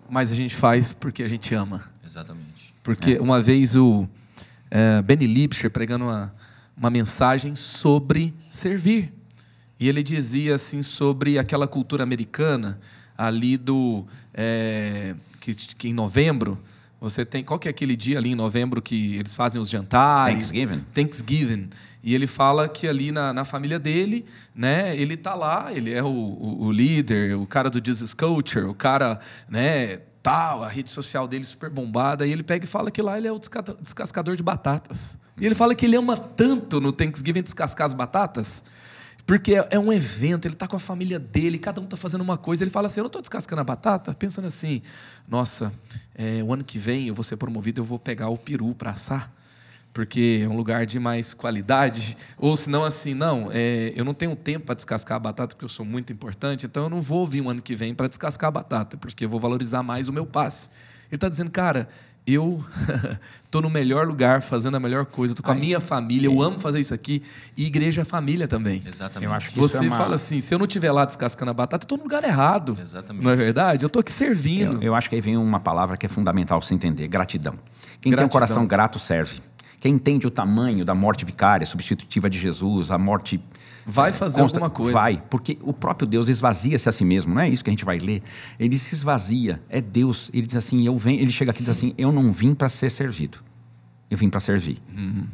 Mas a gente faz porque a gente ama. Exatamente. Porque uma vez o é, Benny Lipscher pregando uma, uma mensagem sobre servir. E ele dizia assim sobre aquela cultura americana ali do é, que, que em novembro você tem qual que é aquele dia ali em novembro que eles fazem os jantares Thanksgiving. Thanksgiving e ele fala que ali na, na família dele né ele tá lá ele é o, o, o líder o cara do Jesus Culture o cara né tal a rede social dele super bombada e ele pega e fala que lá ele é o desca- descascador de batatas e ele fala que ele ama tanto no Thanksgiving descascar as batatas porque é é um evento, ele está com a família dele, cada um está fazendo uma coisa. Ele fala assim: Eu não estou descascando a batata, pensando assim, nossa, é, o ano que vem eu vou ser promovido, eu vou pegar o peru para assar, porque é um lugar de mais qualidade. Ou se não, assim, não, é, eu não tenho tempo para descascar a batata, porque eu sou muito importante, então eu não vou vir o ano que vem para descascar a batata, porque eu vou valorizar mais o meu passe. Ele está dizendo, cara. Eu estou no melhor lugar, fazendo a melhor coisa, estou com a minha família, eu amo fazer isso aqui. E igreja é família também. Exatamente. Eu acho que isso Você é uma- fala assim, se eu não estiver lá descascando a batata, estou no lugar errado. Exatamente. Não é verdade? Eu estou aqui servindo. Eu, eu acho que aí vem uma palavra que é fundamental se entender: gratidão. Quem tem Gratidão. um coração grato serve. Quem entende o tamanho da morte vicária, substitutiva de Jesus, a morte. Vai eh, fazer consta- alguma coisa. Vai, porque o próprio Deus esvazia-se a si mesmo, não é isso que a gente vai ler. Ele se esvazia, é Deus. Ele diz assim: eu venho, ele chega aqui e diz assim: eu não vim para ser servido, eu vim para servir. Uhum.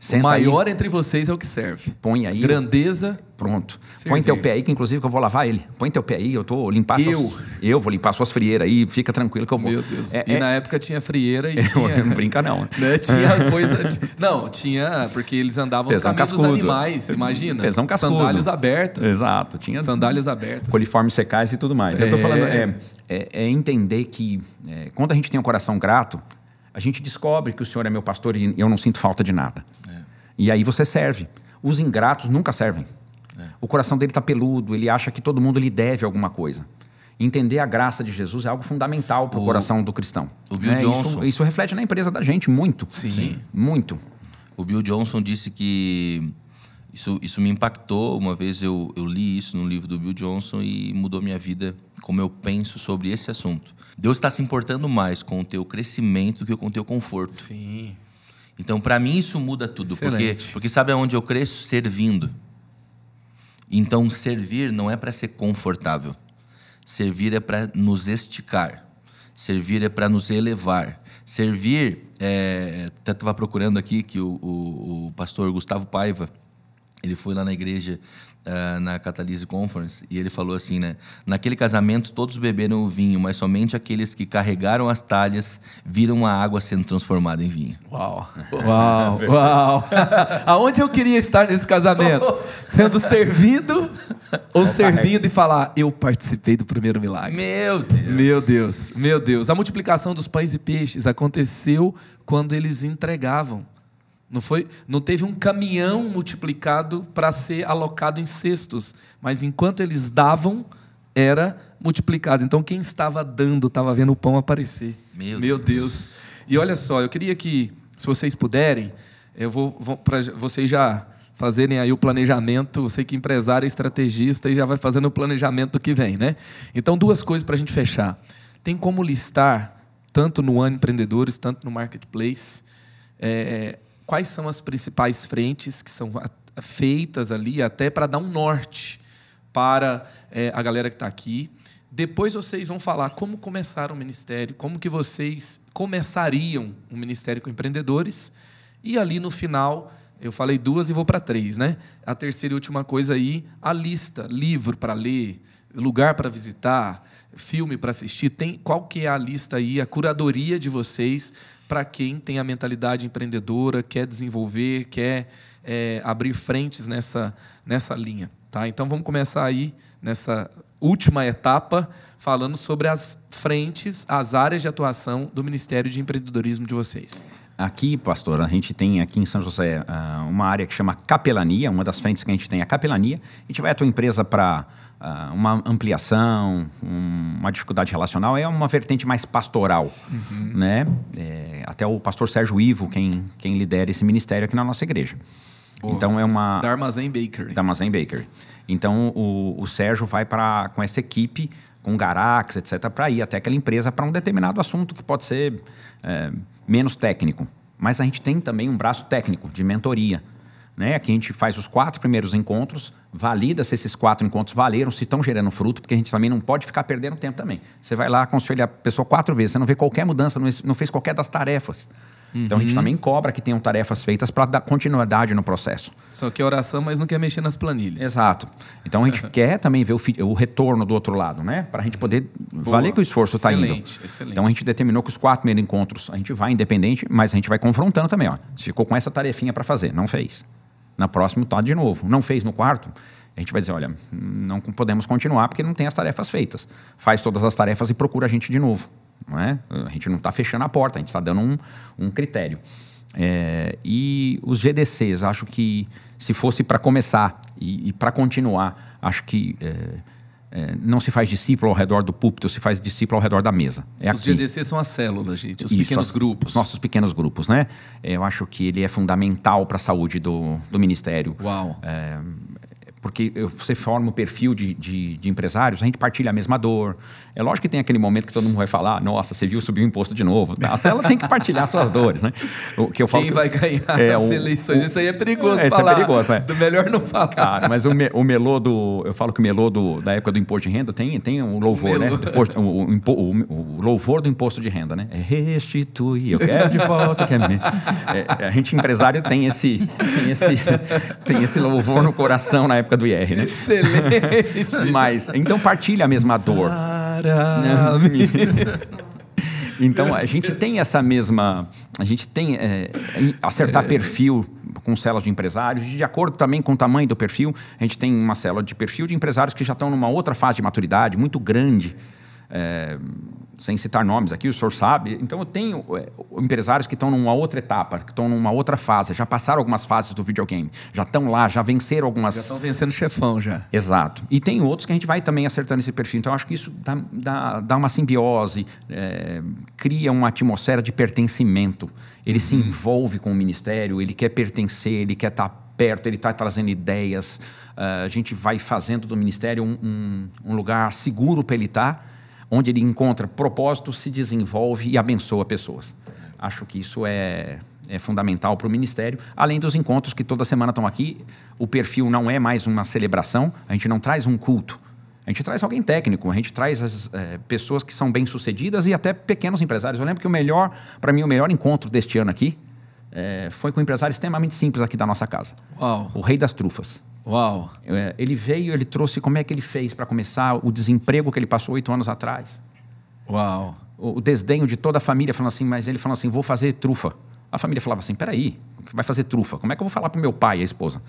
O Senta maior aí, entre vocês é o que serve. põe aí. Grandeza. Pronto. Servir. Põe teu pé aí, que inclusive que eu vou lavar ele. Põe teu pé aí, eu tô limpar Eu? suas. Eu vou limpar suas frieiras aí, fica tranquilo que eu vou. Meu Deus. É, e é- na época tinha frieira e não tinha. brinca não. né? Tinha coisa. Não, tinha. Porque eles andavam Pesão no caminho cascudo. animais, imagina. Pesão cascudo. Sandálias abertas. Exato. Tinha Sandálias abertas. coliformes secais e tudo mais. Eu tô É. falando, é, é- é entender que é, quando a gente tem um coração grato, a gente descobre que o Senhor é meu pastor e eu não sinto falta de nada. E aí você serve. Os ingratos nunca servem. O coração dele está peludo, ele acha que todo mundo lhe deve alguma coisa. Entender a graça de Jesus é algo fundamental para o coração do cristão. o Bill né? Johnson- Isso, isso reflete na empresa da gente muito. Sim. Muito. O Bill Johnson disse que isso, isso me impactou. Uma vez eu, eu li isso no livro do Bill Johnson e mudou minha vida, como eu penso sobre esse assunto. Deus está se importando mais com o teu crescimento do que com o teu conforto. Sim. Então, para mim, isso muda tudo. Porque, porque sabe aonde eu cresço? Servindo. Então, servir não é para ser confortável. Servir é para nos esticar. Servir é para nos elevar. Servir, é, até estava procurando aqui que o, o, o pastor Gustavo Paiva, ele foi lá na igreja, ah, na Catalyse Conference, e ele falou assim, né? Naquele casamento todos beberam o vinho, mas somente aqueles que carregaram as talhas viram a água sendo transformada em vinho. Uau. Uau. Uau. Aonde eu queria estar nesse casamento? Sendo servido ou servindo e falar, eu participei do primeiro milagre. Meu Deus! Meu Deus, meu Deus. A multiplicação dos pães e peixes aconteceu quando eles entregavam. Não foi, não teve um caminhão multiplicado para ser alocado em cestos, mas enquanto eles davam, era multiplicado. Então quem estava dando estava vendo o pão aparecer. Meu Deus. Deus. E olha só, eu queria que, se vocês puderem, eu vou, vou para vocês já fazerem aí o planejamento. Eu sei que empresário é estrategista e já vai fazendo o planejamento do que vem, né? Então, duas coisas para a gente fechar. Tem como listar, tanto no Ano Empreendedores, tanto no Marketplace, é, quais são as principais frentes que são feitas ali, até para dar um norte para é, a galera que está aqui. Depois vocês vão falar como começaram o ministério, como que vocês começariam um ministério com empreendedores. E ali no final, eu falei duas e vou para três, né? A terceira e última coisa aí, a lista, livro para ler, lugar para visitar, filme para assistir. Tem qual que é a lista aí, a curadoria de vocês para quem tem a mentalidade empreendedora, quer desenvolver, quer é, abrir frentes nessa, nessa linha. Tá? Então vamos começar aí nessa última etapa falando sobre as frentes, as áreas de atuação do Ministério de Empreendedorismo de vocês. Aqui, pastor, a gente tem aqui em São José ah, uma área que chama capelania, uma das frentes que a gente tem é a capelania. A gente vai à tua empresa para uma ampliação, um, uma dificuldade relacional, é uma vertente mais pastoral. Uhum. Né? É, até o pastor Sérgio Ivo, quem, quem lidera esse ministério aqui na nossa igreja. Então é uma. Da Armazém Bakery. Da Armazém Bakery. Então o, o Sérgio vai para com essa equipe, com Garax, etc., para ir até aquela empresa para um determinado assunto que pode ser é, menos técnico. Mas a gente tem também um braço técnico de mentoria. Né? Aqui a gente faz os quatro primeiros encontros, valida se esses quatro encontros valeram, se estão gerando fruto, porque a gente também não pode ficar perdendo tempo também. Você vai lá, aconselha a pessoa quatro vezes, você não vê qualquer mudança, não fez qualquer das tarefas. Uhum. Então a gente uhum. também cobra que tenham tarefas feitas para dar continuidade no processo. Só que oração, mas não quer mexer nas planilhas. Exato. Então a gente quer também ver o, o, retorno do outro lado, né? Para a gente poder Boa. valer que o esforço está indo. Excelente. Então a gente determinou que os quatro primeiros encontros a gente vai independente, mas a gente vai confrontando também. Ó. Você ficou com essa tarefinha para fazer, não fez. Na próxima, tá de novo. Não fez no quarto, a gente vai dizer, olha, não podemos continuar porque não tem as tarefas feitas. Faz todas as tarefas e procura a gente de novo. Não é? A gente não está fechando a porta, a gente está dando um, um critério. É, e os GDCs, acho que se fosse para começar e, e para continuar, acho que é, é, não se faz discípulo ao redor do púlpito, se faz discípulo ao redor da mesa. É os aqui. GDCs são as células, gente, os Isso, pequenos as, grupos. Nossos pequenos grupos, né? É, eu acho que ele é fundamental para a saúde do, do ministério. Uau! É, porque você forma o perfil de, de, de, empresários, a gente partilha a mesma dor. É lógico que tem aquele momento que todo mundo vai falar, nossa, você viu subir o imposto de novo. A célula tem que partilhar suas dores, né? O que eu falo Quem vai ganhar é, as o, eleições? O, isso aí é perigoso é, falar. Isso é perigoso, é. Do melhor não falar. Cara, mas o, me, o melô do... Eu falo que o melô do, da época do imposto de renda tem, tem um louvor, né? o, o, o, louvor do imposto de renda, né? É restituir, eu quero de volta. Que é, é, a gente empresário tem esse, tem, esse, tem esse louvor no coração na época do IR, né? Excelente! Mas, então partilha a mesma dor. Então a gente tem essa mesma, a gente tem é, acertar é. perfil com células de empresários, de acordo também com o tamanho do perfil. A gente tem uma célula de perfil de empresários que já estão numa outra fase de maturidade muito grande. É, sem citar nomes aqui, o senhor sabe. Então, eu tenho é, empresários que estão numa outra etapa, que estão numa outra fase, já passaram algumas fases do videogame, já estão lá, já venceram algumas. Já estão vencendo chefão já. Exato. E tem outros que a gente vai também acertando esse perfil. Então, eu acho que isso dá, dá, dá uma simbiose, é, cria uma atmosfera de pertencimento. Ele uhum. se envolve com o ministério, ele quer pertencer, ele quer estar perto, ele está trazendo ideias. Uh, a gente vai fazendo do ministério um, um, um lugar seguro para ele estar tá, onde ele encontra propósito, se desenvolve e abençoa pessoas. Acho que isso é, é fundamental para o Ministério, além dos encontros que toda semana estão aqui. O perfil não é mais uma celebração, a gente não traz um culto. A gente traz alguém técnico, a gente traz as é, pessoas que são bem-sucedidas e até pequenos empresários. Eu lembro que o melhor, para mim, o melhor encontro deste ano aqui é, foi com um empresário extremamente simples aqui da nossa casa. Uau. O rei das trufas. Uau! É, ele veio, ele trouxe como é que ele fez para começar o desemprego que ele passou oito anos atrás. Uau! O, o, desdenho de toda a família falando assim, mas ele falou assim, vou fazer trufa. A família falava assim, peraí, vai fazer trufa? Como é que eu vou falar para meu pai e a esposa?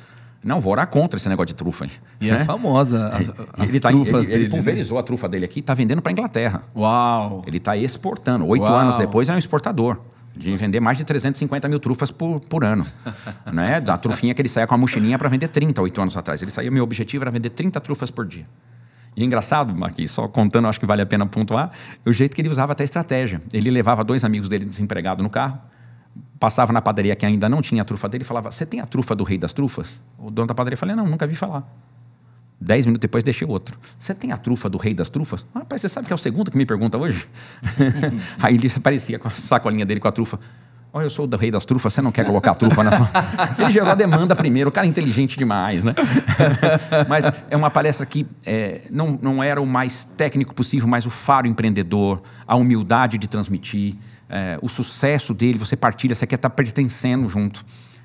Não, vou orar contra esse negócio de trufa. Hein? E é né? é famosa as, as ele tá, trufas ele, dele. Ele pulverizou né? a trufa dele aqui, está vendendo para Inglaterra. Uau! Ele está exportando. Oito anos depois é um exportador de vender mais de 350 mil trufas por, por ano. né? Da trufinha que ele saia com a mochilinha para vender 30, oito anos atrás. Ele saía, meu objetivo era vender 30 trufas por dia. E é engraçado, aqui, só contando, acho que vale a pena pontuar, o jeito que ele usava até estratégia. Ele levava dois amigos dele desempregados no carro, passava na padaria que ainda não tinha a trufa dele e falava: Você tem a trufa do rei das trufas? O dono da padaria falou: Não, nunca vi falar. Dez minutos depois, deixei outro. Você tem a trufa do rei das trufas? Ah, rapaz, você sabe que é o segundo que me pergunta hoje? Aí ele aparecia com a sacolinha dele com a trufa. Olha, eu sou o rei das trufas, você não quer colocar a trufa na sua... Ele gerou a demanda primeiro, o cara é inteligente demais, né? mas é uma palestra que é, não, não era o mais técnico possível, mas o faro empreendedor, a humildade de transmitir, é, o sucesso dele, você partilha, você quer estar pertencendo junto.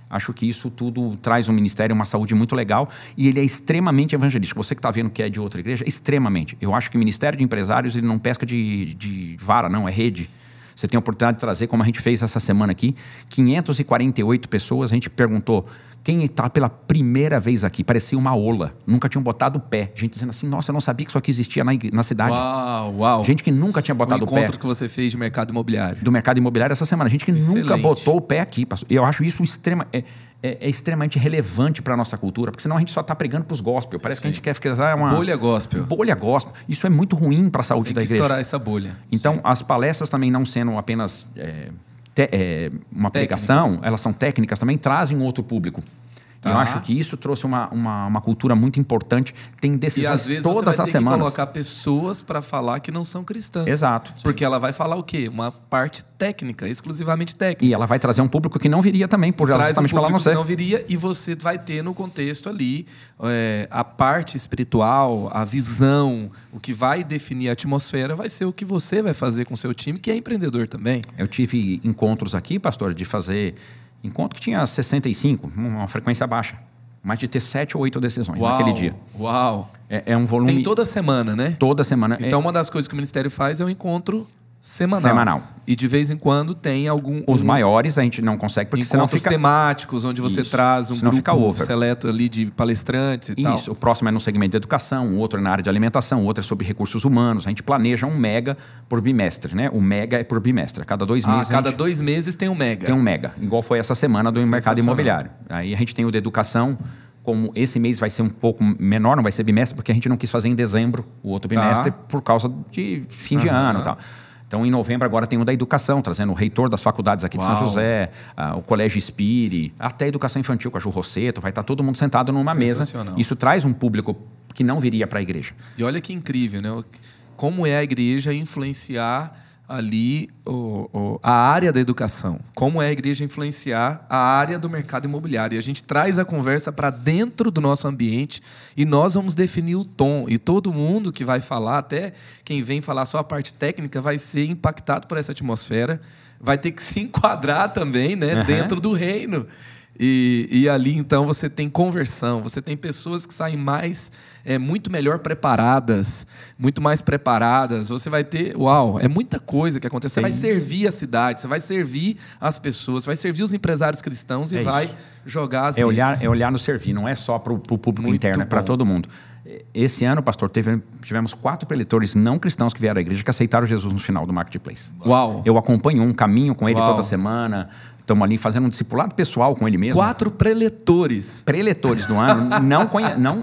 Acho que isso tudo traz um ministério, uma saúde muito legal e ele é extremamente evangelístico. Você que está vendo que é de outra igreja, extremamente. Eu acho que o Ministério de Empresários ele não pesca de, de vara, não, é rede. Você tem a oportunidade de trazer, como a gente fez essa semana aqui, 548 pessoas. A gente perguntou quem está pela primeira vez aqui. Parecia uma ola. Nunca tinham botado o pé. Gente dizendo assim: nossa, eu não sabia que isso aqui existia na, na cidade. Uau, uau. Gente que nunca tinha botado o, o pé. encontro que você fez de mercado imobiliário. Do mercado imobiliário essa semana. Gente que Excelente. nunca botou o pé aqui. Eu acho isso extrema. É, é, é extremamente relevante para a nossa cultura, porque senão a gente só está pregando para os gospel. Parece que a gente quer ficar uma. Bolha gospel. Bolha gospel. Isso é muito ruim para a saúde Tem da que igreja. estourar essa bolha. Então, as palestras também não sendo apenas é, te, é, uma Técnicas. pregação, elas são técnicas também, trazem outro público. Tá. Eu acho que isso trouxe uma, uma, uma cultura muito importante. Tem E decisões às vezes você todas vai as ter semanas. que colocar pessoas para falar que não são cristãs. Exato. Porque ela vai falar o quê? Uma parte técnica, exclusivamente técnica. E ela vai trazer um público que não viria também, por ela Traz um justamente falar não que não viria e você vai ter no contexto ali é, a parte espiritual, a visão, o que vai definir a atmosfera vai ser o que você vai fazer com o seu time, que é empreendedor também. Eu tive encontros aqui, pastor, de fazer encontro que tinha 65, uma frequência baixa. Mas de ter sete ou oito decisões naquele dia. Uau! É, é um volume Tem toda semana, né? toda semana. Então, É- uma das coisas que o Ministério faz é o encontro semanal. Semanal. E de vez em quando tem algum. os um- maiores a gente não consegue, porque senão fica... temáticos, onde você Isso. traz um Senão grupo fica over. seleto ali de palestrantes e tal. Isso, o próximo é no segmento de educação, o outro é na área de alimentação, o outro é sobre recursos humanos. A gente planeja um mega por bimestre, né? O mega é por bimestre. A cada dois Ah, meses a cada gente dois meses tem um mega. tem um mega, igual foi essa semana do mercado imobiliário. Aí a gente tem o de educação, como esse mês vai ser um pouco menor, não vai ser bimestre, porque a gente não quis fazer em dezembro o outro bimestre Tá. por causa de fim de ano e tal. Então, em novembro, agora tem o da educação, trazendo o reitor das faculdades aqui de São Uau. José, ah, o Colégio Espire, até a educação infantil com a Ju Rosseto, vai estar todo mundo sentado numa mesa. Isso traz um público que não viria para a igreja. E olha que incrível, né? Como é a igreja influenciar ali o, o- a área da educação. Como é a igreja influenciar a área do mercado imobiliário. E a gente traz a conversa para dentro do nosso ambiente e nós vamos definir o tom. E todo mundo que vai falar, até quem vem falar só a parte técnica, vai ser impactado por essa atmosfera. Vai ter que se enquadrar também né, Aham. dentro do reino. E, e ali, então, você tem conversão, você tem pessoas que saem mais, é, muito melhor preparadas, muito mais preparadas. Você vai ter, uau, é muita coisa que acontece. Você vai servir a cidade, você vai servir as pessoas, vai servir os empresários cristãos e É vai isso. jogar as É olhar, redes. é olhar no servir, não é só para o público Muito interno, é para bom. todo mundo. Esse ano, pastor, teve- tivemos quatro preletores não cristãos que vieram à igreja que aceitaram Jesus no final do Marketplace. Uau! Eu acompanho um caminho com ele Uau. toda semana. Estamos ali fazendo um discipulado pessoal com ele mesmo. Quatro preletores. preletores do ano não conhe... não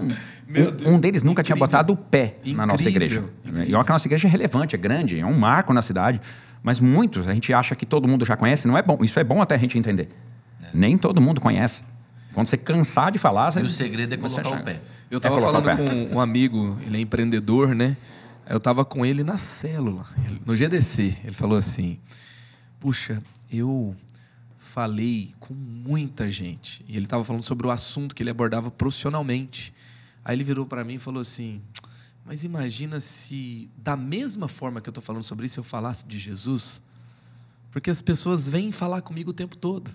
Meu um- Deus, um deles nunca tinha incrível. botado o pé na nossa Incrível, igreja. E olha que a nossa igreja é relevante, é grande, é um marco na cidade. Mas muitos, a gente acha que todo mundo já conhece, não é bom. Isso é bom até a gente entender. Nem todo mundo conhece. Quando você cansar de falar... E você- o segredo é colocar acha- o pé. Eu É estava colocar falando com um amigo, ele é empreendedor, né? Eu estava com ele na célula, no GDC. Ele falou assim: Puxa, eu falei com muita gente. E ele estava falando sobre o assunto que ele abordava profissionalmente. Aí ele virou para mim e falou assim: Mas imagina se, da mesma forma que eu estou falando sobre isso, eu falasse de Jesus? Porque as pessoas vêm falar comigo o tempo todo.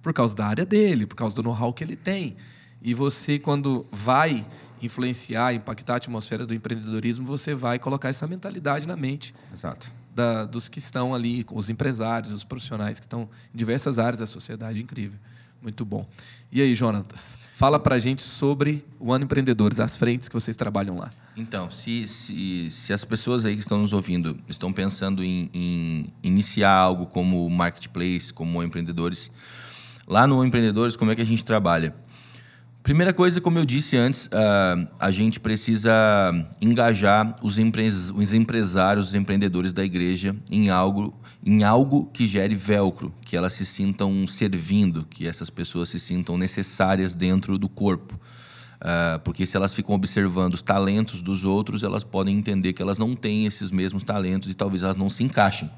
Por causa da área dele, por causa do know-how que ele tem. E você, quando vai influenciar, impactar a atmosfera do empreendedorismo, você vai colocar essa mentalidade na mente Exato. Da- dos que estão ali, os empresários, os profissionais que estão em diversas áreas da sociedade. Incrível. Muito bom. E aí, Jonatas, fala pra gente sobre o Ano Empreendedores, as frentes que vocês trabalham lá. Então, se, se, se as pessoas aí que estão nos ouvindo estão pensando em, em iniciar algo como marketplace, como empreendedores, lá no Empreendedores, como é que a gente trabalha? Primeira coisa, como eu disse antes, uh, a gente precisa engajar os, os empresários, os empreendedores da igreja em algo, em algo que gere velcro, que elas se sintam servindo, que essas pessoas se sintam necessárias dentro do corpo. Uh, porque se elas ficam observando os talentos dos outros, elas podem entender que elas não têm esses mesmos talentos e talvez elas não se encaixem.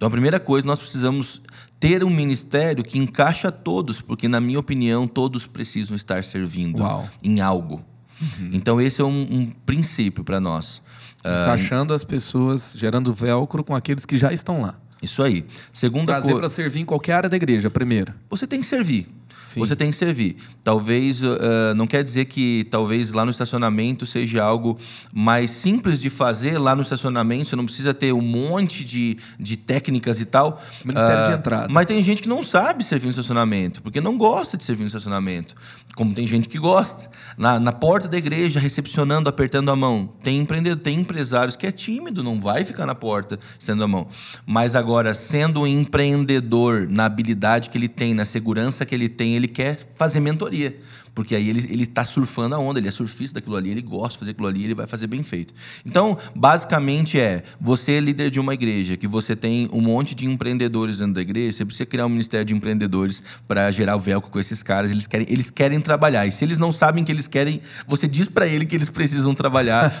Então, a primeira coisa, nós precisamos ter um ministério que encaixa todos, porque, na minha opinião, todos precisam estar servindo Uau. em algo. Uhum. Então, esse é um, um princípio para nós. Ah, Encaixando uh, as pessoas, gerando velcro com aqueles que já estão lá. Isso aí. Segunda Trazer para servir em qualquer área da igreja, primeiro. Você tem que servir. Sim. Você tem que servir. Talvez, uh, não quer dizer que talvez lá no estacionamento seja algo mais simples de fazer. Lá no estacionamento você não precisa ter um monte de, de técnicas e tal. Ministério uh, de entrada. Mas tem gente que não sabe servir no estacionamento, porque não gosta de servir no estacionamento. Como tem gente que gosta. Na, na porta da igreja, recepcionando, apertando a mão. Tem empreendedor, tem empresários que é tímido, não vai ficar na porta estendendo a mão. Mas agora, sendo um empreendedor na habilidade que ele tem, na segurança que ele tem, ele quer fazer mentoria. Porque aí ele, ele está surfando a onda, ele é surfista daquilo ali, ele gosta de fazer aquilo ali, ele vai fazer bem feito. Então, basicamente é, você é líder de uma igreja, que você tem um monte de empreendedores dentro da igreja, você precisa criar um ministério de empreendedores para gerar o velcro com esses caras, eles querem, eles querem trabalhar. E se eles não sabem que eles querem, você diz para ele que eles precisam trabalhar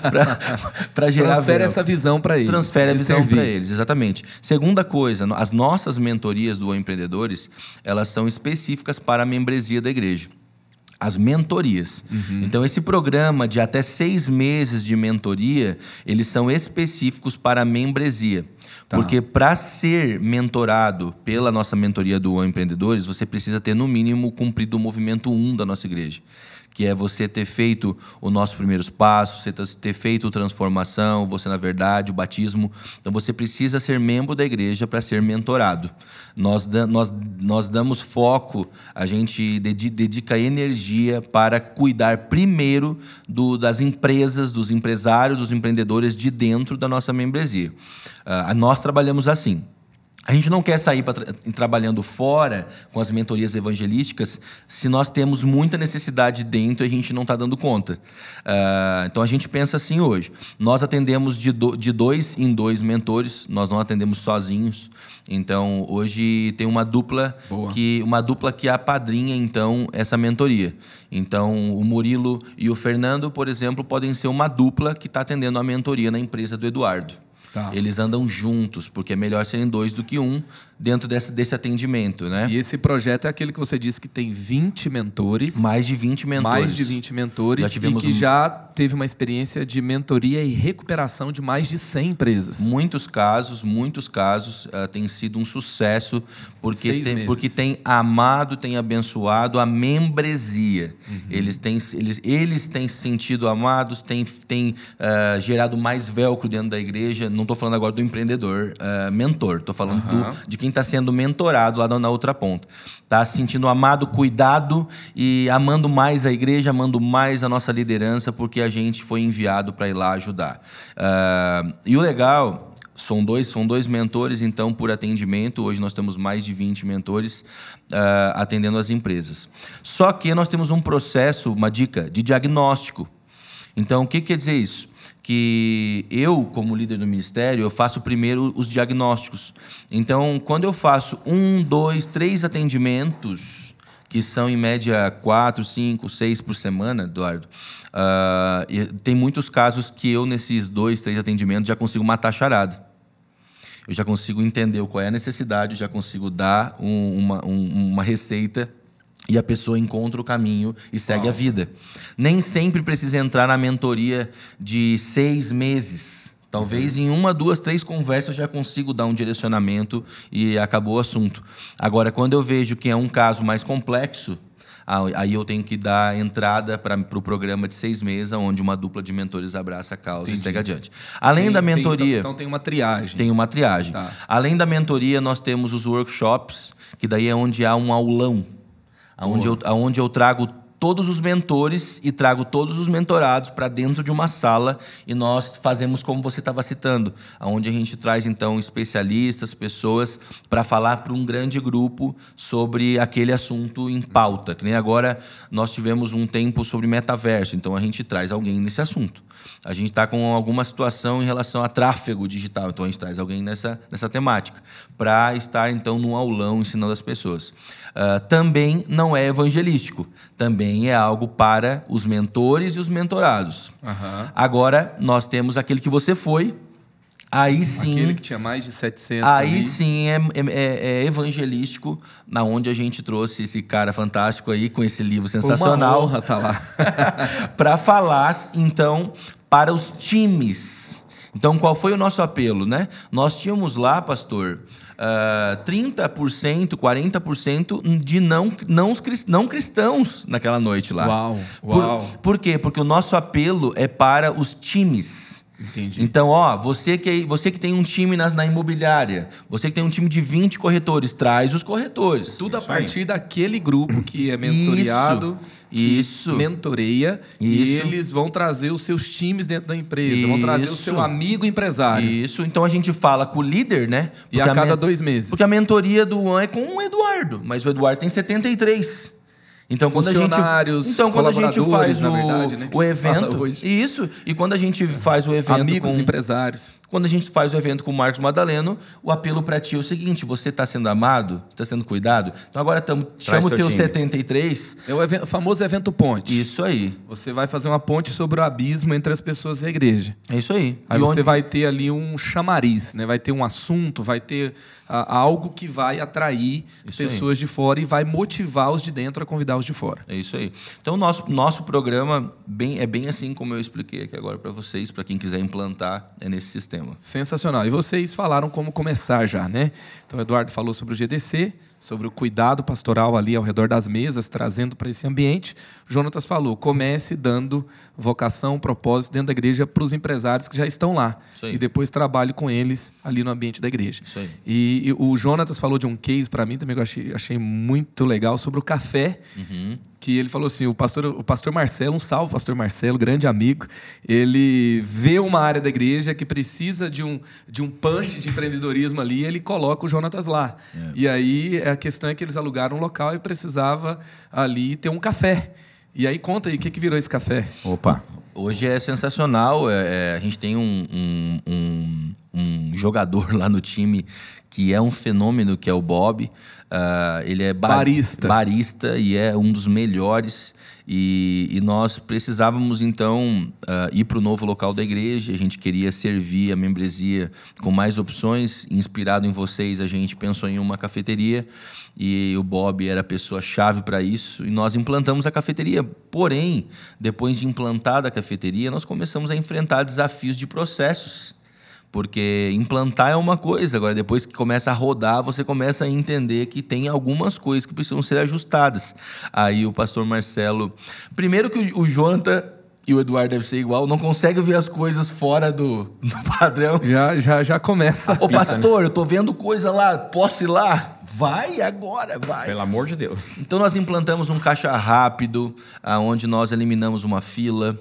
para gerar Transfere velcro. essa visão para eles. Transfere a visão para eles, exatamente. Segunda coisa, as nossas mentorias do Empreendedores, elas são específicas para a membresia da igreja as mentorias. Uhum. Então, esse programa de até seis meses de mentoria, eles são específicos para a membresia. Tá. Porque para ser mentorado pela nossa mentoria do Empreendedores, você precisa ter, no mínimo, cumprido o movimento 1 da nossa igreja que é você ter feito os nossos primeiros passos, você ter feito transformação, você na verdade, o batismo. Então você precisa ser membro da igreja para ser mentorado. Nós, nós, nós damos foco, a gente dedica energia para cuidar primeiro do, das empresas, dos empresários, dos empreendedores de dentro da nossa membresia. Uh, nós trabalhamos assim. A gente não quer sair tra trabalhando fora com as mentorias evangelísticas se nós temos muita necessidade dentro e a gente não está dando conta. Uh, então a gente pensa assim hoje: nós atendemos de, do, de dois em dois mentores, nós não atendemos sozinhos. Então hoje tem uma dupla Boa. que uma dupla que apadrinha então essa mentoria. Então o Murilo e o Fernando, por exemplo, podem ser uma dupla que está atendendo a mentoria na empresa do Eduardo. Tá. Eles andam juntos, porque é melhor serem dois do que um dentro desse, desse atendimento, né? E esse projeto é aquele que você disse que tem 20 mentores. Mais de 20 mentores. Mais de 20 mentores. Já tivemos e que um... já teve uma experiência de mentoria e recuperação de mais de 100 empresas. Muitos casos, muitos casos uh, tem sido um sucesso porque tem, porque tem amado, tem abençoado a membresia. Uhum. Eles, têm, eles, eles têm se sentido amados, têm, têm uh, gerado mais velcro dentro da igreja não estou falando agora do empreendedor uh, mentor, estou falando uhum. do, de quem está sendo mentorado lá na outra ponta. Está se sentindo amado, cuidado e amando mais a igreja, amando mais a nossa liderança, porque a gente foi enviado para ir lá ajudar. Uh, e o legal são dois, são dois mentores, então, por atendimento. Hoje nós temos mais de 20 mentores uh, atendendo as empresas. Só que nós temos um processo, uma dica, de diagnóstico. Então, o que quer dizer isso? que eu, como líder do ministério, eu faço primeiro os diagnósticos. Então, quando eu faço um, dois, três atendimentos, que são em média quatro, cinco, seis por semana, Eduardo, uh, tem muitos casos que eu, nesses dois, três atendimentos, já consigo matar charada. Eu já consigo entender qual é a necessidade, já consigo dar um, uma, um, uma receita e a pessoa encontra o caminho e segue a vida. Nem sempre precisa entrar na mentoria de seis meses. Talvez uhum. em uma, duas, três conversas eu já consigo dar um direcionamento e acabou o assunto. Agora, quando eu vejo que é um caso mais complexo, aí eu tenho que dar entrada para o pro programa de seis meses, onde uma dupla de mentores abraça a causa Entendi. e segue adiante. Além tem, da mentoria. Tem, então tem uma triagem. Tem uma triagem. Tá. Além da mentoria, nós temos os workshops, que daí é onde há um aulão aonde eu, aonde eu trago todos os mentores e trago todos os mentorados para dentro de uma sala e nós fazemos como você estava citando, onde a gente traz então especialistas, pessoas para falar para um grande grupo sobre aquele assunto em pauta. Que nem agora nós tivemos um tempo sobre metaverso, então a gente traz alguém nesse assunto. A gente está com alguma situação em relação a tráfego digital, então a gente traz alguém nessa, nessa temática para estar então num aulão ensinando as pessoas. Uh, também não é evangelístico, também é algo para os mentores e os mentorados. Aham. Agora, nós temos aquele que você foi, aí sim. Aquele que tinha mais de 700 Aí ali. sim é, é- é evangelístico, na onde a gente trouxe esse cara fantástico aí com esse livro sensacional Uma honra tá lá. para falar então para os times. Então, qual foi o nosso apelo, né? Nós tínhamos lá, pastor, ah, 30%, 40% de não, não, não cristãos naquela noite lá. Uau, Por- uau. por quê? Porque o nosso apelo é para os times. Entendi. Então, ó, você que, você que tem um time na, na imobiliária, você que tem um time de 20 corretores, traz os corretores. Tudo a Isso aí. partir daquele grupo que é mentoriado, Isso. que mentoreia, e Isso. eles vão trazer os seus times dentro da empresa, vão trazer o Isso. seu amigo empresário. Isso, então a gente fala com o líder, né? E Porque a cada men- dois meses. Porque a mentoria do Juan é com o Eduardo, mas o Eduardo tem 73. Então quando a gente então quando a gente faz na o, verdade, né, o evento, isso, e quando a gente faz o evento Amigos com empresários. Quando a gente faz o evento com o Marcos Madaleno, o apelo para ti é o seguinte: você está sendo amado, está sendo cuidado. Então agora tamo, chama o teu time. 73. É o even- famoso evento ponte. Isso aí. Você vai fazer uma ponte sobre o abismo entre as pessoas e a igreja. É isso aí. Aí E você onde- vai ter ali um chamariz, né? Vai ter um assunto, vai ter ah, algo que vai atrair Isso aí. pessoas de fora e vai motivar os de dentro a convidar os de fora. É isso aí. Então, o nosso, nosso programa bem, é bem assim como eu expliquei aqui agora para vocês, para quem quiser implantar, é nesse sistema. Sensacional. E vocês falaram como começar já, né? Então, o Eduardo falou sobre o GDC, sobre o cuidado pastoral ali ao redor das mesas, trazendo para esse ambiente. O Jonatas falou: comece dando vocação, propósito dentro da igreja para os empresários que já estão lá. E depois trabalhe com eles ali no ambiente da igreja. E, e o Jonatas falou de um case para mim também que eu achei, achei muito legal sobre o café. Que ele falou assim: o pastor, o pastor Marcelo, um salve, pastor Marcelo, grande amigo, ele vê uma área da igreja que precisa de um, de um punch de empreendedorismo ali, ele coloca o Jonatas lá. E aí a questão é que eles alugaram um local e precisava ali ter um café. E aí conta aí, o que, que virou esse café? Opa. Hoje é sensacional. é- é, a gente tem um, um- um- um jogador lá no time que é um fenômeno, que é o Bob. Ah, ele é ba- Barista. barista e é um dos melhores. E, e nós precisávamos, então, ah, ir para o novo local da igreja. A gente queria servir a membresia com mais opções. Inspirado em vocês, a gente pensou em uma cafeteria. E o Bob era a pessoa-chave para isso. E nós implantamos a cafeteria. Porém, depois de implantada a cafeteria, nós começamos a enfrentar desafios de processos. Porque implantar é uma coisa, agora depois que começa a rodar, você começa a entender que tem algumas coisas que precisam ser ajustadas. Aí o pastor Marcelo. Primeiro que o, o Jonathan e o Eduardo deve ser igual, não consegue ver as coisas fora do, do padrão. Já, já, já começa. Ô pastor, eu tô vendo coisa lá, posso ir lá? Vai agora, vai. Pelo amor de Deus. Então nós implantamos um caixa rápido, aonde nós eliminamos uma fila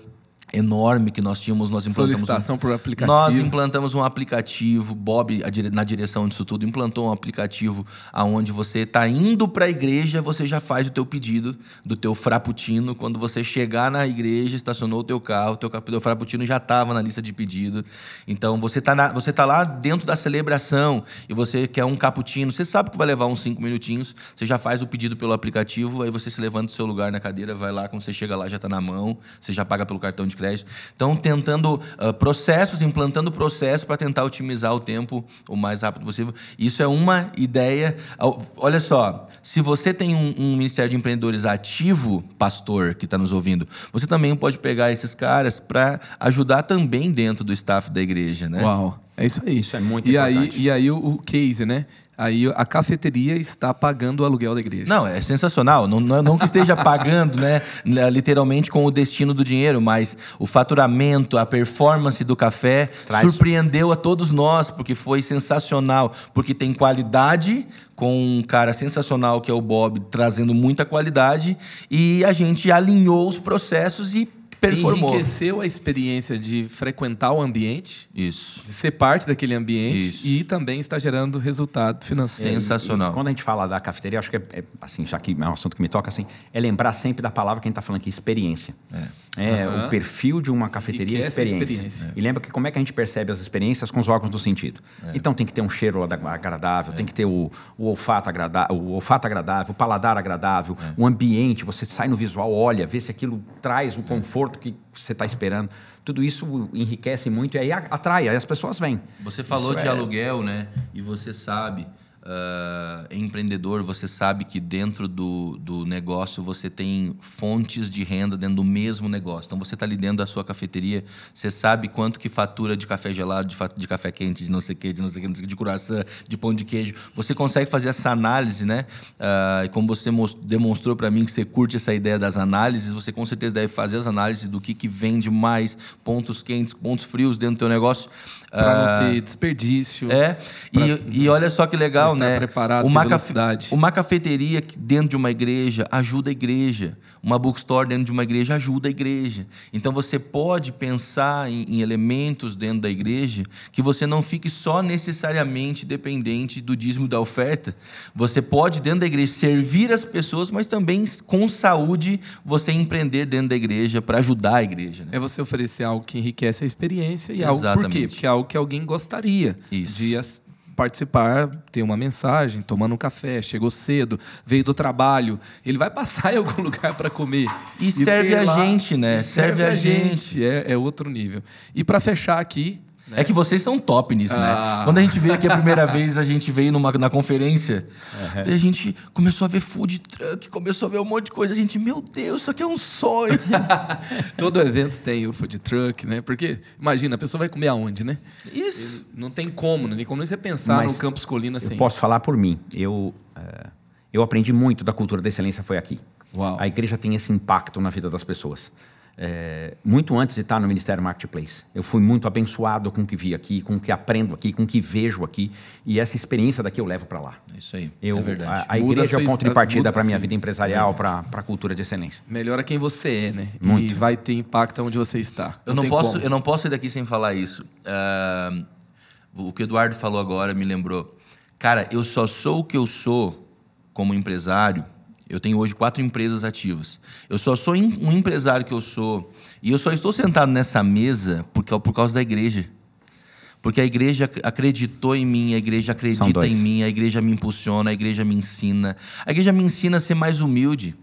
enorme que nós tínhamos, nós implantamos Solicitação um... por aplicativo. Nós implantamos um aplicativo, Bob, dire- na direção disso tudo, implantou um aplicativo aonde você está indo para a igreja, você já faz o teu pedido do teu frappuccino. Quando você chegar na igreja, estacionou o teu carro, o teu, teu frappuccino já estava na lista de pedido. Então você está você tá lá dentro da celebração e você quer um cappuccino, você sabe que vai levar uns cinco minutinhos, você já faz o pedido pelo aplicativo, aí você se levanta do seu lugar na cadeira, vai lá, quando você chega lá já está na mão, você já paga pelo cartão de crédito. Então, tentando ah, processos, implantando processos para tentar otimizar o tempo o mais rápido possível. Isso é uma ideia. Olha só, se você tem um, um Ministério de Empreendedores ativo, pastor que está nos ouvindo, você também pode pegar esses caras para ajudar também dentro do staff da igreja, né? Uau, é isso aí. Isso é muito e Aí, importante. e aí o, o case, né? Aí a cafeteria está pagando o aluguel da igreja. Não, é sensacional. Não, não, que esteja pagando, né, literalmente com o destino do dinheiro, mas o faturamento, a performance do café Traz. surpreendeu a todos nós, porque foi sensacional, porque tem qualidade com um cara sensacional que é o Bob, trazendo muita qualidade, e a gente alinhou os processos e performou. Enriqueceu a experiência de frequentar o ambiente, Isso. de ser parte daquele ambiente Isso. e também está gerando resultado financeiro. Sensacional. E quando a gente fala da cafeteria, acho que é, é, assim, já que é um assunto que me toca, assim, é lembrar sempre da palavra que a gente está falando aqui, experiência. É, Aham. o perfil de uma cafeteria é a experiência. experiência. E lembra que como é que a gente percebe as experiências com os órgãos do sentido. Então tem que ter um cheiro ag- agradável, tem que ter o, o olfato agradável, o olfato agradável, o paladar agradável, o ambiente, você sai no visual, olha, vê se aquilo traz o conforto que você está esperando. Tudo isso enriquece muito e aí atrai, aí as pessoas vêm. Você falou Isso de é- aluguel, né? E você sabe, ah, empreendedor, você sabe que dentro do, do negócio você tem fontes de renda dentro do mesmo negócio. Então você está ali dentro da sua cafeteria, você sabe quanto que fatura de café gelado, de, de café quente, de não sei o que, de não sei o que, de croissant, de pão de queijo. Você consegue fazer essa análise, né? Ah, e como você demonstrou para mim que você curte essa ideia das análises, você com certeza deve fazer as análises do que, que vende mais, pontos quentes, pontos frios dentro do teu negócio. Para Ah, não ter desperdício. é, e, e olha só que legal, pra né? preparado, uma, cafe- uma cafeteria dentro de uma igreja ajuda a igreja. Uma bookstore dentro de uma igreja ajuda a igreja. Então você pode pensar em, em elementos dentro da igreja que você não fique só necessariamente dependente do dízimo da oferta. Você pode, dentro da igreja, servir as pessoas, mas também com saúde você empreender dentro da igreja para ajudar a igreja. Né? É você oferecer algo que enriquece a experiência e algo por quê? Exatamente. Porque é algo que alguém gostaria Isso. de participar, ter uma mensagem, tomando um café, chegou cedo, veio do trabalho, ele vai passar em algum lugar para comer. E serve ter a lá- gente, né? e Serve a gente. É, é outro nível. E para fechar aqui, É que vocês são top nisso, Ah. né? Quando a gente veio aqui a primeira vez, a gente veio numa, na conferência, e a gente começou a ver food truck, começou a ver um monte de coisa. A gente, meu Deus, isso aqui é um sonho. todo evento tem o food truck, né? Porque imagina, a pessoa vai comer aonde, né? Isso. Não tem como, não tem como nem você pensar Mas no Campus Colina Eu sem. posso falar por mim. Eu, eh, eu aprendi muito da cultura da excelência foi aqui. Uau. A igreja tem esse impacto na vida das pessoas. Eh, muito antes de estar no Ministério Marketplace, eu fui muito abençoado com o que vi aqui, com o que aprendo aqui, com o que vejo aqui. E essa experiência daqui eu levo para lá. É isso aí. Eu, é verdade. A, a igreja é o ponto de partida para a minha sim. vida empresarial, para a cultura de excelência. Melhora quem você é, né? Muito. E vai ter impacto onde você está. Eu não, tem posso, como. eu não posso sair daqui sem falar isso. Ah, o que o Eduardo falou agora me lembrou. Cara, eu só sou o que eu sou como empresário. Eu tenho hoje quatro empresas ativas. Eu só sou um empresário que eu sou. E eu só estou sentado nessa mesa porque, por causa da igreja. Porque a igreja ac- acreditou em mim, a igreja acredita em mim, a igreja me impulsiona, a igreja me ensina. A igreja me ensina a ser mais humilde.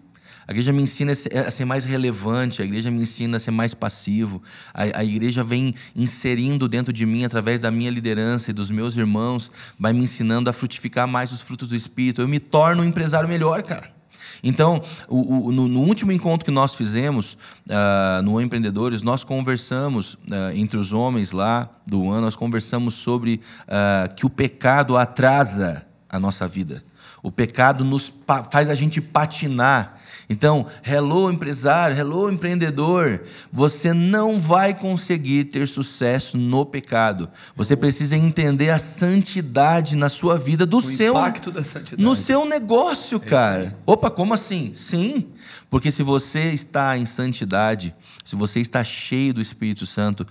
A igreja me ensina a ser, a ser mais relevante, a igreja me ensina a ser mais passivo. A, a igreja vem inserindo dentro de mim, através da minha liderança e dos meus irmãos, vai me ensinando a frutificar mais os frutos do Espírito. Eu me torno um empresário melhor, cara. Então, o- o- no, no último encontro que nós fizemos ah, no Empreendedores, nós conversamos ah, entre os homens lá do ano, nós conversamos sobre ah, que o pecado atrasa a nossa vida. O pecado nos faz a gente patinar. Então, hello empresário, hello empreendedor, você não vai conseguir ter sucesso no pecado. Você precisa entender a santidade na sua vida do O seu impacto da santidade. no seu negócio, cara. Opa, como assim? Sim. Porque se você está em santidade, se você está cheio do Espírito Santo,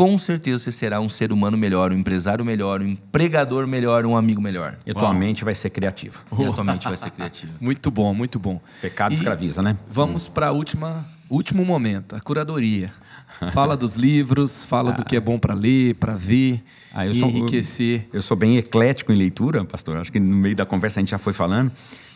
com certeza você será um ser humano melhor, um empresário melhor, um empregador melhor, um amigo melhor. E a tua mente vai ser criativa. E a tua mente vai ser criativa. Muito bom, muito bom. Pecado E escraviza, né? Vamos para última último momento, a curadoria. Fala dos livros, fala do que é bom para ler, para ver, Ah, eu sou- enriquecer. Eu sou bem eclético em leitura, pastor. Acho que no meio da conversa a gente já foi falando.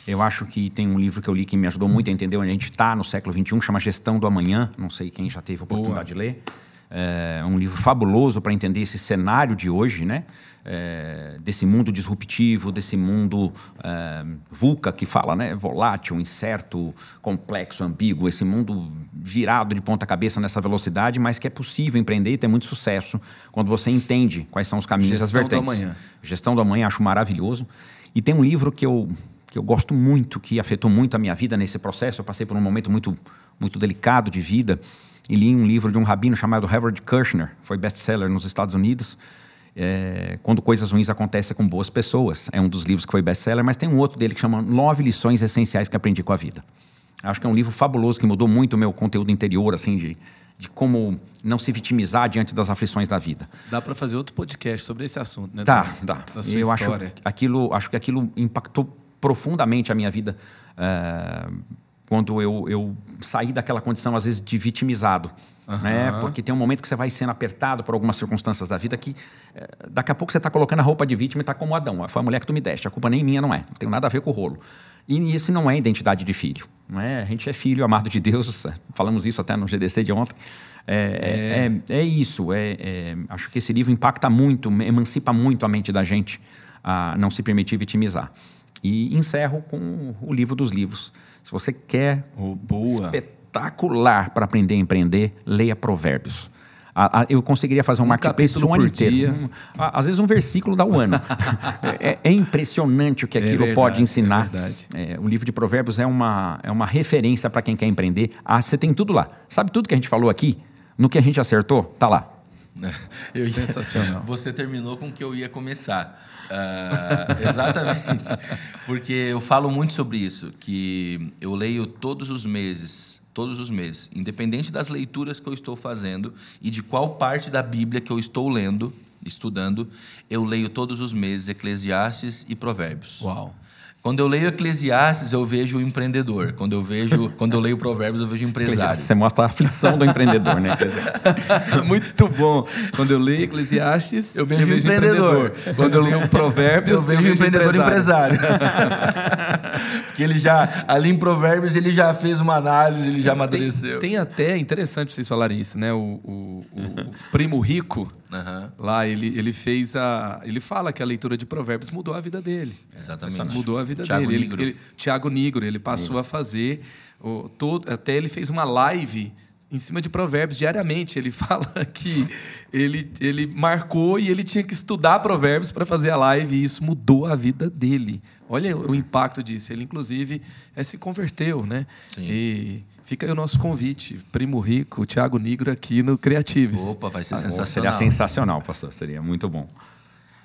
Eu acho que tem um livro que eu li que me ajudou muito a entender onde a gente está no século XXI, chama Gestão do Amanhã. Não sei quem já teve a oportunidade de ler. É um livro fabuloso para entender esse cenário de hoje, né? É, desse mundo disruptivo, desse mundo é, VUCA que fala, né? Volátil, incerto, complexo, ambíguo, esse mundo virado de ponta cabeça nessa velocidade, mas que é possível empreender e ter muito sucesso quando você entende quais são os caminhos e as Gestão do vertentes. Amanhã. Gestão do amanhã acho maravilhoso. E tem um livro que eu, que eu gosto muito, que afetou muito a minha vida nesse processo. Eu passei por um momento muito, muito delicado de vida e li um livro de um rabino chamado Harold Kirchner, foi best-seller nos Estados Unidos. É, quando coisas ruins acontecem com boas pessoas. É um dos livros que foi best-seller, mas tem um outro dele que chama Nove Lições Essenciais que Aprendi com a Vida. Acho que é um livro fabuloso que mudou muito o meu conteúdo interior, assim, de, de como não se vitimizar diante das aflições da vida. Dá para fazer outro podcast sobre esse assunto, né? Dá, dá. Da sua Eu história. acho aquilo, acho que aquilo impactou profundamente a minha vida uh, quando eu, eu saí daquela condição às vezes de vitimizado. Uhum. Né? Porque tem um momento que você vai sendo apertado por algumas circunstâncias da vida que eh, daqui a pouco você está colocando a roupa de vítima e está como Adão. Foi a mulher que tu me deste, a culpa nem minha não é. Não tem nada a ver com o rolo. E isso não é identidade de filho. Não é? A gente é filho amado de Deus, falamos isso até no GDC de ontem. É, é. é, é isso. É, é, acho que esse livro impacta muito, emancipa muito a mente da gente a não se permitir vitimizar. E encerro com o livro dos livros. Se você quer oh, espetacular para aprender a empreender, leia Provérbios eu conseguiria fazer um, um marketplace um ano inteiro. Um, às vezes um versículo dá um ano. é, é, impressionante o que é aquilo é verdade, pode ensinar. É o livro de Provérbios é uma, é uma referência para quem quer empreender. Ah, você tem tudo lá. Sabe tudo que a gente falou aqui? No que a gente acertou? Tá lá. Eu Sensacional. Você terminou com o que eu ia começar. Uh, exatamente. Porque eu falo muito sobre isso, que eu leio todos os meses todos os meses, independente das leituras que eu estou fazendo e de qual parte da Bíblia que eu estou lendo, estudando, eu leio todos os meses Eclesiastes e Provérbios. Uau. Quando eu leio Eclesiastes, eu vejo o empreendedor. Quando eu vejo, quando eu leio Provérbios, eu vejo o empresário. Você mostra a aflição do empreendedor, né? Muito bom. Quando eu leio Eclesiastes, eu vejo, eu vejo o empreendedor. empreendedor. Quando eu leio Provérbios, eu vejo, o empreendedor empresário. Porque ele já, ali em Provérbios, ele já fez uma análise, ele já amadureceu. Tem, tem até, interessante vocês falarem isso, né? O, o, o primo rico, Uhum. Lá ele, ele fez a. Ele fala que a leitura de provérbios mudou a vida dele. Exatamente. Mudou a vida Thiago dele. Nigro. Ele, ele, Tiago Nigro, ele passou Nigro. a fazer. O, todo, até ele fez uma live em cima de provérbios diariamente. Ele fala que ele, ele marcou e ele tinha que estudar provérbios para fazer a live e isso mudou a vida dele. Olha o impacto disso. Ele, inclusive, é, se converteu, né? Sim. E Fica aí o nosso convite, Primo Rico, Thiago Nigro aqui no Creatives. Opa, vai ser ah, sensacional. Seria sensacional, pastor, seria muito bom.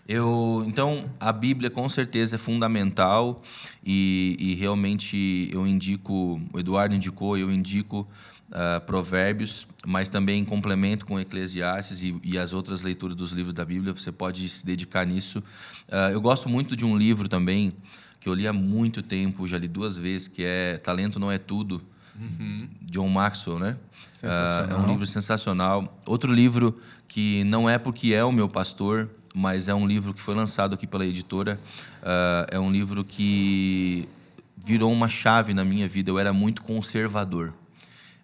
Eu, então, a Bíblia com certeza é fundamental e, e realmente eu indico, o Eduardo indicou, eu indico uh, Provérbios, mas também em complemento com Eclesiastes e, e, as outras leituras dos livros da Bíblia, você pode se dedicar nisso. Uh, eu gosto muito de um livro também que eu li há muito tempo, já li duas vezes, que é Talento Não É Tudo, Uhum. John Maxwell, né? Uh, é um livro sensacional. Outro livro que não é porque é o meu pastor, mas é um livro que foi lançado aqui pela editora. Uh, é um livro que virou uma chave na minha vida. Eu era muito conservador.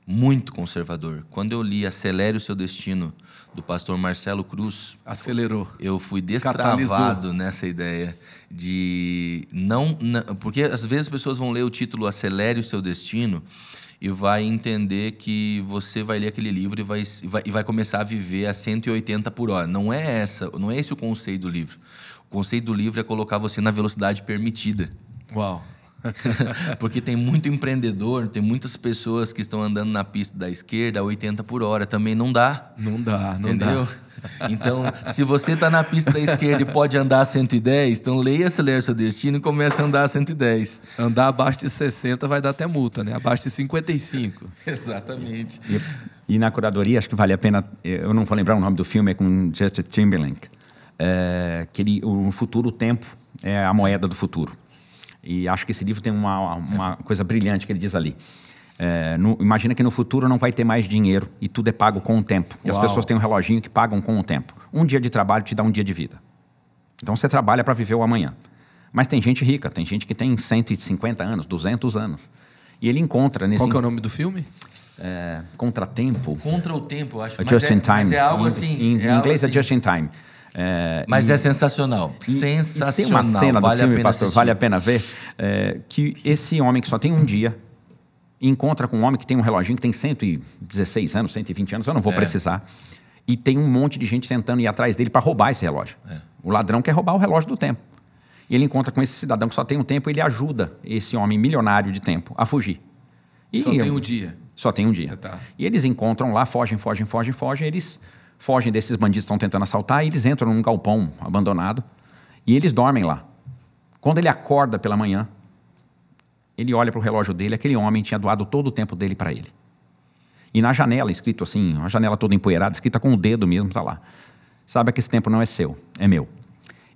Muito conservador. Quando eu li Acelere o Seu Destino, do pastor Marcelo Cruz. Acelerou. Eu fui destravado Catalisou. nessa ideia de não, não. Porque às vezes as pessoas vão ler o título Acelere o Seu Destino e vai entender que você vai ler aquele livro e vai, e vai, e vai começar a viver a 180 por hora. Não é essa, não é esse o conceito do livro. O conceito do livro é colocar você na velocidade permitida. Uau. Porque tem muito empreendedor, tem muitas pessoas que estão andando na pista da esquerda a 80 por hora. Também não dá. Não dá, não entendeu? dá. Então, se você está na pista da esquerda e pode andar a 110, então leia Acelera Seu Destino e comece a andar a 110. Andar abaixo de 60 vai dar até multa, né? Abaixo de 55. Exatamente. E, e, na curadoria, acho que vale a pena... Eu não vou lembrar o nome do filme, é com Justin Timberlake. É, que ele, o futuro, o tempo, é a moeda do futuro. E acho que esse livro tem uma, uma coisa brilhante que ele diz ali. É, no, imagina que no futuro não vai ter mais dinheiro e tudo é pago com o tempo. E Uau. as pessoas têm um reloginho que pagam com o tempo. Um dia de trabalho te dá um dia de vida. Então você trabalha para viver o amanhã. Mas tem gente rica, tem gente que tem 150 anos, 200 anos. E ele encontra nesse. Qual que é o nome do filme? É, Contratempo. Contra o tempo, acho. que Just é, in Time. Mas é algo assim. Em, é em inglês é assim. é Just in Time. É, Mas e, é sensacional. E, sensacional. E tem uma cena vale do filme, pastor, vale a pena ver, é, que esse homem que só tem um dia encontra com um homem que tem um reloginho que tem 116 anos, 120 anos, eu não vou é. precisar. E tem um monte de gente tentando ir atrás dele para roubar esse relógio. É. O ladrão quer roubar o relógio do tempo. E ele encontra com esse cidadão que só tem um tempo, ele ajuda esse homem milionário de tempo a fugir. E só tem um dia. Só tem um dia. Tá. E eles encontram lá, fogem, fogem, fogem, fogem. Eles fogem desses bandidos que estão tentando assaltar e eles entram num galpão abandonado e eles dormem lá. Quando ele acorda pela manhã, ele olha para o relógio dele, aquele homem tinha doado todo o tempo dele para ele. E na janela, escrito assim, a janela toda empoeirada, escrita com o dedo mesmo, está lá. Saiba que esse tempo não é seu, é meu.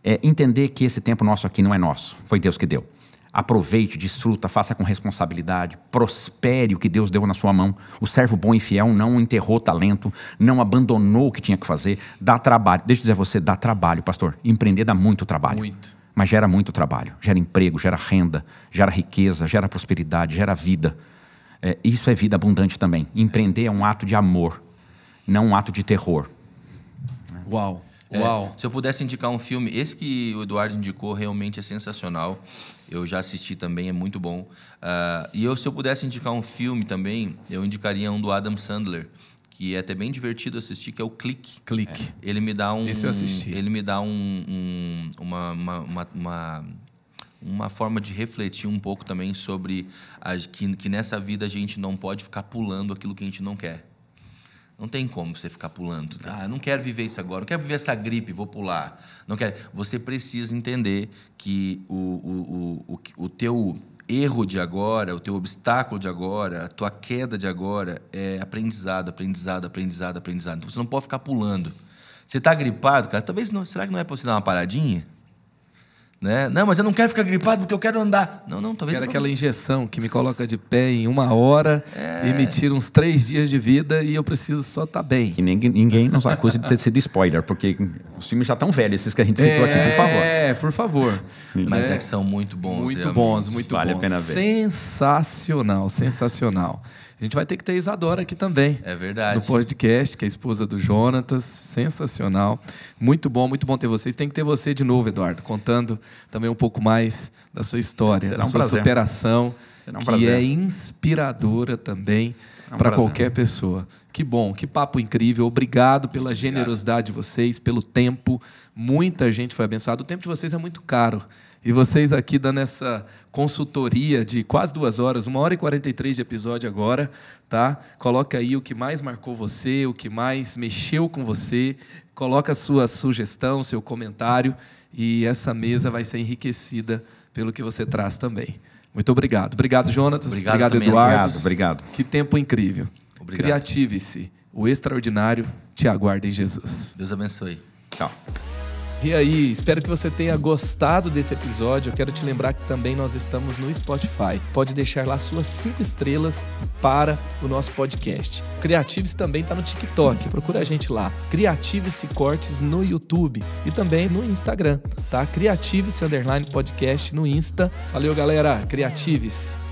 É entender que esse tempo nosso aqui não é nosso, foi Deus que deu. Aproveite, desfruta, faça com responsabilidade, prospere o que Deus deu na sua mão. O servo bom e fiel não enterrou talento, não abandonou o que tinha que fazer, dá trabalho. Deixa eu dizer a você, dá trabalho, pastor. Empreender dá muito trabalho. Muito. Mas gera muito trabalho, gera emprego, gera renda, gera riqueza, gera prosperidade, gera vida. É, isso é vida abundante também. Empreender é um ato de amor, não um ato de terror. Uau. É, Uau. se eu pudesse indicar um filme, esse que o Eduardo indicou realmente é sensacional. Eu já assisti também, é muito bom. Uh, e eu, se eu pudesse indicar um filme também, eu indicaria um do Adam Sandler, que é até bem divertido assistir, que é o Clique. Clique. Ele me dá um. Esse eu assisti. Ele me dá um, um- uma, uma, uma, uma, uma forma de refletir um pouco também sobre a, que, que nessa vida a gente não pode ficar pulando aquilo que a gente não quer. Não tem como você ficar pulando. Ah, não quero viver isso agora, não quero viver essa gripe, vou pular. Não quero. Você precisa entender que o, o, o, o, o teu erro de agora, o teu obstáculo de agora, a tua queda de agora é aprendizado, aprendizado, aprendizado, aprendizado. Então você não pode ficar pulando. Você está gripado, cara, talvez não. Será que não é você dar uma paradinha? Né? Não, mas eu não quero ficar gripado porque eu quero andar. Não, não, talvez Quero é aquela você- injeção que me coloca de pé em uma hora e me tira uns três dias de vida e eu preciso só estar bem. Que ninguém, ninguém nos acuse de ter sido spoiler, porque os filmes já estão velhos, esses que a gente citou aqui, por favor. É, por favor. Mas Né? é que são muito bons. Muito realmente. bons, muito Vale a bons. pena ver. Sensacional, sensacional. A gente vai ter que ter Isadora aqui também. É verdade. No podcast, que é a esposa do Jonatas. Sensacional. Muito bom, muito bom ter vocês. Tem que ter você de novo, Eduardo, contando também um pouco mais da sua história, Será da um sua prazer. superação, Será um que prazer. é inspiradora também É um para qualquer pessoa. Que bom, que papo incrível. Obrigado pela generosidade de vocês, pelo tempo. Muita gente foi abençoada. O tempo de vocês é muito caro. E vocês aqui dando essa consultoria de quase duas horas, uma hora e 43 de episódio agora, tá? Coloca aí o que mais marcou você, o que mais mexeu com você. Coloca a sua sugestão, seu comentário. E essa mesa vai ser enriquecida pelo que você traz também. Muito obrigado. Obrigado, Jonatas. Obrigado também, Eduardo. Obrigado, obrigado. Que tempo incrível. Obrigado. Criative-se. O extraordinário te aguarda em Jesus. Deus abençoe. Tchau. E aí, espero que você tenha gostado desse episódio. Eu quero te lembrar que também nós estamos no Spotify. Pode deixar lá suas cinco estrelas para o nosso podcast. Criative-se também está no TikTok. Procura a gente lá. Criative-se Cortes no YouTube e também no Instagram, tá? Criative-se Underline Podcast no Insta. Valeu, galera. Criative-se.